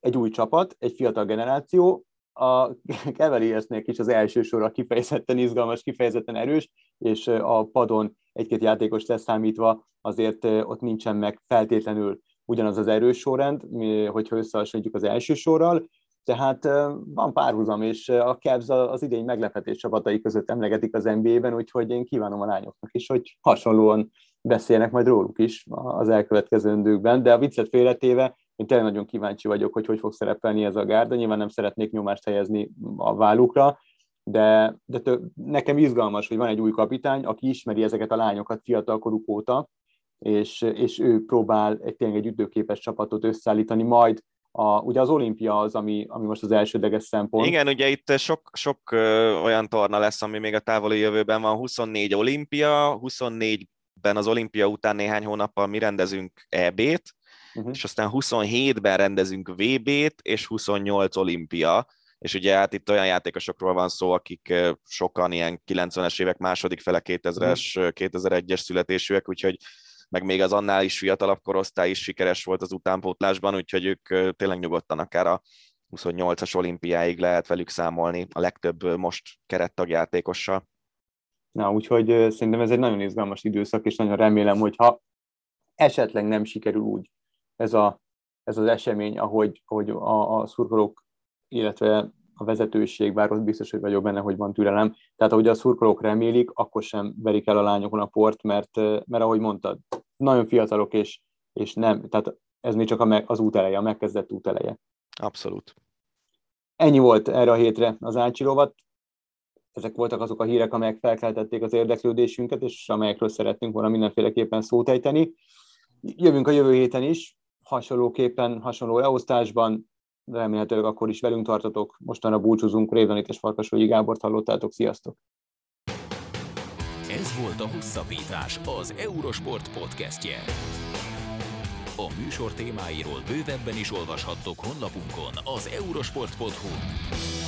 egy új csapat, egy fiatal generáció, a Cavaliersnél is az első sorra kifejezetten izgalmas, kifejezetten erős, és a padon egy-két játékos leszámítva azért ott nincsen meg feltétlenül ugyanaz az erős sorrend, hogyha összehasonlítjuk az első sorral, tehát van párhuzam, és a Cavs az idény meglepetés csapatai között emlegetik az NBA-ben, úgyhogy én kívánom a lányoknak is, hogy hasonlóan beszélnek majd róluk is az elkövetkezendőkben, de a viccet félretéve én tényleg nagyon kíváncsi vagyok, hogy hogy fog szerepelni ez a gárda. Nyilván nem szeretnék nyomást helyezni a vállukra, de, de tő, nekem izgalmas, hogy van egy új kapitány, aki ismeri ezeket a lányokat fiatalkoruk óta, és, és ő próbál egy tényleg egy ütőképes csapatot összeállítani, majd a, ugye az olimpia az, ami, ami most az elsődleges szempont. Igen, ugye itt sok, sok olyan torna lesz, ami még a távoli jövőben van, 24 olimpia, 24-ben az olimpia után néhány hónappal mi rendezünk EB-t, uh-huh. és aztán 27-ben rendezünk VB-t, és 28 olimpia, és ugye hát itt olyan játékosokról van szó, akik sokan ilyen 90-es évek második fele 2000-es, uh-huh. 2001-es születésűek, úgyhogy meg még az annál is fiatalabb korosztály is sikeres volt az utánpótlásban, úgyhogy ők tényleg nyugodtan akár a, 28-as olimpiáig lehet velük számolni a legtöbb most kerettagjátékossal. Na, úgyhogy szerintem ez egy nagyon izgalmas időszak, és nagyon remélem, hogy ha esetleg nem sikerül úgy ez, a, ez az esemény, ahogy, ahogy a, a szurkolók, illetve a vezetőség, bár ott biztos, hogy vagyok benne, hogy van türelem. Tehát ahogy a szurkolók remélik, akkor sem verik el a lányokon a port, mert, mert ahogy mondtad, nagyon fiatalok, és, és nem, tehát ez még csak a, az út eleje, a megkezdett út eleje. Abszolút. Ennyi volt erre a hétre az Ácsi rovat. Ezek voltak azok a hírek, amelyek felkeltették az érdeklődésünket, és amelyekről szeretnénk volna mindenféleképpen szót ejteni. Jövünk a jövő héten is, hasonlóképpen, hasonló leosztásban, remélhetőleg akkor is velünk tartotok. Mostanra búcsúzunk, Révenit és Farkasvölgyi Gábort hallottátok, sziasztok! Ez volt a Hosszabbítás, az Eurosport podcastje. A műsor témáiról bővebben is olvashattok honlapunkon az eurosport.hu.